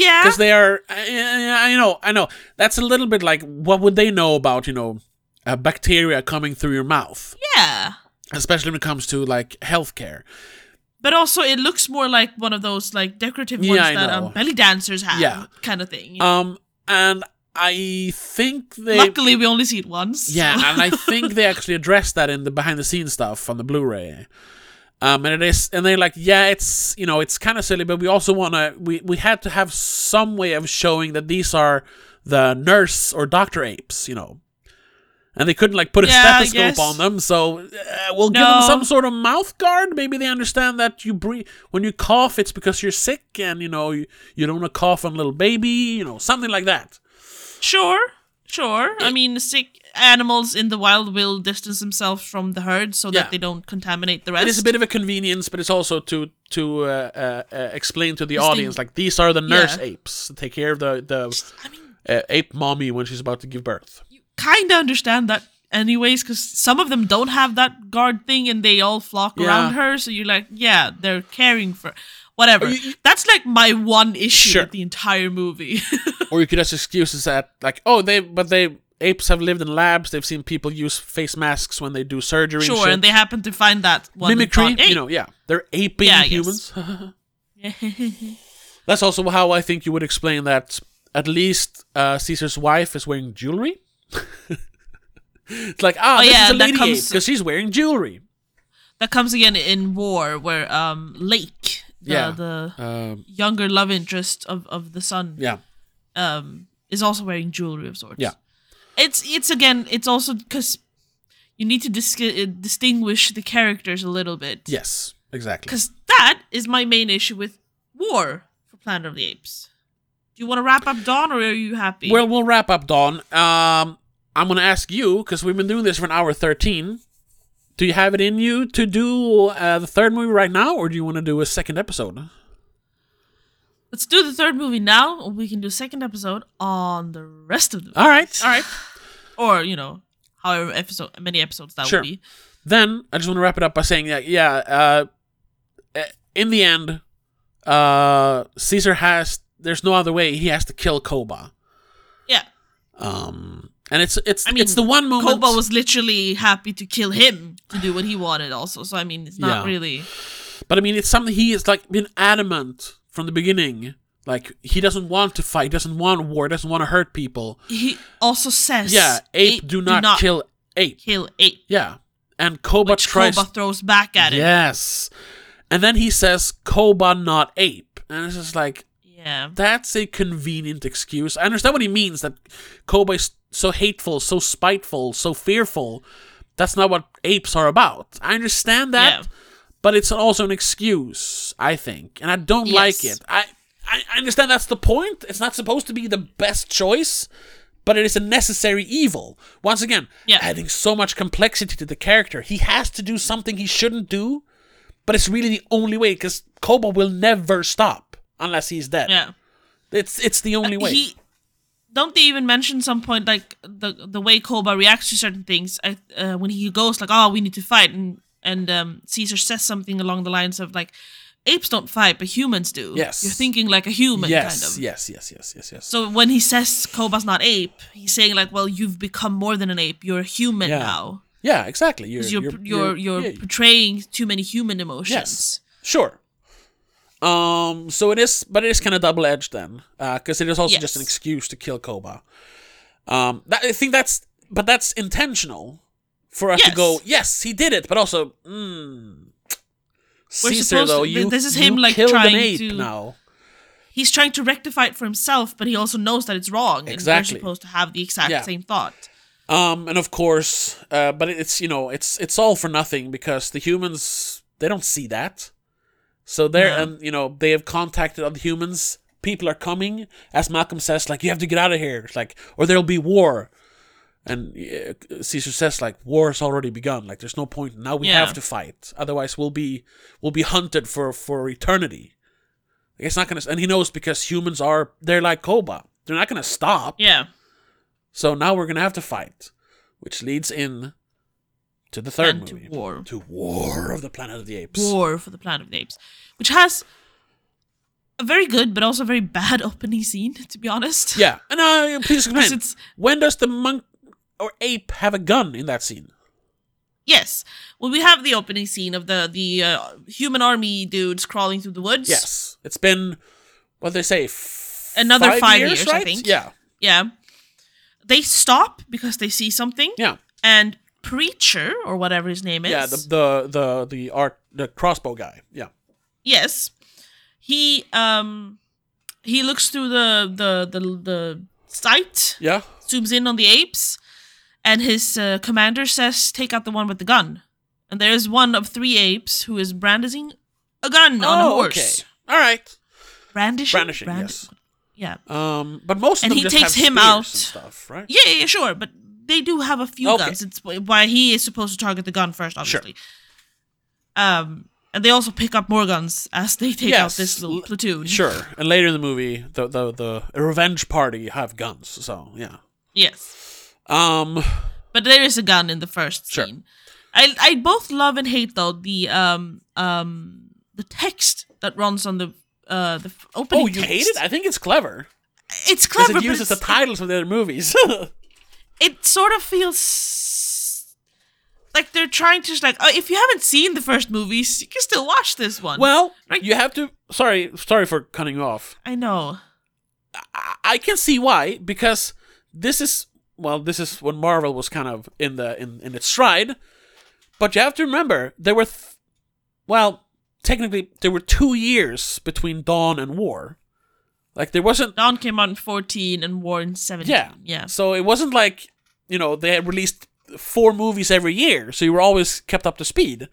Yeah. because they are. I, I know, I know. That's a little bit like what would they know about you know, uh, bacteria coming through your mouth, Yeah. especially when it comes to like healthcare. But also, it looks more like one of those like decorative ones I that um, belly dancers have, Yeah. kind of thing. Um, and I think they. Luckily, we only see it once. Yeah, so- and I think they actually addressed that in the behind the scenes stuff on the Blu-ray. Um, and it is, and they're like, yeah, it's you know, it's kind of silly, but we also want to, we we had to have some way of showing that these are the nurse or doctor apes, you know, and they couldn't like put a Yeah, stethoscope on them, so uh, we'll give them some sort of mouth guard. Maybe they understand that you breathe when you cough, it's because you're sick, and you know, you, you don't want to cough on a little baby, you know, something like that. Sure, sure. I mean, sick animals in the wild will distance themselves from the herd so that they don't contaminate the rest. It is a bit of a convenience, but it's also to to uh, uh, uh, explain to the audience like these are the nurse Yeah. apes take care of the the I mean, uh, ape mommy when she's about to give birth. you kind of understand that anyways, because some of them don't have that guard thing and they all flock Yeah. around her. So you're like, yeah, they're caring for whatever. You- you- That's like my one issue Sure. with the entire movie. or you could just excuse that like oh they but they apes have lived in labs. They've seen people use face masks when they do surgery. sure, and, and they happen to find that one mimicry. thought. You know, yeah, they're aping Yeah, humans. That's also how I think you would explain that. At least uh, Caesar's wife is wearing jewelry. it's like ah, Oh, this yeah, is a lady comes- because she's wearing jewelry. that comes again in War, where um Lake, the, Yeah. the Um, younger love interest of, of the son, yeah, um, is also wearing jewelry of sorts. Yeah. It's it's again, it's also because you need to dis- uh, distinguish the characters a little bit. yes, exactly. because that is my main issue with War for Planet of the Apes. Do you want to wrap up Dawn, or are you happy? Well, we'll wrap up, Dawn. Um, I'm gonna ask you because we've been doing this for an hour thirteen. Do you have it in you to do uh, the third movie right now, or do you want to do a second episode? Let's do the third movie now. We can do second episode on the rest of the. All right. All right, or you know, however episode many episodes that Sure. would be. Then I just want to wrap it up by saying that yeah, uh, uh, in the end, uh, Caesar has. There's no other way. He has to kill Koba. Yeah, Um, and it's it's I mean, it's the one moment. Koba was literally happy to kill him to do what he wanted. Also, so I mean, it's not Yeah. really. But I mean, it's something he has like been adamant from the beginning. Like he doesn't want to fight, doesn't want war, doesn't want to hurt people. He also says, Yeah, ape, do, not kill ape. kill ape," Yeah, and Koba which tries. Koba throws back at him. yes, and then he says Koba, not ape, and it's just like Yeah, that's a convenient excuse. I understand what he means that Koba is so hateful, so spiteful, so fearful. That's not what apes are about. I understand that, Yeah. But it's also an excuse, I think, and I don't like it. I, I understand that's the point. It's not supposed to be the best choice, but it is a necessary evil. Once again, Yeah. adding so much complexity to the character. He has to do something he shouldn't do, but it's really the only way because Koba will never stop unless he's dead. yeah. It's it's the only way. He don't they even mention some point like the the way Koba reacts to certain things I, uh, when he goes like, "Oh, we need to fight," and and um, Caesar says something along the lines of like, "Apes don't fight, but humans do." Yes. you're thinking like a human, yes, kind of. yes, yes, yes, yes, yes. So when he says Koba's not ape, he's saying like, "Well, you've become more than an ape. You're a human Yeah. now. yeah, exactly. You're 'Cause You're you're you're, yeah, portraying too many human emotions." Yes. Sure. Um. So it is, but it is kind of double edged then, because it is also just an excuse to kill Koba. Um. That, I think that's, but that's intentional for us to go. Yes, he did it, but also, mm, Caesar though, to- you this is him, like, trying to- now. He's trying to rectify it for himself, but he also knows that it's wrong. Exactly. And we're supposed to have the exact Yeah. same thought. Um, and of course, uh, but it's you know it's it's all for nothing because the humans they don't see that, so they're and you know they have contacted other humans. People are coming, as Malcolm says, like you have to get out of here, It's like or there'll be war. And uh, Caesar says like war's already begun. Like there's no point now. We Yeah. have to fight, otherwise we'll be we'll be hunted for for eternity. Like, It's not gonna, and he knows because humans are they're like Koba. They're not gonna stop. Yeah. So now we're gonna have to fight, which leads in to the third and to war. to War of the Planet of the Apes. War for the Planet of the Apes, which has a very good but also very bad opening scene, to be honest. Yeah, and uh, please explain. It's when does the monk or ape have a gun in that scene? yes. Well, we have the opening scene of the the uh, human army dudes crawling through the woods. Yes, it's been what they say. F- Another five years, I right? think. Yeah, Yeah. They stop because they see something, yeah, and preacher or whatever his name is. yeah. The the the the art the crossbow guy. Yeah, yes he um he looks through the the the, the sight yeah. zooms in on the apes and his uh, commander says take out the one with the gun and there's one of three apes who is brandishing a gun on a oh, horse okay. All right. brandishing Brandishing, Brand- yes. yeah Um, but most of And them he just takes have him spears out. and stuff, right? yeah, yeah, yeah, sure but they do have a few Okay. guns it's why he is supposed to target the gun first obviously Sure. um and they also pick up more guns as they take out this little l- platoon Sure. And later in the movie, the the the revenge party have guns. So yeah. yes Um. But there is a gun in the first Sure. scene. I I both love and hate though the um um the text that runs on the uh the opening. Oh, you hate it? I think it's clever It's clever because it uses the titles of the other movies. it sort of feels like they're trying to just like oh, if you haven't seen the first movies, you can still watch this one. well, Right. you have to. Sorry, sorry for cutting off. I know. I, I can see why because this is well, this is when Marvel was kind of in the in in its stride. But you have to remember there were, th- well, technically there were two years between Dawn and War. Like there wasn't Dawn came out in fourteen and War in seventeen. Yeah. yeah. So it wasn't like, you know, they had released four movies every year, so you were always kept up to speed.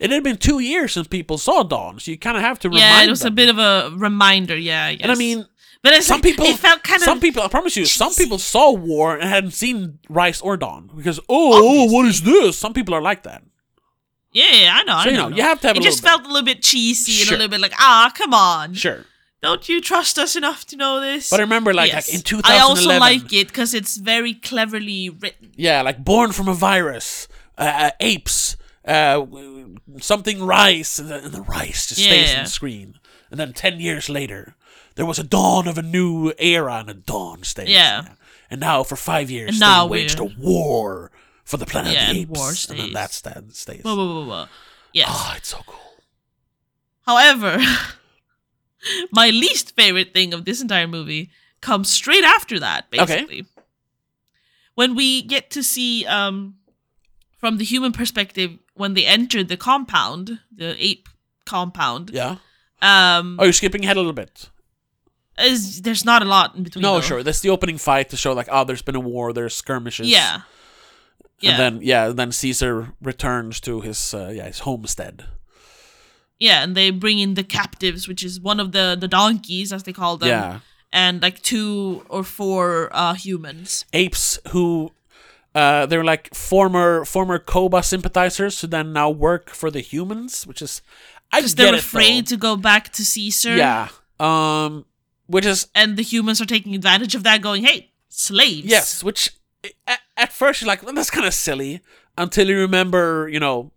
It had been two years since people saw Dawn, so you kind of have to Yeah, remind it was them. a bit of a reminder. Yeah, guess. and I mean, but some like, people, it felt kind of some people, I promise you, some people saw War and hadn't seen Rise or Dawn because, oh, what is this? Some people are like that. Yeah, I know. So, I you know, know, you have to have It just felt a little bit cheesy and Sure. a little bit like, ah, come on. Sure, Don't you trust us enough to know this? but I remember, like, Yes. like in I also like it because it's very cleverly written. yeah, like born from a virus, uh, uh, apes, uh, something rise, and the, rise just stays on the screen. And then ten years later, there was a dawn of a new era, and a dawn stays. Yeah. And now for five years, And they now waged a war for the planet Yeah, of the and apes, war and stays. then that sta- stays. Blah, blah, blah, whoa. Yes. Oh, it's so cool. However, my least favorite thing of this entire movie comes straight after that, basically. Okay. When we get to see, um, from the human perspective, when they enter the compound, the ape compound, Yeah. um, Oh, you're skipping ahead a little bit. Is there's not a lot in between. No, though. sure. That's the opening fight to show like, oh, there's been a war. There's skirmishes. Yeah. Yeah. And then yeah, and then Caesar returns to his uh, yeah his homestead. yeah, and they bring in the captives, which is one of the the donkeys, as they call them. yeah. And like two or four uh humans. apes who uh, they're like former former Koba sympathizers who then now work for the humans, which is I get they're it, afraid though. to go back to Caesar. Yeah. Um which is And the humans are taking advantage of that, going, Hey, slaves. Yes, which at, at first you're like, well, that's kind of silly until you remember, you know,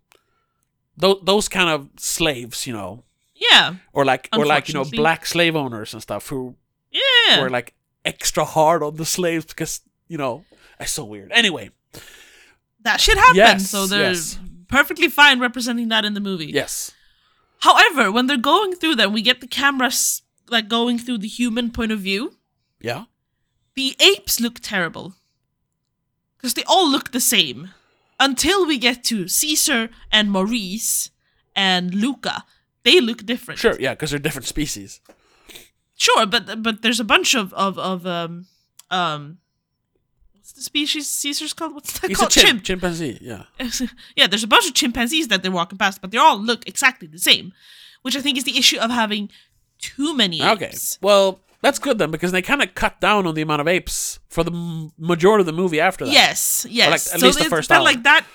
those those kind of slaves, you know, Yeah. or like or like you know black slave owners and stuff who Yeah. were like extra hard on the slaves because you know it's so weird. Anyway, that shit happened. Yes, so they're yes. perfectly fine representing that in the movie. yes, However, when they're going through them, we get the cameras like going through the human point of view. yeah, The apes look terrible because they all look the same until we get to Caesar and Maurice and Luca. They look different. sure, yeah, because they're different species. Sure, but but there's a bunch of of of um um what's the species Caesar's called? What's that He's a called? chimp, chimpanzee. Yeah, yeah, there's a bunch of chimpanzees that they're walking past, but they all look exactly the same, which I think is the issue of having too many okay. Well, that's good then because they kind of cut down on the amount of apes for the m- majority of the movie after that. Yes, yes. like, at so least the first hour. like that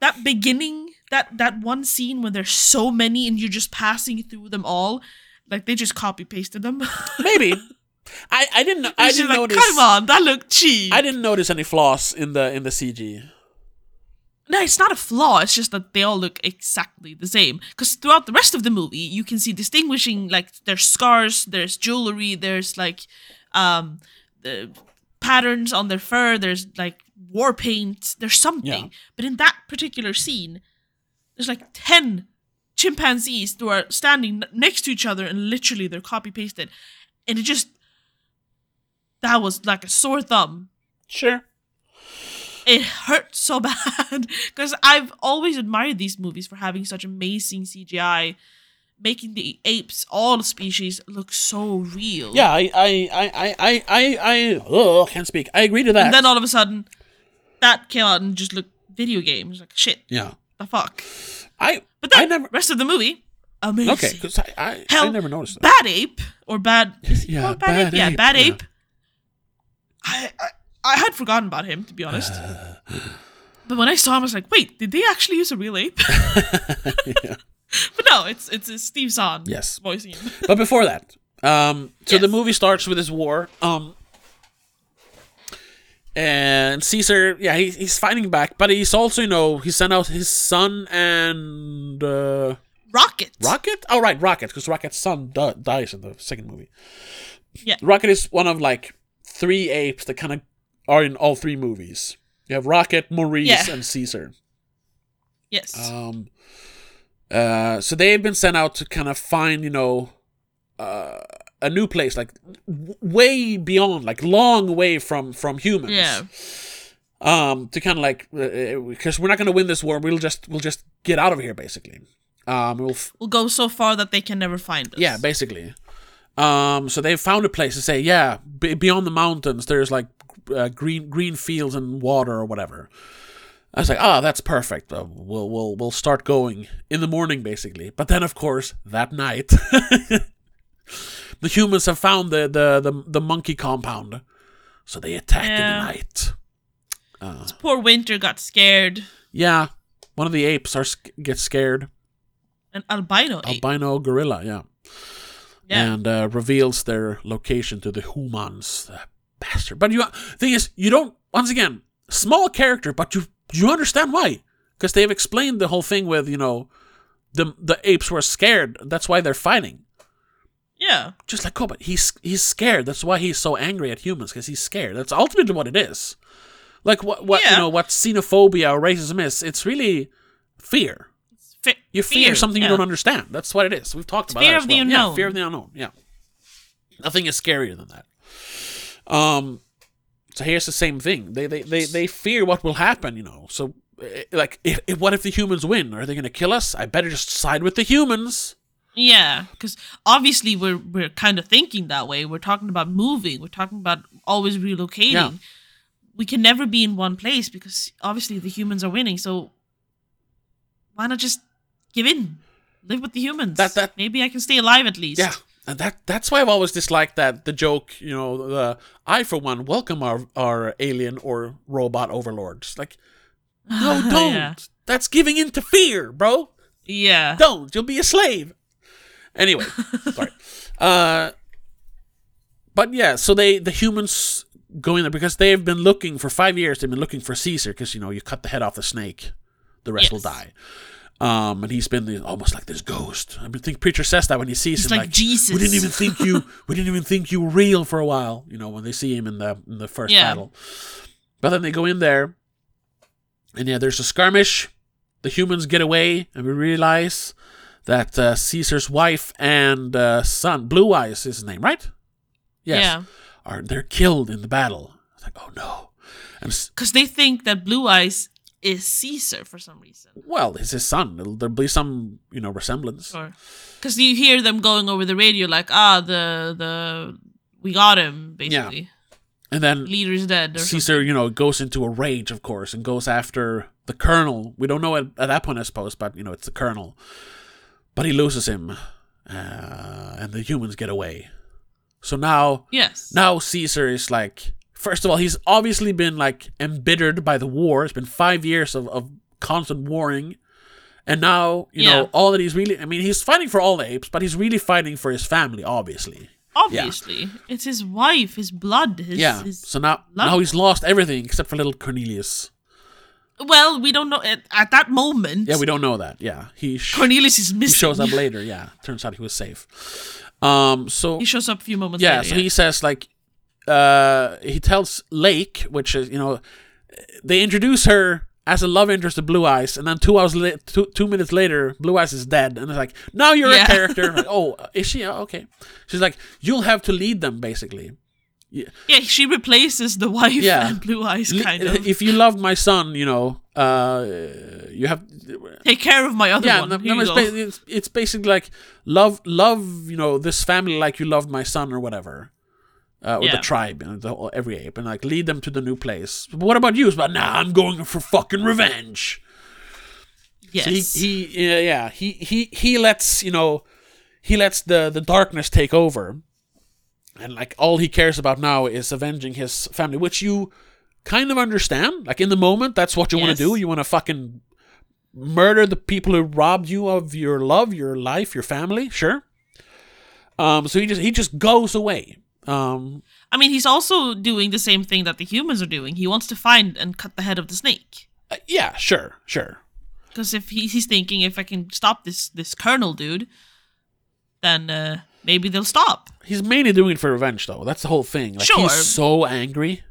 that beginning that that one scene when there's so many and you're just passing through them all, like they just copy pasted them. maybe. I I didn't I didn't like, notice. Come on, that looked cheap. I didn't notice any flaws in the in the CG. No, it's not a flaw. It's just that they all look exactly the same. Because throughout the rest of the movie, you can see distinguishing like there's scars, there's jewelry, there's like um the patterns on their fur, there's like war paint, there's something. Yeah. But in that particular scene, there's like ten chimpanzees who are standing next to each other and literally they're copy pasted, and it just that was like a sore thumb Sure. It hurt so bad because I've always admired these movies for having such amazing CGI, making the apes, all species, look so real. Yeah, I I I I I I, can't speak. I agree to that. And then all of a sudden, that came out and just looked video games. Like shit, yeah. the fuck. I But then I never rest of the movie, amazing. Okay, because I, I, I never noticed that. Bad ape or bad? Yeah, bad, Bad ape? Yeah, bad yeah. ape. I, I I had forgotten about him to be honest. But when I saw him, I was like, "Wait, did they actually use a real ape?" But no, it's it's, Steve Zahn. Yes. voicing him. But before that, um, so the movie starts with this war. Um, and Caesar, yeah, he, he's fighting back, but he's also, you know, he sent out his son and uh, Rocket. Rocket. Oh, right, Rocket, because Rocket's son di- dies in the second movie. Yeah. Rocket is one of like three apes that kind of are in all three movies. You have Rocket, Maurice, Yeah. and Caesar. Yes. Um, uh, so they've been sent out to kind of find, you know, uh, a new place, like w- way beyond, like long way from from humans. yeah. Um, to kind of like because we're not gonna win this war, we'll just we'll just get out of here, basically. Um, we'll f- We'll go so far that they can never find us. yeah, basically. Um, so they found a place to say, yeah, b- beyond the mountains, there's like uh, green green fields and water or whatever. I was like, ah, that's perfect. Uh, we'll we'll we'll start going in the morning, basically. But then, of course, that night, the humans have found the the the, the monkey compound, so they attack in Yeah. the night. Poor Winter got scared. Yeah, one of the apes are gets scared. An albino ape. Albino gorilla, yeah. yeah. and uh, reveals their location to the humans. The bastard. But you thing is, you don't. Once again, small character, but you you understand why because they've explained the whole thing with you know the the apes were scared. That's why they're fighting. yeah. Just like Koba, he's he's scared. That's why he's so angry at humans because he's scared. That's ultimately what it is. Like what what you know what xenophobia or racism is. It's really fear. Fe- You fear, something yeah. you don't understand. That's what it is. We've talked about fear that of as the well. Yeah, unknown. fear of the unknown. Yeah. Nothing is scarier than that. Um so here's the same thing. They they they, they fear what will happen, you know. So eh, like if, if, what if the humans win? Are they going to kill us? I better just side with the humans. Yeah, because obviously we're we're kind of thinking that way. We're talking about moving. We're talking about always relocating. Yeah. We can never be in one place because obviously the humans are winning. So why not just give in, live with the humans? That- that- maybe I can stay alive at least. Yeah. And that that's why I've always disliked that the joke, you know, the I for one welcome our our alien or robot overlords. Like no, don't. Yeah. That's giving in to fear, bro. Yeah. Don't. You'll be a slave. Anyway, sorry. Uh, but yeah, so they the humans go in there because they've been looking for five years. They've been looking for Caesar because you know you cut the head off the snake, the rest will die. Um, and he's been the, almost like this ghost. I think preacher says that when he sees He's him, like Jesus. we didn't even think you, we didn't even think you were real for a while. You know, when they see him in the in the first Yeah. battle. But then they go in there, and yeah, there's a skirmish. The humans get away, and we realize that uh, Caesar's wife and uh, son, Blue Eyes, is his name, right? Yes, Yeah. are they're killed in the battle. It's like, oh no, Because they think that Blue Eyes is Caesar for some reason. well, it's his son. There'll, be some, you know, resemblance. Or because you hear them going over the radio like, ah, the the we got him basically. Yeah. And then Leader's dead. Caesar, you know, goes into a rage, of course, and goes after the colonel. We don't know at, at that point, I suppose, but you know, it's the colonel. But he loses him, uh, and the humans get away. So now. Yes. now Caesar is like, first of all, he's obviously been like embittered by the war. It's been five years of, of constant warring. And now, you Yeah. know, all that he's really, I mean, he's fighting for all the apes, but he's really fighting for his family, obviously. Obviously, it's his wife, his blood, his, Yeah. his So now, now he's lost everything except for little Cornelius. Well, we don't know at, at that moment. Yeah, we don't know that. Yeah, he, sh- Cornelius is he missing. shows up later. Yeah, turns out he was safe. Um, so He shows up a few moments yeah, later. so he says like, uh, he tells Lake, which is you know, they introduce her as a love interest to Blue Eyes, and then two hours la- two, two minutes later, Blue Eyes is dead, and it's like now you're Yeah. a character. Like, oh, is she? Oh, okay. She's like, you'll have to lead them basically. yeah, yeah, she replaces the wife Yeah. and Blue Eyes, kind of. If you love my son, you know, uh, you have Take care of my other yeah, one. no, no, it's, ba- it's, it's basically like love, love, you know, this family like you loved my son or whatever, uh, or the tribe, you know, the, whole- every ape, and like lead them to the new place. But what about you? It's about nah, I'm going for fucking revenge. yes. So he, he, yeah, yeah, he, he, he lets you know, he lets the the darkness take over, and like all he cares about now is avenging his family, which you kind of understand. Like in the moment, that's what you want to do. You want to fucking murder the people who robbed you of your love, your life, your family. Sure. Um. So he just he just goes away. Um. I mean, he's also doing the same thing that the humans are doing. He wants to find and cut the head of the snake. uh, yeah. Sure. Sure. Because if he, he's thinking, if I can stop this this colonel dude, then uh, maybe they'll stop. He's mainly doing it for revenge, though. That's the whole thing. Like Sure. he's so angry.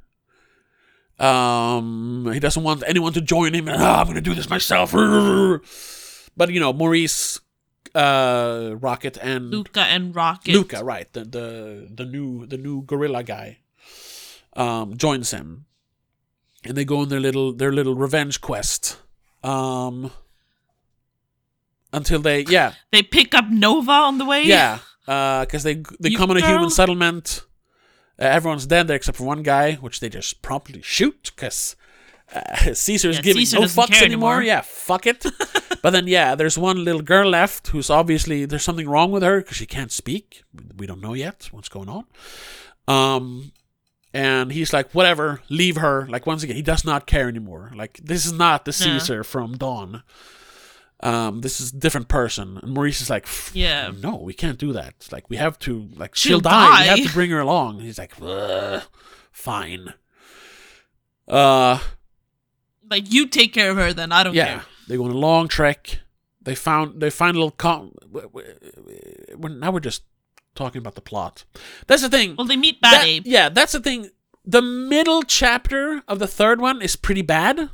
Um, he doesn't want anyone to join him. And, "Ah, I'm gonna do this myself. But you know, Maurice, uh, Rocket, and Luca and Rocket. Luca, right? The the the new the new gorilla guy, um, joins him, and they go on their little their little revenge quest. Um, until they yeah They pick up Nova on the way. yeah, because they they You come on a human settlement. Uh, everyone's dead there except for one guy, which they just promptly shoot because uh, Caesar's Yeah, giving Caesar no fucks anymore. anymore. Yeah, fuck it. but then yeah, there's one little girl left who's obviously there's something wrong with her because she can't speak. We don't know yet what's going on. Um, and he's like, whatever, leave her. Like once again, he does not care anymore. Like this is not the No. Caesar from Dawn. Um, this is a different person. And Maurice is like, Yeah. no, we can't do that. Like we have to, like she'll, She'll die. We have to bring her along. And he's like, fine. Uh, Like you take care of her, then I don't care. yeah. care. They go on a long trek. They found they find a little w- We're, now we're just talking about the plot. That's the thing. Well, they meet Bad That- Ape. Yeah, that's the thing. The middle chapter of the third one is pretty bad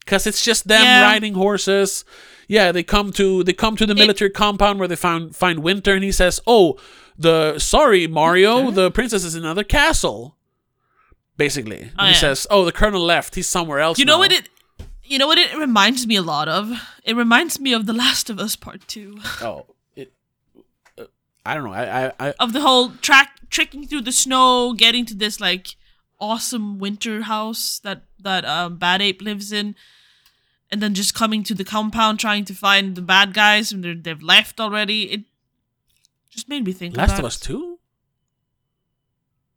because it's just them Yeah. riding horses. Yeah, they come to they come to the military compound where they found find Winter, and he says, "Oh, the sorry Mario, the princess is in another castle." Basically, Oh, he yeah. says, "Oh, the colonel left. He's somewhere else." You know now." what it? You know what it reminds me a lot of? It reminds me of The Last of Us Part Two, Oh, it. Uh, I don't know. I I, I of the whole track trekking through the snow, getting to this like awesome winter house that that um, Bad Ape lives in, and then just coming to the compound trying to find the bad guys and they're, they've left already. It just made me think. Last of Us two.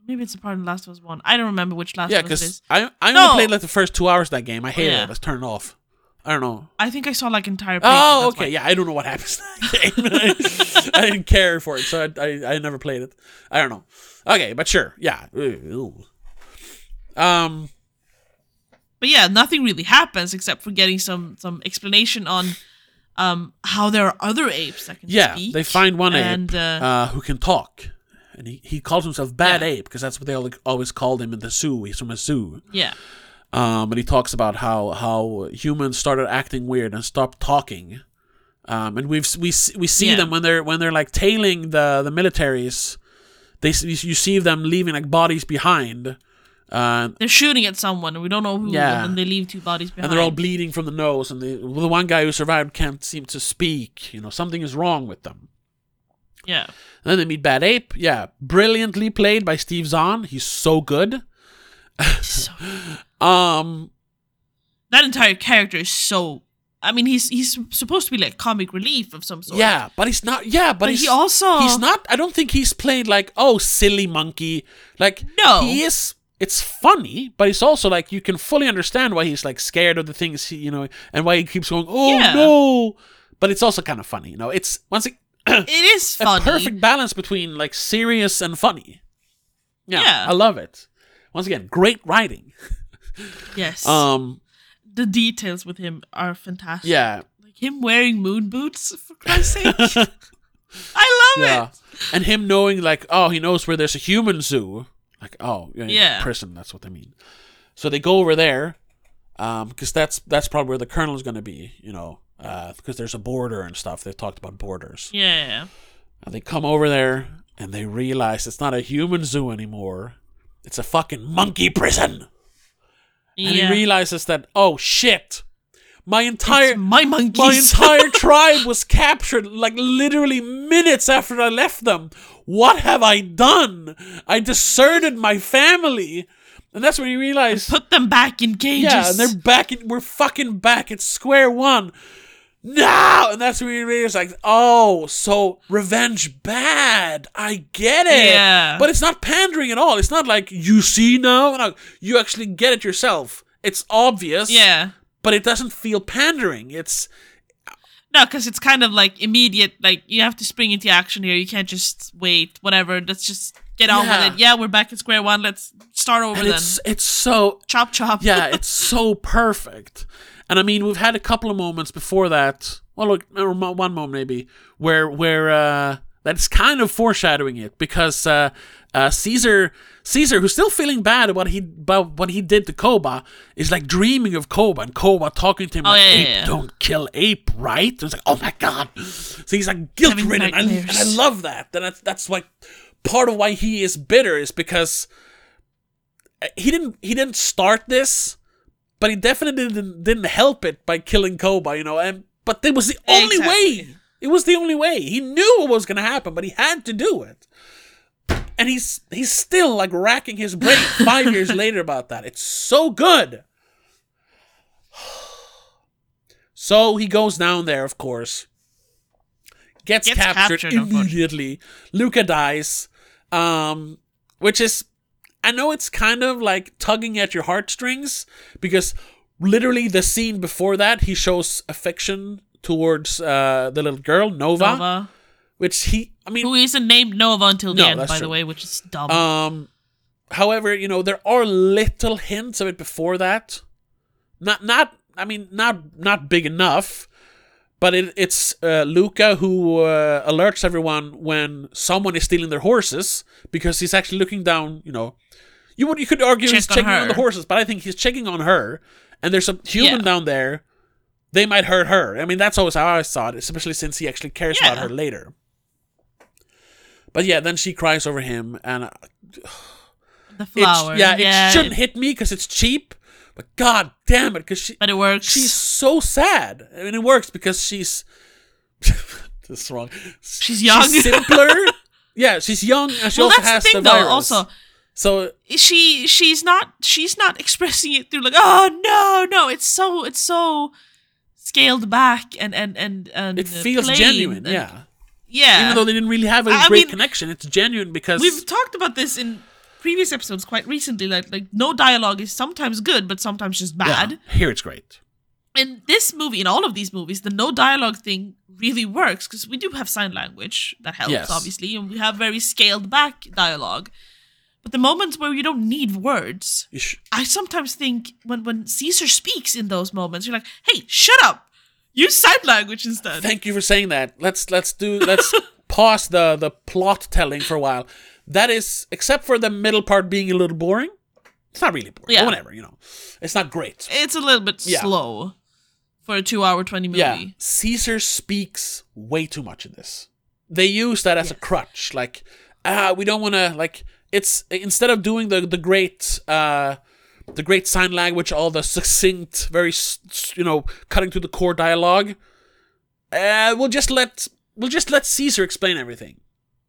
Maybe it's a part of Last of Us One. I don't remember which Last Yeah, of Us it because. I I No. only played like the first two hours of that game. I hated Yeah. it. Let's turn it off. I don't know. I think I saw like entire. Oh, that's okay. why. Yeah, I don't know what happens in that game. I didn't care for it, so I, I, I never played it. I don't know. Okay, but sure. Yeah. Ew. Um, But yeah, nothing really happens except for getting some some explanation on um how there are other apes that can yeah, speak. they find one and, ape uh, uh, who can talk, and he, he calls himself Bad Yeah. Ape because that's what they al- always called him in the zoo. He's from a zoo. yeah. Um, and he talks about how how humans started acting weird and stopped talking. Um, and we've we we see Yeah. them when they're when they're like tailing the the militaries. They you see them leaving like bodies behind. Uh, They're shooting at someone and we don't know who Yeah. and then they leave two bodies behind. and they're all bleeding from the nose, and the the one guy who survived can't seem to speak. You know, something is wrong with them. Yeah. And then they meet Bad Ape. Yeah, brilliantly played by Steve Zahn. He's so good. So, Um, that entire character is so I mean he's he's supposed to be like comic relief of some sort. yeah, but he's not. Yeah, but, But he's he also he's not. I don't think he's played like oh silly monkey. Like No. he is. It's funny, but it's also like you can fully understand why he's like scared of the things he, you know, and why he keeps going. Oh Yeah. no! But it's also kind of funny, you know. It's once it, it is a perfect balance between like serious and funny. Yeah, Yeah. I love it. Once again, great writing. Yes. Um, the details with him are fantastic. yeah, Like him wearing moon boots for Christ's sake. I love yeah, it. and him knowing like, oh, he knows where there's a human zoo. Like, oh, yeah, Yeah. prison. That's what they mean. So they go over there, um, because that's that's probably where the colonel is going to be. You know, uh, because there's a border and stuff. They've talked about borders. Yeah. And they come over there and they realize it's not a human zoo anymore. It's a fucking monkey prison. And he realizes that, oh shit, my entire It's my monkeys. my entire tribe was captured like literally minutes after I left them. What have I done? I deserted my family. And that's when you realize Put them back in cages. Yeah, and they're back in we're fucking back at square one. No! And that's when you realize like, oh, so revenge bad. I get it. Yeah. But it's not pandering at all. It's not like you see now. No, you actually get it yourself. It's obvious yeah. but it doesn't feel pandering. It's No, because it's kind of like immediate. Like you have to spring into action here. You can't just wait. Whatever. Let's just get on Yeah. with it. Yeah, we're back at square one. Let's start over and then. it's it's so chop chop. yeah, it's so perfect. And I mean, we've had a couple of moments before that. Well, look, one moment maybe where where uh, that's kind of foreshadowing it because uh, uh, Caesar Caesar, who's still feeling bad about he about what he did to Koba, is like dreaming of Koba and Koba talking to him Oh, like, yeah, yeah, "Ape, yeah. don't kill ape, right?" And it's like, "Oh my god!" So he's like guilt ridden, and, and I love that. And that's that's like part of why he is bitter is because uh, he didn't he didn't start this, but he definitely didn't didn't help it by killing Koba, you know. And but it was the only Exactly. way. It was the only way. He knew what was gonna happen, but he had to do it. And he's he's still like racking his brain five years later about that. It's so good. So he goes down there, of course. Gets, Gets captured, captured, immediately. Luca dies. Um, which is I know it's kind of like tugging at your heartstrings because literally the scene before that he shows affection towards uh, the little girl Nova, Nova, which he I mean who isn't named Nova until the No, end, by the way, which is dumb. um however, you know, there are little hints of it before that. Not not I mean not not big enough. But it, it's uh, Luca who uh, alerts everyone when someone is stealing their horses because he's actually looking down. You know, you would you could argue he's on checking on the horses, but I think he's checking on her. And there's a human Yeah. down there. They might hurt her. I mean, that's always how I saw it, especially since he actually cares about her later. But yeah, then she cries over him, and uh, the flower. yeah, it shouldn't hit me because it's cheap. But god damn it, because she But it works. she's so sad. I mean, it works because she's. this is wrong. She's young. simpler. yeah, she's young, and she well, also that's has the thing, the though. virus. Also, so she she's not she's not expressing it through like oh no no it's so it's so scaled back and and and, and it feels genuine. and- Yeah. yeah even though they didn't really have a I great mean- connection, it's genuine because we've talked about this in previous episodes quite recently like like no dialogue is sometimes good but sometimes just yeah, bad here it's great. in this movie in all of these movies the no dialogue thing really works because we do have sign language that helps Yes. obviously and we have very scaled back dialogue But the moments where you don't need words, sh- I sometimes think when when Caesar speaks in those moments, you're like, "Hey, shut up! Use sign language instead." Thank you for saying that. Let's let's do let's pause the the plot telling for a while. That is, except for the middle part being a little boring. It's not really boring. Yeah. Whatever, you know. It's not great. it's a little bit Yeah. slow for a two-hour, twenty movie. Yeah, Caesar speaks way too much in this. They use that as a crutch. Like, ah, we don't want to like. It's instead of doing the the great uh, the great sign language, all the succinct, very you know, cutting to the core dialogue. Uh, we'll just let we'll just let Caesar explain everything,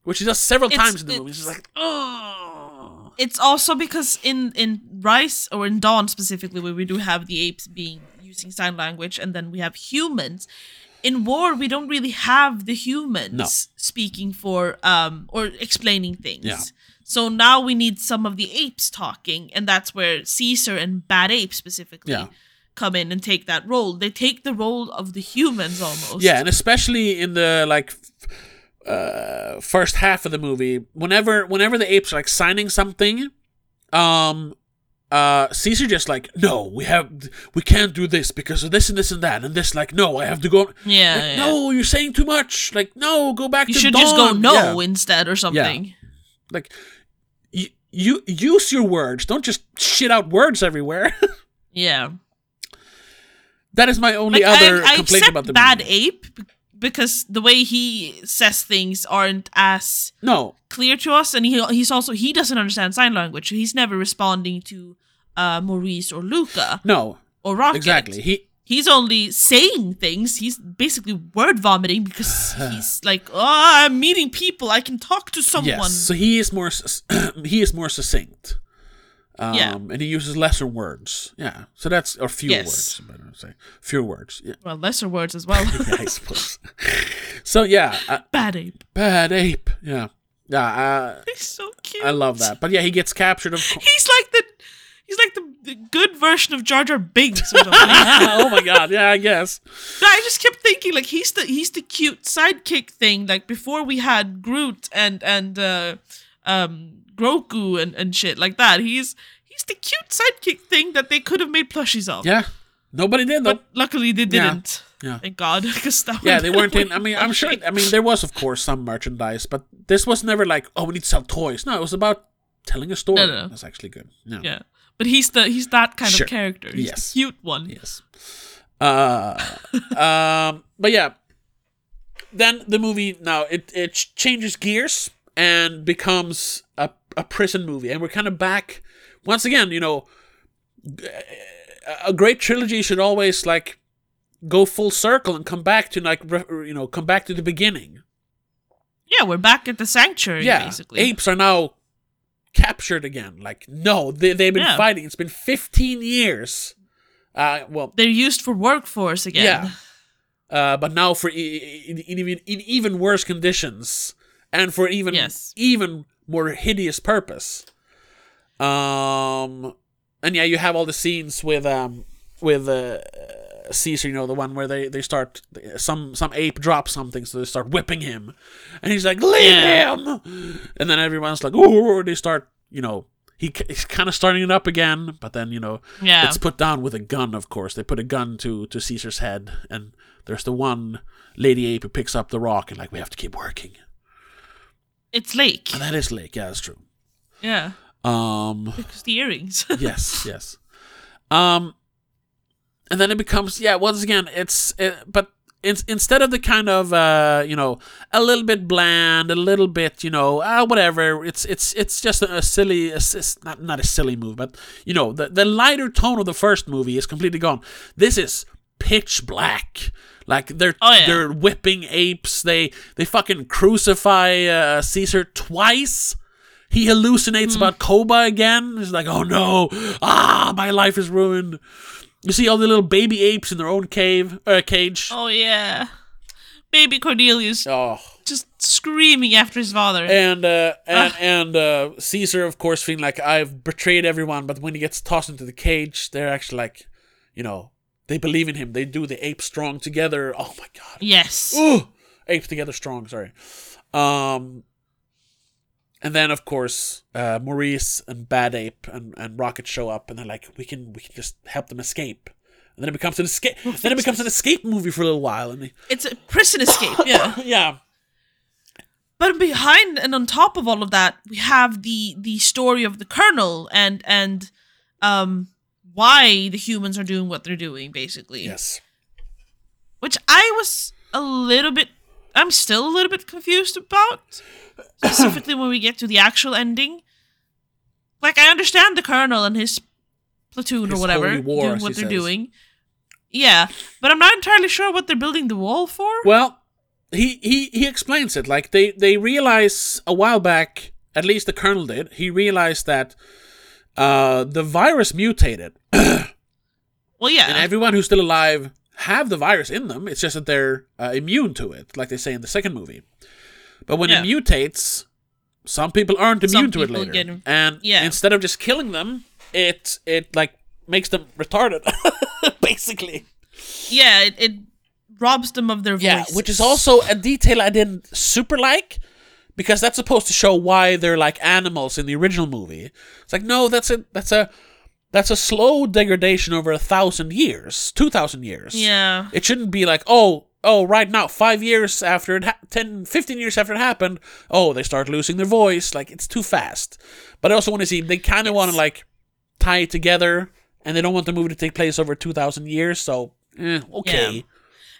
which he does several It's- times in the movie. It's just like, oh, It's also because in in Rise or in Dawn specifically, where we do have the apes being using sign language, and then we have humans. In War, we don't really have the humans No. speaking for um or explaining things. Yeah. So now we need some of the apes talking, and that's where Caesar and Bad Ape specifically Yeah. come in and take that role. They take the role of the humans almost. Yeah, and especially in the like f- uh first half of the movie, whenever whenever the apes are like signing something, um uh Caesar just like, no, we have we can't do this because of this and this and that and this like no, I have to go Yeah, like, yeah. no, you're saying too much. Like, no, go back You to should just go no Yeah. instead or something. Yeah. Like you, you use your words, don't just shit out words everywhere. Yeah. that is my only Like, other I, I complaint about the Bad movie. Ape because the way he says things aren't as No, clear to us, and he he's also he doesn't understand sign language. He's never responding to uh, Maurice or Luca no, or Rocket. exactly. He He's only saying things. He's basically word vomiting because he's like, "Oh, I'm meeting people. I can talk to someone." Yes, so he is more he is more succinct. Um, Yeah. and he uses lesser words. Yeah, so that's or fewer Yes. words. I'm better to say fewer words. Yeah, Well, lesser words as well. yeah I suppose. so yeah, uh, Bad Ape. bad ape. Yeah, yeah. Uh, He's so cute. I love that. But yeah, he gets captured. Of course. He's like the he's like the, the good version of Jar Jar Binks oh my god. Yeah, I guess. No, I just kept thinking like he's the he's the cute sidekick thing. Like before we had Groot and and uh, um Grogu and and shit like that. He's he's the cute sidekick thing that they could have made plushies of. Yeah. Nobody did though. But luckily they didn't. Yeah. Thank God, because Yeah, they weren't in. I mean, I'm sure. I mean, there was, of course, some merchandise, but this was never like, oh, we need to sell toys. No, it was about telling a story. No, no. That's actually good. Yeah. Yeah, but he's the he's that kind Sure. of character. He's Yes. the cute one. Yes. Uh, um, but yeah. Then the movie now it it changes gears and becomes a a prison movie, and we're kind of back once again. You know, a- great trilogy should always like go full circle and come back to like you know come back to the beginning. Yeah, we're back at the sanctuary. yeah, basically. apes are now captured again. Like no, they they've been Yeah. fighting. It's been fifteen years. Uh, well, They're used for workforce again. Yeah. uh, but now for e- in, in even in even worse conditions and for even Yes. even more hideous purpose. Um, and yeah, you have all the scenes with um with uh, Caesar, you know, the one where they they start some some ape drops something, so they start whipping him, and he's like, "Leave him!" And then everyone's like, "Ooh!" They start, you know. He, he's kind of starting it up again, but then you know Yeah. it's put down with a gun, of course. They put a gun to to Caesar's head, and there's the one lady ape who picks up the rock and like we have to keep working. It's Lake. And that is Lake, yeah, that's true. Yeah, Um, because the earrings. yes, yes. Um, and then it becomes yeah. Once again, it's it, but. In, instead of the kind of uh, you know a little bit bland, a little bit you know ah whatever, it's it's it's just a, a silly, a, not not a silly move, but you know the the lighter tone of the first movie is completely gone. This is pitch black. Like they're Oh, yeah. they're whipping apes. They they fucking crucify uh, Caesar twice. He hallucinates Hmm. about Koba again. He's like, oh no, ah, my life is ruined. You see all the little baby apes in their own cave, uh, cage. oh yeah, baby Cornelius Oh, just screaming after his father. and uh, and Ah. and uh, Caesar, of course, feeling like I've betrayed everyone. But when he gets tossed into the cage, they're actually like, you know, they believe in him. They do the ape strong together. Oh my god. yes. Ooh, apes together strong. Sorry. Um, and then of course uh, Maurice and Bad Ape and, and Rocket show up, and they're like, we can we can just help them escape. And then it becomes an escape. then it becomes an escape movie for a little while, and they, It's a prison escape. Yeah. yeah, But behind and on top of all of that, we have the the story of the Colonel and and um why the humans are doing what they're doing, basically. yes, Which I was a little bit I'm still a little bit confused about. Specifically when we get to the actual ending. Like I understand the Colonel and his platoon His or whatever war, doing what they're says. doing. Yeah. But I'm not entirely sure what they're building the wall for. Well, he, he he explains it like they they realize a while back, at least the colonel did. He realized that uh, the virus mutated, well yeah. and everyone who's still alive have the virus in them. It's just that they're uh, immune to it, like they say in the second movie. But when Yeah. it mutates, some people aren't immune to it later, get- and yeah. instead of just killing them, it it like makes them retarded, basically. yeah, it, it robs them of their voice. Yeah, which is also a detail I didn't super like because that's supposed to show why they're like animals in the original movie. It's like no, that's a that's a that's a slow degradation over a thousand years, two thousand years. Yeah. it shouldn't be like oh oh right now five years after it ha- 10 15 years after it happened oh they start losing their voice like it's too fast but i also want to see they kind of want to like tie it together and they don't want the movie to take place over 2000 years so eh, okay Yeah.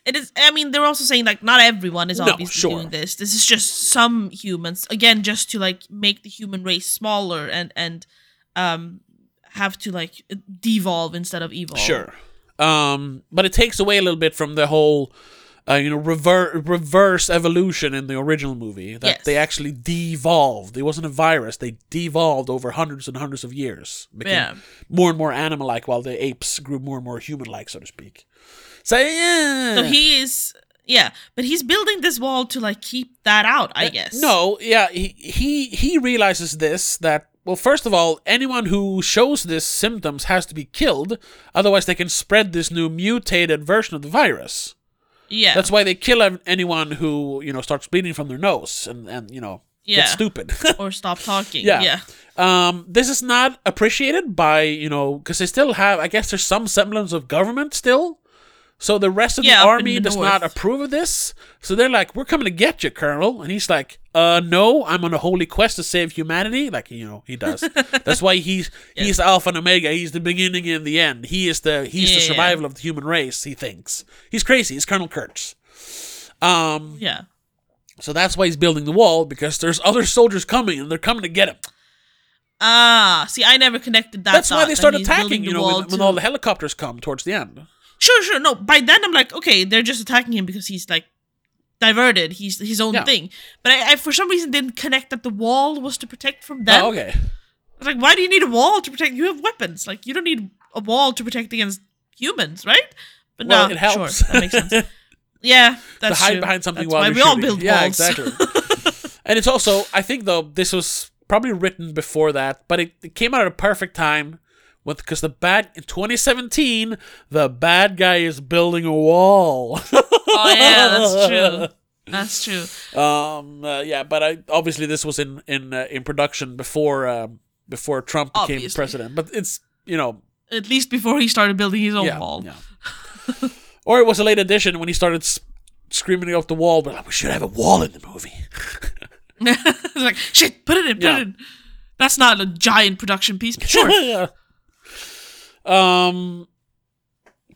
It is. I mean, they're also saying like not everyone is No, obviously sure. doing this. This is just some humans. Again, just to like make the human race smaller and and um have to like devolve instead of evolve. Sure. Um, but it takes away a little bit from the whole, uh, you know, rever- reverse evolution in the original movie. That Yes. they actually devolved. It wasn't a virus. They devolved over hundreds and hundreds of years. Became Yeah. more and more animal-like, while the apes grew more and more human-like, so to speak. So yeah. So he is. Yeah, but he's building this wall to like keep that out. I guess. Uh, No, yeah, he, he he realizes this that well, first of all, anyone who shows this symptoms has to be killed, otherwise they can spread this new mutated version of the virus. Yeah. That's why they kill anyone who you know starts bleeding from their nose and and you know Yeah. gets stupid. or stop talking. Yeah. Yeah. um, this is not appreciated by you know because they still have. I guess there's some semblance of government still. So the rest of Yeah, the army the does not approve of this. So they're like, "We're coming to get you, Colonel," and he's like, "Uh, no, I'm on a holy quest to save humanity." Like you know, he does. That's why he's he's Alpha and Omega. He's the beginning and the end. He is the he's the Yeah. survival of the human race. He thinks he's crazy. He's Colonel Kurtz. Um, Yeah. so that's why he's building the wall because there's other soldiers coming and they're coming to get him. Ah, see, I never connected that. That's why they start attacking. building You know, when, when all the helicopters come towards the end. Sure, sure. No, by then I'm like, okay, they're just attacking him because he's like diverted. He's his own Yeah. thing. But I, I, for some reason, didn't connect that the wall was to protect from oh, them. Oh, okay. I was like, why do you need a wall to protect? You have weapons. Like, you don't need a wall to protect against humans, right? But Well, no, it helps. Sure, that makes sense. Yeah, that's to hide true. behind something That's while we all shooting. build yeah, walls. exactly. and it's also, I think though, this was probably written before that, but it, it came out at a perfect time. Because the bad in 2017, the bad guy is building a wall. oh yeah, that's true. That's true. Um, uh, yeah, but I obviously this was in in uh, in production before um, before Trump became Obviously. president. But it's you know At least before he started building his own yeah, wall. yeah. or it was a late addition when he started s- screaming off the wall. But like, we should have a wall in the movie. it's like shit. Put it in. Put Yeah. it in. That's not a giant production piece. but Sure. Um.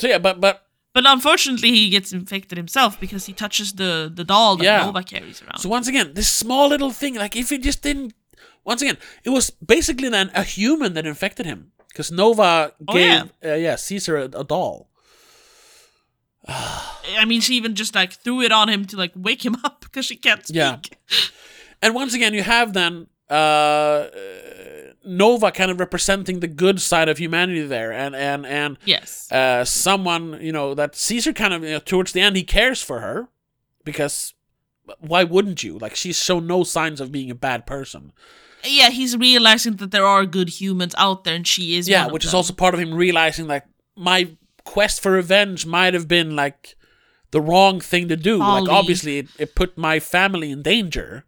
So yeah, but but But unfortunately, he gets infected himself because he touches the the doll that Yeah. Nova carries around. so once again, this small little thing, like if he just didn't. Once again, it was basically then a human that infected him because Nova Oh, gave yeah. uh, yeah Caesar a, a doll. I mean, she even just like threw it on him to like wake him up because she can't speak. Yeah. And once again, you have then uh, uh, Nova kind of representing the good side of humanity there, and and and Yes. uh, someone you know that Caesar kind of you know, towards the end he cares for her because why wouldn't you? Like she's shown no signs of being a bad person. Yeah, he's realizing that there are good humans out there, and she is. yeah, one of which is also part of him realizing like my quest for revenge might have been like the wrong thing to do. Like obviously it, it put my family in danger.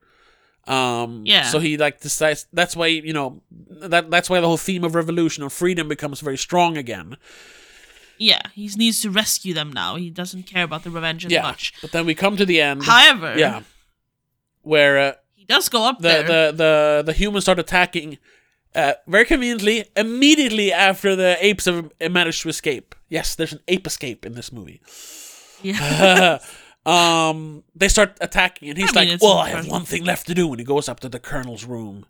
Um, Yeah. So he like decides. That's why you know that that's why the whole theme of revolution or freedom becomes very strong again. Yeah, he needs to rescue them now. He doesn't care about the revenge as Yeah. much. But then we come to the end. However, yeah. Where uh, he does go up the, there. the the the humans start attacking. Uh, very conveniently, immediately after the apes have managed to escape. Yes, there's an ape escape in this movie. yeah. um, they start attacking, and he's I mean, like, "Well, I have one thing left to do." And he goes up to the colonel's room,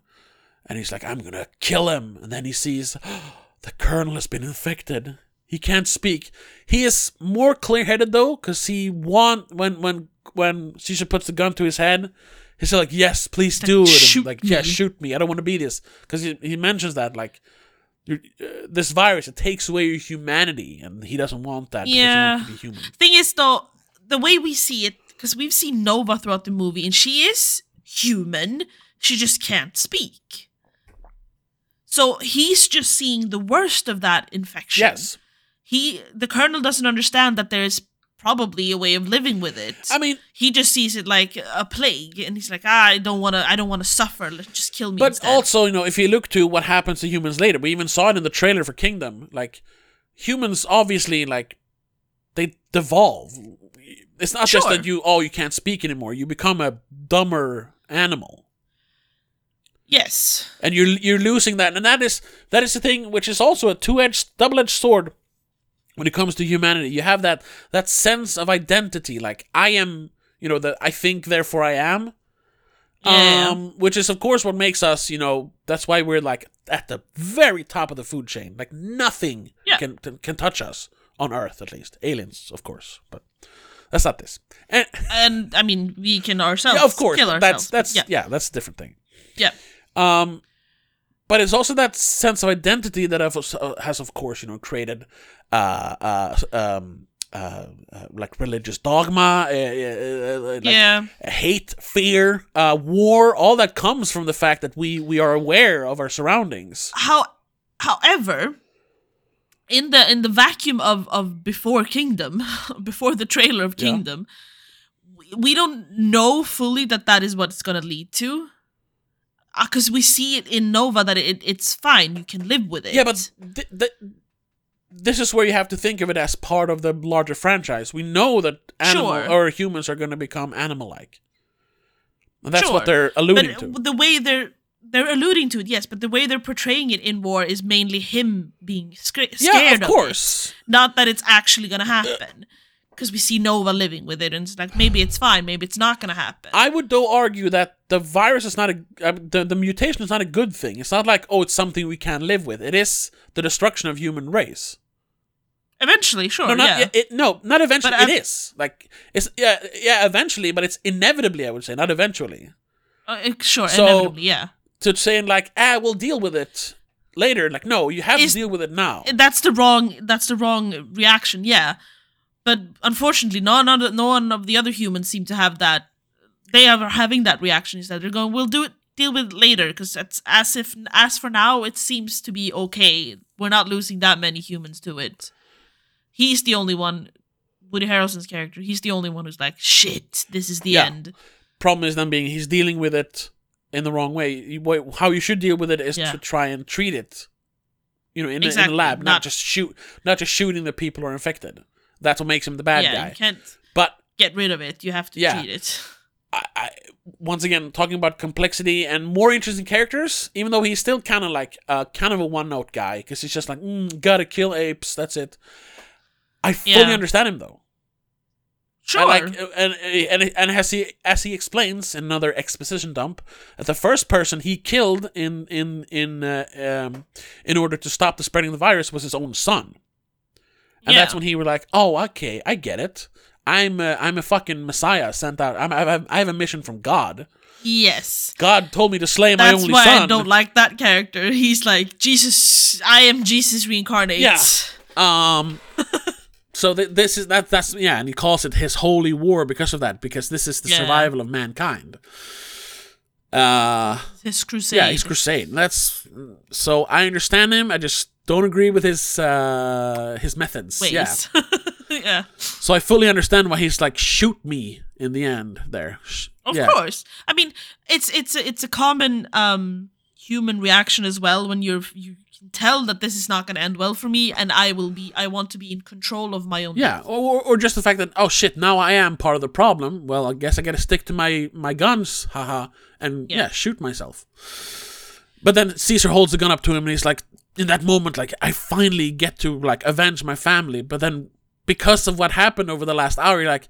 and he's like, "I'm gonna kill him." And then he sees the colonel has been infected. He can't speak. He is more clear-headed though, because he want when when when Caesar puts the gun to his head. He's like, "Yes, please do it." And "Shoot like, yeah, me." shoot me. I don't want to be this. Because he, he mentions that like. Uh, this virus it takes away your humanity, and he doesn't want that. because he Yeah. wants to be human. Thing is, though, the way we see it, because we've seen Nova throughout the movie, and she is human. She just can't speak. So he's just seeing the worst of that infection. Yes, He, the colonel, doesn't understand that there is probably a way of living with it. I mean, he just sees it like a plague, and he's like, ah, I don't want to. I don't want to suffer. Let's just kill me. But instead. also, you know, if you look to what happens to humans later, we even saw it in the trailer for Kingdom. Like, humans obviously, like, they devolve. It's not just that you, oh, you can't speak anymore. You become a dumber animal. yes, And you're you're losing that. And that is that is the thing which is also a two edged double edged sword when it comes to humanity. You have that that sense of identity, like I am you know, that I think therefore I am. Yeah. Um, which is of course what makes us, you know, that's why we're like at the very top of the food chain. Like nothing Yeah. can can touch us on Earth, at least. Aliens, of course, but that's not this. And and I mean, we can ourselves. yeah, of course, kill that's ourselves. that's yeah, yeah, that's a different thing. yeah. Um, but it's also that sense of identity that uh, has, of course, you know, created uh, uh, um, uh, uh, like religious dogma, uh, like yeah. hate, fear, uh, war. All that comes from the fact that we we are aware of our surroundings. How, however, in the in the vacuum of of before Kingdom, before the trailer of Yeah. Kingdom, we, we don't know fully that that is what it's gonna lead to. Uh, because we see it in Nova that it it's fine, you can live with it. Yeah, but th- th- this is where you have to think of it as part of the larger franchise. We know that animal Sure. or humans are going to become animal-like, and that's Sure. what they're but alluding to. the way they're they're alluding to it, yes, but the way they're portraying it in War is mainly him being sca- scared. Yeah, of it. course. not that it's actually gonna happen because we see nova living with it and it's like maybe it's fine maybe it's not gonna happen I would though argue that the virus is not a uh, the, the mutation is not a good thing. It's not like oh it's something we can live with. It is the destruction of human race. eventually sure No, not yeah it, it- no, not eventually. But it is like it's yeah yeah eventually, but it's inevitably. I would say not eventually. Uh, sure So- inevitably yeah To saying like ah we'll deal with it later. Like no, you have Is- to deal with it now. that's the wrong that's the wrong reaction yeah but unfortunately no none of, no one of the other humans seem to have that they are having that reaction instead they're going we'll do it deal with it later because it's as if as for now it seems to be okay we're not losing that many humans to it he's the only one woody harrelson's character he's the only one who's like shit this is the Yeah. end Problem is then being he's dealing with it in the wrong way. How you should deal with it is Yeah. to try and treat it. You know, in, a, in a lab, not, not- just shoot, not just shooting the people who are infected. That's what makes him the bad yeah guy. you can't But get rid of it you have to Yeah. treat it I, I, once again, talking about complexity and more interesting characters, even though he's still kind of like uh, kind of a one note guy because he's just like, mm, gotta kill apes, that's it. I fully Yeah. understand him though. Sure I like, uh, and and and as he as he explains in another exposition dump, the first person he killed in in in uh, um, in order to stop the spreading of the virus was his own son, and that's when he were like, "Oh, okay, I get it. I'm a, I'm a fucking messiah sent out. I'm, I have I have a mission from God. yes God told me to slay my That's only why. I don't like that character. He's like Jesus. I am Jesus reincarnate. Yeah. Um. so th- this is that. That's yeah, and he calls it his holy war because of that. Because this is the Yeah. survival of mankind. Uh. His crusade. Yeah, he's crusade. That's so I understand him. I just don't agree with his uh his methods. ways. Yeah. yeah. So I fully understand why he's like shoot me in the end there. Of Yeah. course. I mean, it's it's a, it's a common um human reaction as well when you're you can tell that this is not going to end well for me and I will be I want to be in control of my own Yeah, or, or just the fact that oh shit, now I am part of the problem. Well, I guess I got to stick to my my guns, haha, and yeah. Yeah. shoot myself. But then Caesar holds the gun up to him, and he's like, in that moment, like I finally get to like avenge my family. But then because of what happened over the last hour, you're like,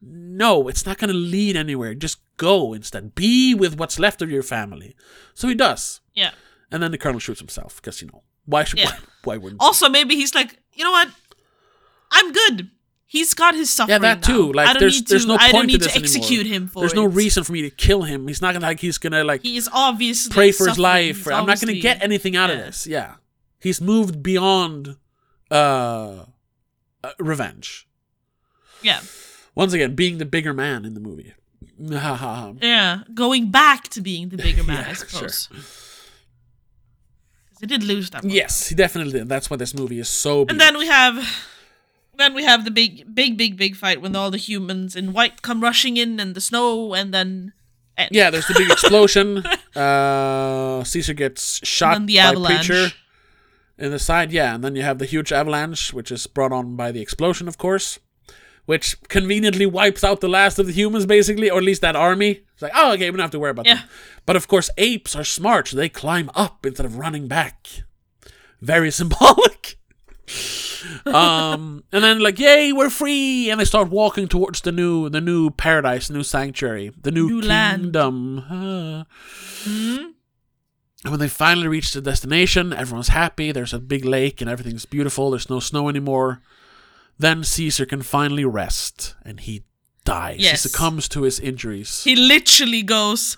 no, it's not going to lead anywhere. Just go instead. Be with what's left of your family. So he does, Yeah. And then the colonel shoots himself because you know why should Yeah. why, why wouldn't Also, maybe he's like, you know what? I'm good. He's got his suffering. Yeah, that too. now. Like, I don't there's need there's to, no I point don't need to to execute anymore. him for There's it. no reason for me to kill him. He's not gonna like he's gonna like He's obviously pray for his life. Or, I'm not gonna get anything out of yeah. this. Yeah, he's moved beyond uh, uh revenge. Yeah, Once again, being the bigger man in the movie. Yeah. Going back to being the bigger man, Yeah, I sure. suppose. 'Cause He did lose that. one. yes, he definitely did. That's why this movie is so. And then we have, then we have the big, big, big, big fight when all the humans in white come rushing in and the snow, and then and yeah, there's the big explosion. uh, Caesar gets shot the by avalanche. Preacher in the side. Yeah, and then you have the huge avalanche, which is brought on by the explosion, of course, which conveniently wipes out the last of the humans, basically, or at least that army. It's like, oh, okay, we don't have to worry about Yeah. them. But of course, apes are smart; so they climb up instead of running back. Very symbolic. um, and then like, yay, we're free, and they start walking towards the new, the new paradise, the new sanctuary, the new, New kingdom. Hmm? And when they finally reach the destination, everyone's happy. There's a big lake and everything's beautiful. There's no snow anymore. Then Caesar can finally rest, and he dies. Yes. He succumbs to his injuries. he literally goes,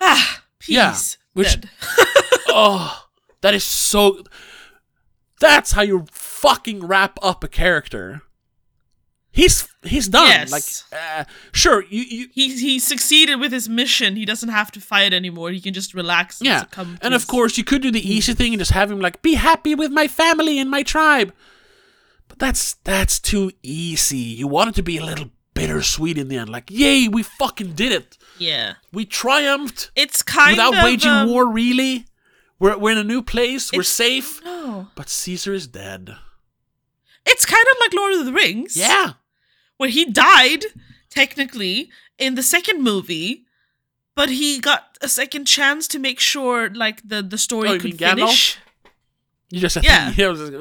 ah, peace, Yeah, which- oh, that is so. That's how you fucking wrap up a character. He's he's done. Yes. Like, uh, sure, you, you He he succeeded with his mission. He doesn't have to fight anymore. He can just relax. And yeah, succumb to and of his- course you could do the easy thing and just have him like be happy with my family and my tribe. That's that's too easy. You want it to be a little bittersweet in the end. Like, yay, we fucking did it. yeah, We triumphed it's kind without of waging um, war. Really, we're we're in a new place. We're safe. No, But Caesar is dead. it's kind of like Lord of the Rings. Yeah. where he died technically in the second movie, but he got a second chance to make sure like the the story Oh, could mean Gandalf? You just said Yeah. I was just, uh,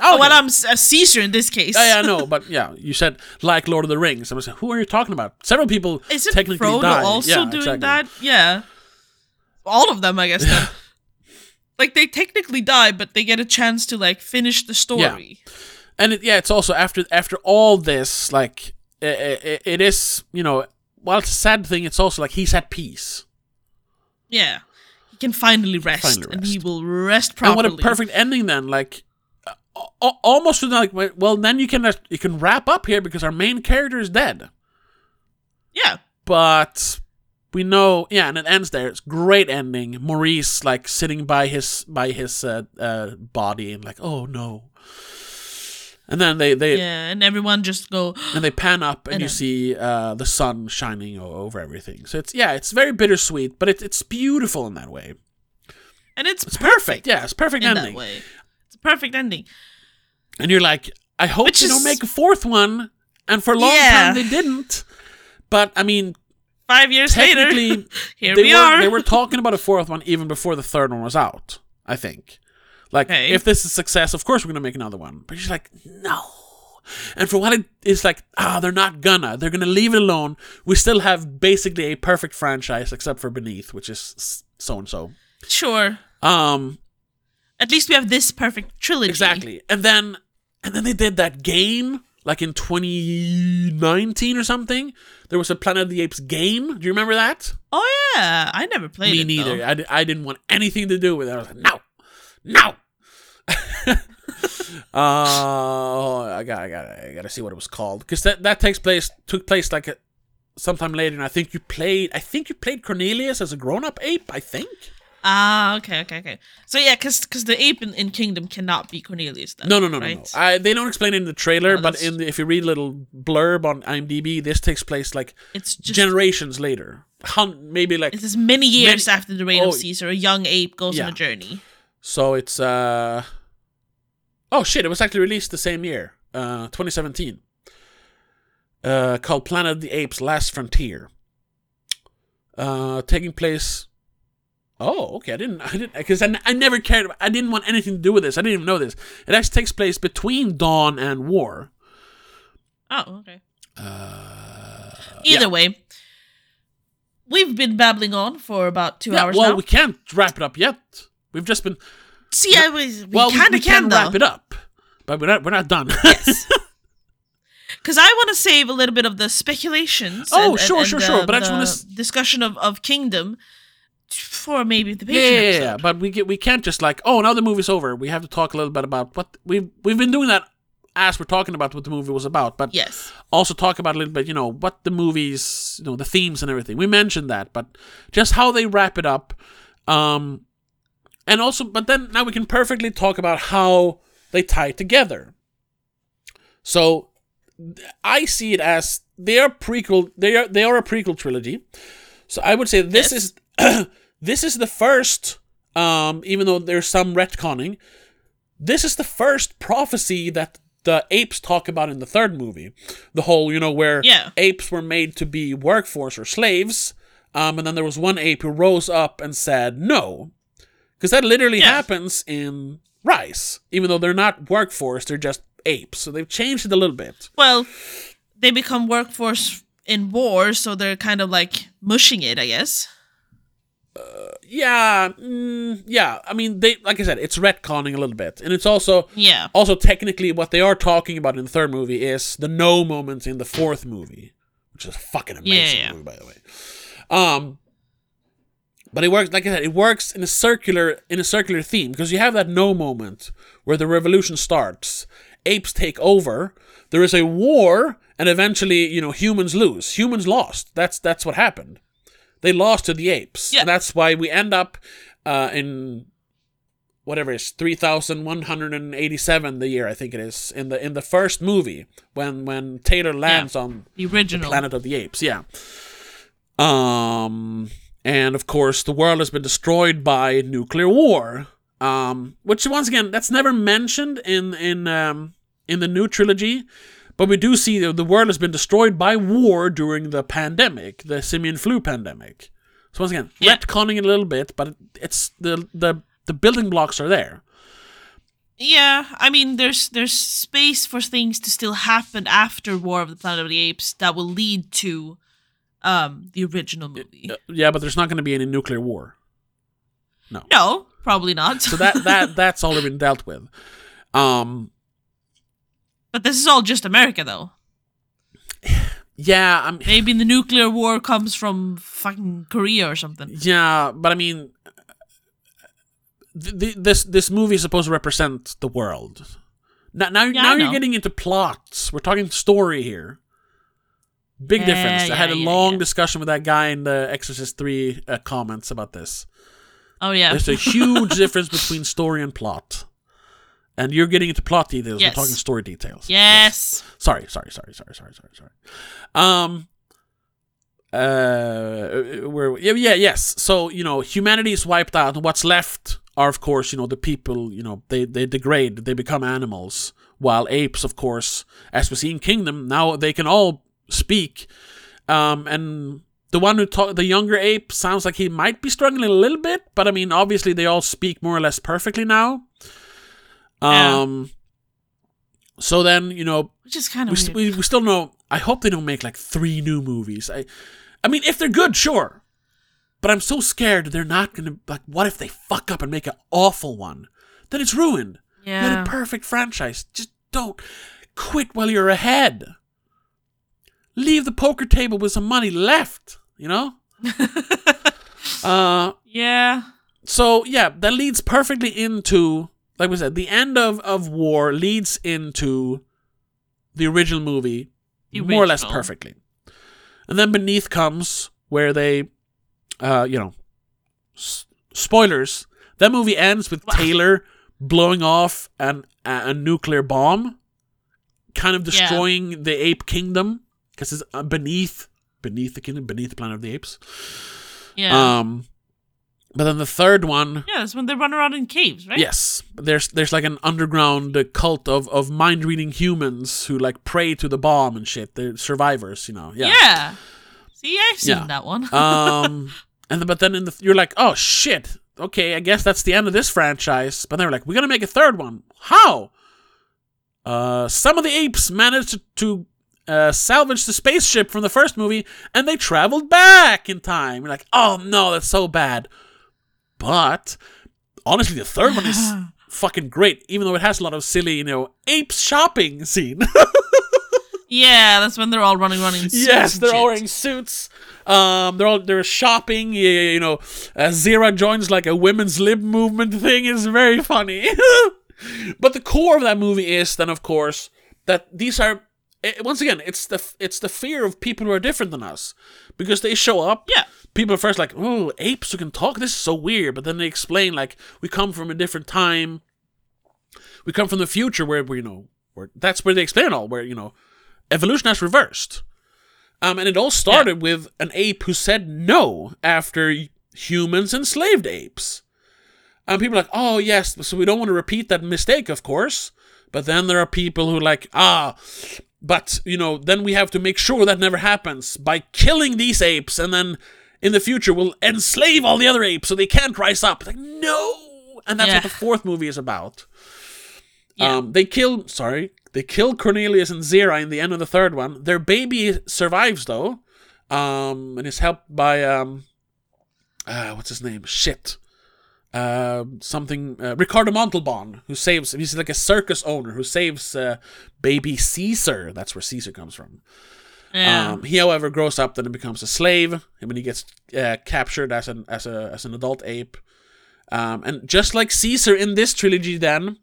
Oh, okay. well, I'm a Caesar in this case. Yeah, yeah, no, but yeah, you said like Lord of the Rings. I was like, who are you talking about? Several people Isn't technically Frodo died. also Yeah, doing exactly. that? Yeah, all of them, I guess. Like they technically die, but they get a chance to like finish the story. and it, yeah, it's also after after all this, like it, it, it is, you know, while it's a sad thing, it's also like he's at peace. Yeah. Can finally rest, Finally and he will rest And properly. what a perfect ending then, like. uh, Almost like well, then you can uh, you can wrap up here because our main character is dead. Yeah. but we know yeah and it ends there it's great ending maurice like sitting by his by his uh, uh body and like oh no and then they they Yeah, and everyone just go, and they pan up and And you then- see uh the sun shining over everything so it's yeah it's very bittersweet but it, it's beautiful in that way and it's, it's perfect yeah it's perfect in ending that way. It's a perfect ending. and you're like i hope Which they is- don't make a fourth one and for a long Yeah. time they didn't but i mean Five years later, technically here they we were, are. They were talking about a fourth one even before the third one was out. I think. Like, Okay. if this is success, of course we're gonna make another one. But she's like, no. And for what it is like, ah, they're not gonna. They're gonna leave it alone. We still have basically a perfect franchise, except for Beneath, which is so and so. sure. Um, At least we have this perfect trilogy. exactly. And then, and then they did that game, like in 2019 or something. There was a Planet of the Apes game. Do you remember that? Oh yeah, I never played Me it. neither. though. I, I didn't want anything to do with it. I was like, no, no. uh, I got, I got, I got to see what it was called because that that takes place took place like a, sometime later, and I think you played. I think you played Cornelius as a grown up ape. I think. Ah, okay, okay, okay. So yeah, because because the ape in, in Kingdom cannot be Cornelius. Then, No, no, no, right? no, no. I, they don't explain it in the trailer, Oh, but in the, if you read a little blurb on IMDb, this takes place like It's just generations later, Hun- maybe like It is many years Many- after the reign Oh, of Caesar. A young ape goes yeah. on a journey. So. It's uh oh shit! It was actually released the same year, uh, 2017. Uh, called Planet of the Apes: Last Frontier. Uh, taking place. Oh, okay. I didn't. I didn't because I, I never cared. I didn't want anything to do with this. I didn't even know this. It actually takes place between dawn and war. Oh, okay. Uh, Either yeah. way, we've been babbling on for about two Yeah, hours well, now. we can't wrap it up yet. We've just been. See, I was we well, we- kind we of can, can though. wrap it up, but we're not. We're not done. Yes. Because I want to save a little bit of the speculations. Oh, and- and- sure, and sure, the- sure, but I just wanna s- discussion of, of Kingdom for maybe the yeah, yeah, yeah, yeah. But we get, we can't just like, oh, now the movie's over. We have to talk a little bit about what we've we've been doing that as we're talking about what the movie was about, but Yes. also talk about a little bit, you know, what the movies, you know, the themes and everything. We mentioned that, but just how they wrap it up, um, and also, but then now we can perfectly talk about how they tie together. So, I see it as they are prequel. They are they are a prequel trilogy. So I would say this is this is the first. Um, even though there's some retconning, this is the first prophecy that the apes talk about in the third movie. The whole, you know, where Yeah. apes were made to be workforce or slaves. Um, and then there was one ape who rose up and said no. Because that literally Yeah. happens in Rise. Even though they're not workforce, they're just apes. So they've changed it a little bit. Well, they become workforce in war, so they're kind of like mushing it, I guess. Yeah, mm, yeah. I mean, they like I said, it's retconning a little bit, and it's also Yeah. also technically what they are talking about in the third movie is the no moment in the fourth movie, which is a fucking amazing Yeah, yeah. movie, by the way. Um, but it works like I said, it works in a circular in a circular theme because you have that no moment where the revolution starts, apes take over, there is a war, and eventually you know humans lose, humans lost. That's that's what happened. They lost to the apes, Yeah. and that's why we end up uh, in whatever it is 3187 the year i think it is in the in the first movie when when taylor lands on The original. planet of the apes yeah um and of course the world has been destroyed by nuclear war. Um which once again that's never mentioned in in um in the new trilogy. But we do see that the world has been destroyed by war during the pandemic the simian flu pandemic. So once again Yeah. retconning it a little bit but it's the the the building blocks are there. Yeah, I mean, there's there's space for things to still happen after War of the Planet of the Apes that will lead to um the original movie. Uh, yeah but there's not going to be any nuclear war No, No, probably not. so that that that's already been dealt with um but this is all just America, though. yeah i'm Maybe the nuclear war comes from fucking Korea or something. Yeah, but I mean, th- th- this this movie is supposed to represent the world. Now, now, Yeah, now you're getting into plots. We're talking story here. Big Yeah, difference. I had a yeah, yeah, long yeah. discussion with that guy in the Exorcist Three uh, comments about this. Oh yeah, There's a huge difference between story and plot. And you're getting into plot details. Yes. We're talking story details. yes. Sorry, sorry, sorry, sorry, sorry, sorry, sorry. Um. Uh, where yeah, yeah, yes. So you know, humanity is wiped out, and what's left are, of course, you know, the people. You know, they they degrade, they become animals. While apes, of course, as we see in Kingdom, now they can all speak. Um, and the one who talk, the younger ape, sounds like he might be struggling a little bit, but I mean, obviously, they all speak more or less perfectly now. Yeah. Um. So then, you know, Which is kind we, of st- weird. we, we still know. I hope they don't make like three new movies. I, I mean, if they're good, sure. But I'm so scared they're not gonna like. What if they fuck up and make an awful one? Then it's ruined. You had yeah. a perfect franchise. Just don't quit while you're ahead. Leave the poker table with some money left. You know. uh, yeah. so yeah, that leads perfectly into like we said, the end of, of war leads into the original movie The more or less perfectly. And then beneath comes where they uh, you know s- spoilers. That movie ends with Taylor blowing off an a, a nuclear bomb, kind of Yeah. destroying the ape kingdom because it's uh, beneath beneath the kingdom, beneath the planet of the apes. Yeah. Um, but then the third one, yeah, that's when they run around in caves, right? yes, there's there's like an underground cult of of mind reading humans who like pray to the bomb and shit. They're survivors, you know. Yeah. Yeah. See, I've seen Yeah. that one. um, and but then in the you're like, oh shit, okay, I guess that's the end of this franchise. But then they're like, we're gonna make a third one. How? Uh, some of the apes managed to, to uh, salvage the spaceship from the first movie, and they traveled back in time. You're like, oh no, that's so bad. But honestly, the third one is fucking great, even though it has a lot of silly, you know, apes shopping scene. yeah, that's when they're all running running. suits Yes, they're all wearing suits. Um, they're all they're shopping. You, you know, uh, Zira joins like a women's lib movement thing. is very funny. but the core of that movie is then, of course, that these are eh, once again it's the it's the fear of people who are different than us because they show up. Yeah. People are first like, oh, apes who can talk. This is so weird. But then they explain like we come from a different time. We come from the future where we you know where that's where they explain it all. Where you know evolution has reversed. Um, and it all started with an ape who said no after humans enslaved apes. And people are like, oh, yes, so we don't want to repeat that mistake, of course. But then there are people who are like, ah, but, you know, then we have to make sure that never happens by killing these apes, and then in the future we'll enslave all the other apes so they can't rise up. Like, no! And that's Yeah. what the fourth movie is about. Yeah. Um, they kill, sorry, they kill Cornelius and Zira in the end of the third one. Their baby survives though, um, and is helped by um, uh, what's his name? Shit, uh, something. Uh, Ricardo Montalban, who saves. He's like a circus owner who saves uh, baby Caesar. That's where Caesar comes from. Yeah. Um, he, however, grows up then and becomes a slave, and when he gets uh, captured as an as a as an adult ape, um, and just like Caesar in this trilogy, then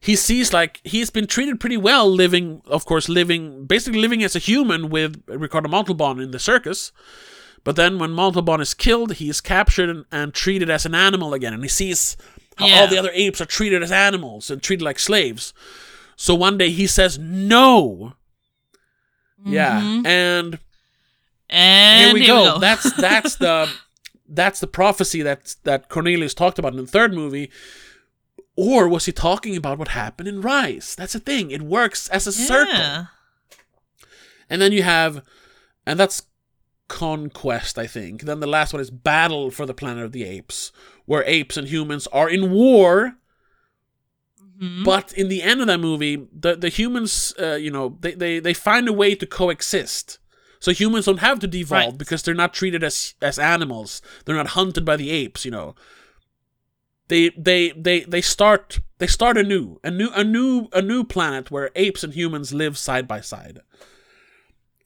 he sees like he's been treated pretty well, living, of course, living basically living as a human with Ricardo Montalban in the circus. But then when Montalban is killed, he is captured and, and treated as an animal again, and he sees how Yeah. all the other apes are treated as animals and treated like slaves. So one day he says no. Mm-hmm. Yeah, and and here we go. That's that's the that's the prophecy that that Cornelius talked about in the third movie. Or was he talking about what happened in Rise? That's the thing. It works as a circle. And then you have and that's Conquest, I think. Then the last one is Battle for the Planet of the Apes, where apes and humans are in war. Mhm. But in the end of that movie, the the humans, uh, you know, they, they they find a way to coexist. So humans don't have to devolve Right. because they're not treated as as animals. They're not hunted by the apes. You know. They they they they start they start anew a new a new a new planet where apes and humans live side by side.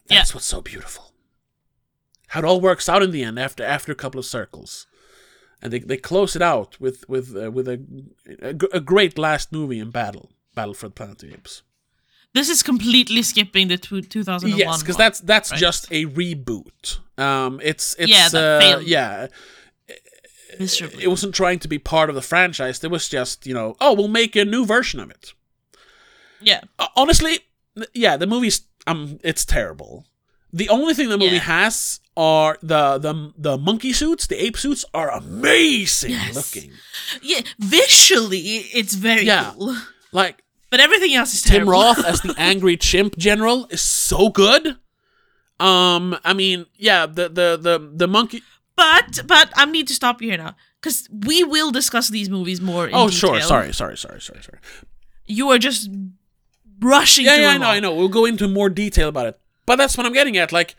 That's what's so beautiful. How it all works out in the end after after a couple of circles, and they, they close it out with with uh, with a, a a great last movie in battle Battle for the Planet of the Apes. This is completely skipping the two, 2001 Yes, because that's that's right? just a reboot. Um, it's it's Yeah, uh, yeah. miserably. It wasn't trying to be part of the franchise. It was just you know oh we'll make a new version of it. yeah. Uh, honestly, yeah, the movie's um, it's terrible. The only thing the movie Yeah. has are the the the monkey suits. The ape suits are amazing Yes. looking. Yeah, visually it's very Yeah. cool. Like But everything else is Tim terrible. Roth as the angry chimp general is so good. Um, I mean, yeah, the the the the monkey. But but I need to stop you here now because we will discuss these movies more. In Oh, detail. sure. Sorry, sorry, sorry, sorry, sorry. You are just rushing. Yeah, yeah, I know. I know. We'll go into more detail about it. But that's what I'm getting at. Like,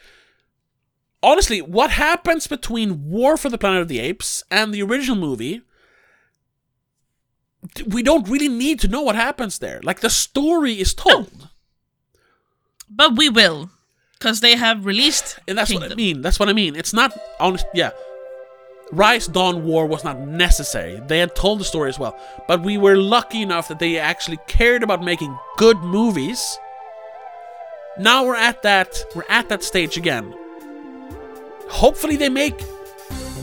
honestly, what happens between War for the Planet of the Apes and the original movie? We don't really need to know what happens there. Like, the story is told. But we will, because they have released. And that's what I mean. That's what I mean. It's not honest. Yeah, Rise, Dawn, War was not necessary. They had told the story as well, but we were lucky enough that they actually cared about making good movies. Now we're at that. We're at that stage again. Hopefully, they make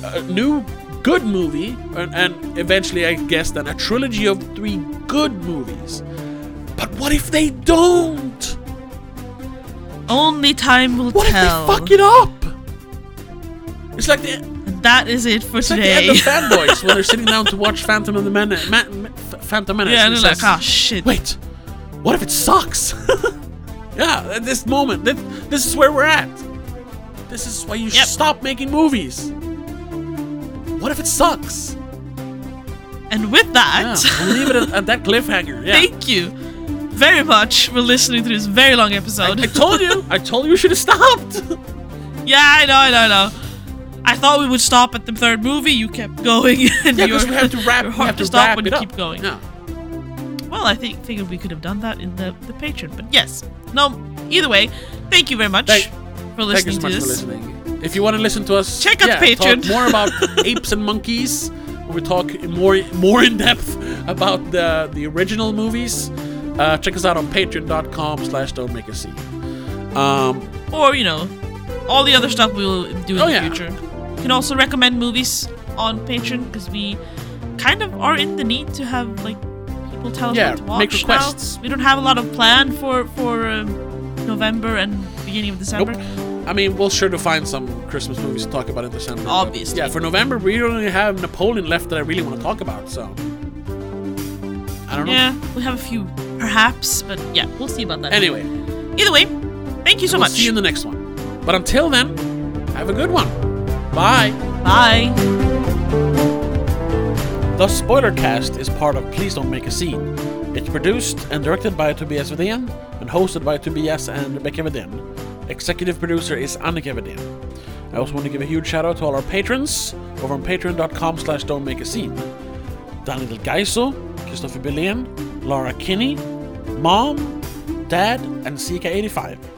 a new good movie, and, and eventually, I guess, then a trilogy of three good movies. But what if they don't? Only time will What tell. What if they fuck it up? It's like the, that is it for it's like the today. end of Fanboys when they're sitting down to watch Phantom of the Menace. Ma- Ma- Phantom Menace. yeah, and they're like, oh shit. Wait, what if it sucks? yeah, at this moment, this, this is where we're at. This is why you should stop making movies. What if it sucks? And with Yeah, that, we'll leave it at, at that cliffhanger. Yeah. thank you very much for listening to this very long episode. I told you. I told you we should have stopped. yeah, I know, I know, I know. I thought we would stop at the third movie. You kept going, and Yeah, you're, because we have to wrap. We have to to stop when you up. keep going. Yeah. Well, I think figured we could have done that in the the Patreon, but yes, no. Either way, thank you very much Thank- for Thank you listening so to much for listening. If you want to listen to us, Check out yeah, Patreon. Talk more about apes and monkeys. Where we talk more more in depth about the the original movies. Uh, check us out on patreon.com slash don't make a scene. Um, or you know, all the other stuff we will do in Oh, the yeah. future. You can also recommend movies on Patreon because we kind of are in the need to have like people tell us Yeah, what to watch make requests. now. We don't have a lot of plan for for um, November and beginning of December. I mean, we'll sure to find some Christmas movies to talk about in December. Obviously. Yeah, for November, we only have Napoleon left that I really want to talk about, so. I don't know. Yeah, we have a few perhaps, but yeah, we'll see about that. Anyway, either way, thank you so we'll much. see you in the next one. But until then, have a good one. Bye. Bye. The Spoilercast is part of Please Don't Make a Scene. It's produced and directed by Tobias Vedén and hosted by Tobias and Rebecca Vedén. Executive producer is Annika Vedén. I also want to give a huge shout out to all our patrons over on patreon.com slash don't make a scene. Daniel Geiso, Christopher Billén, Laura Kinney, Mom, Dad, and CK85.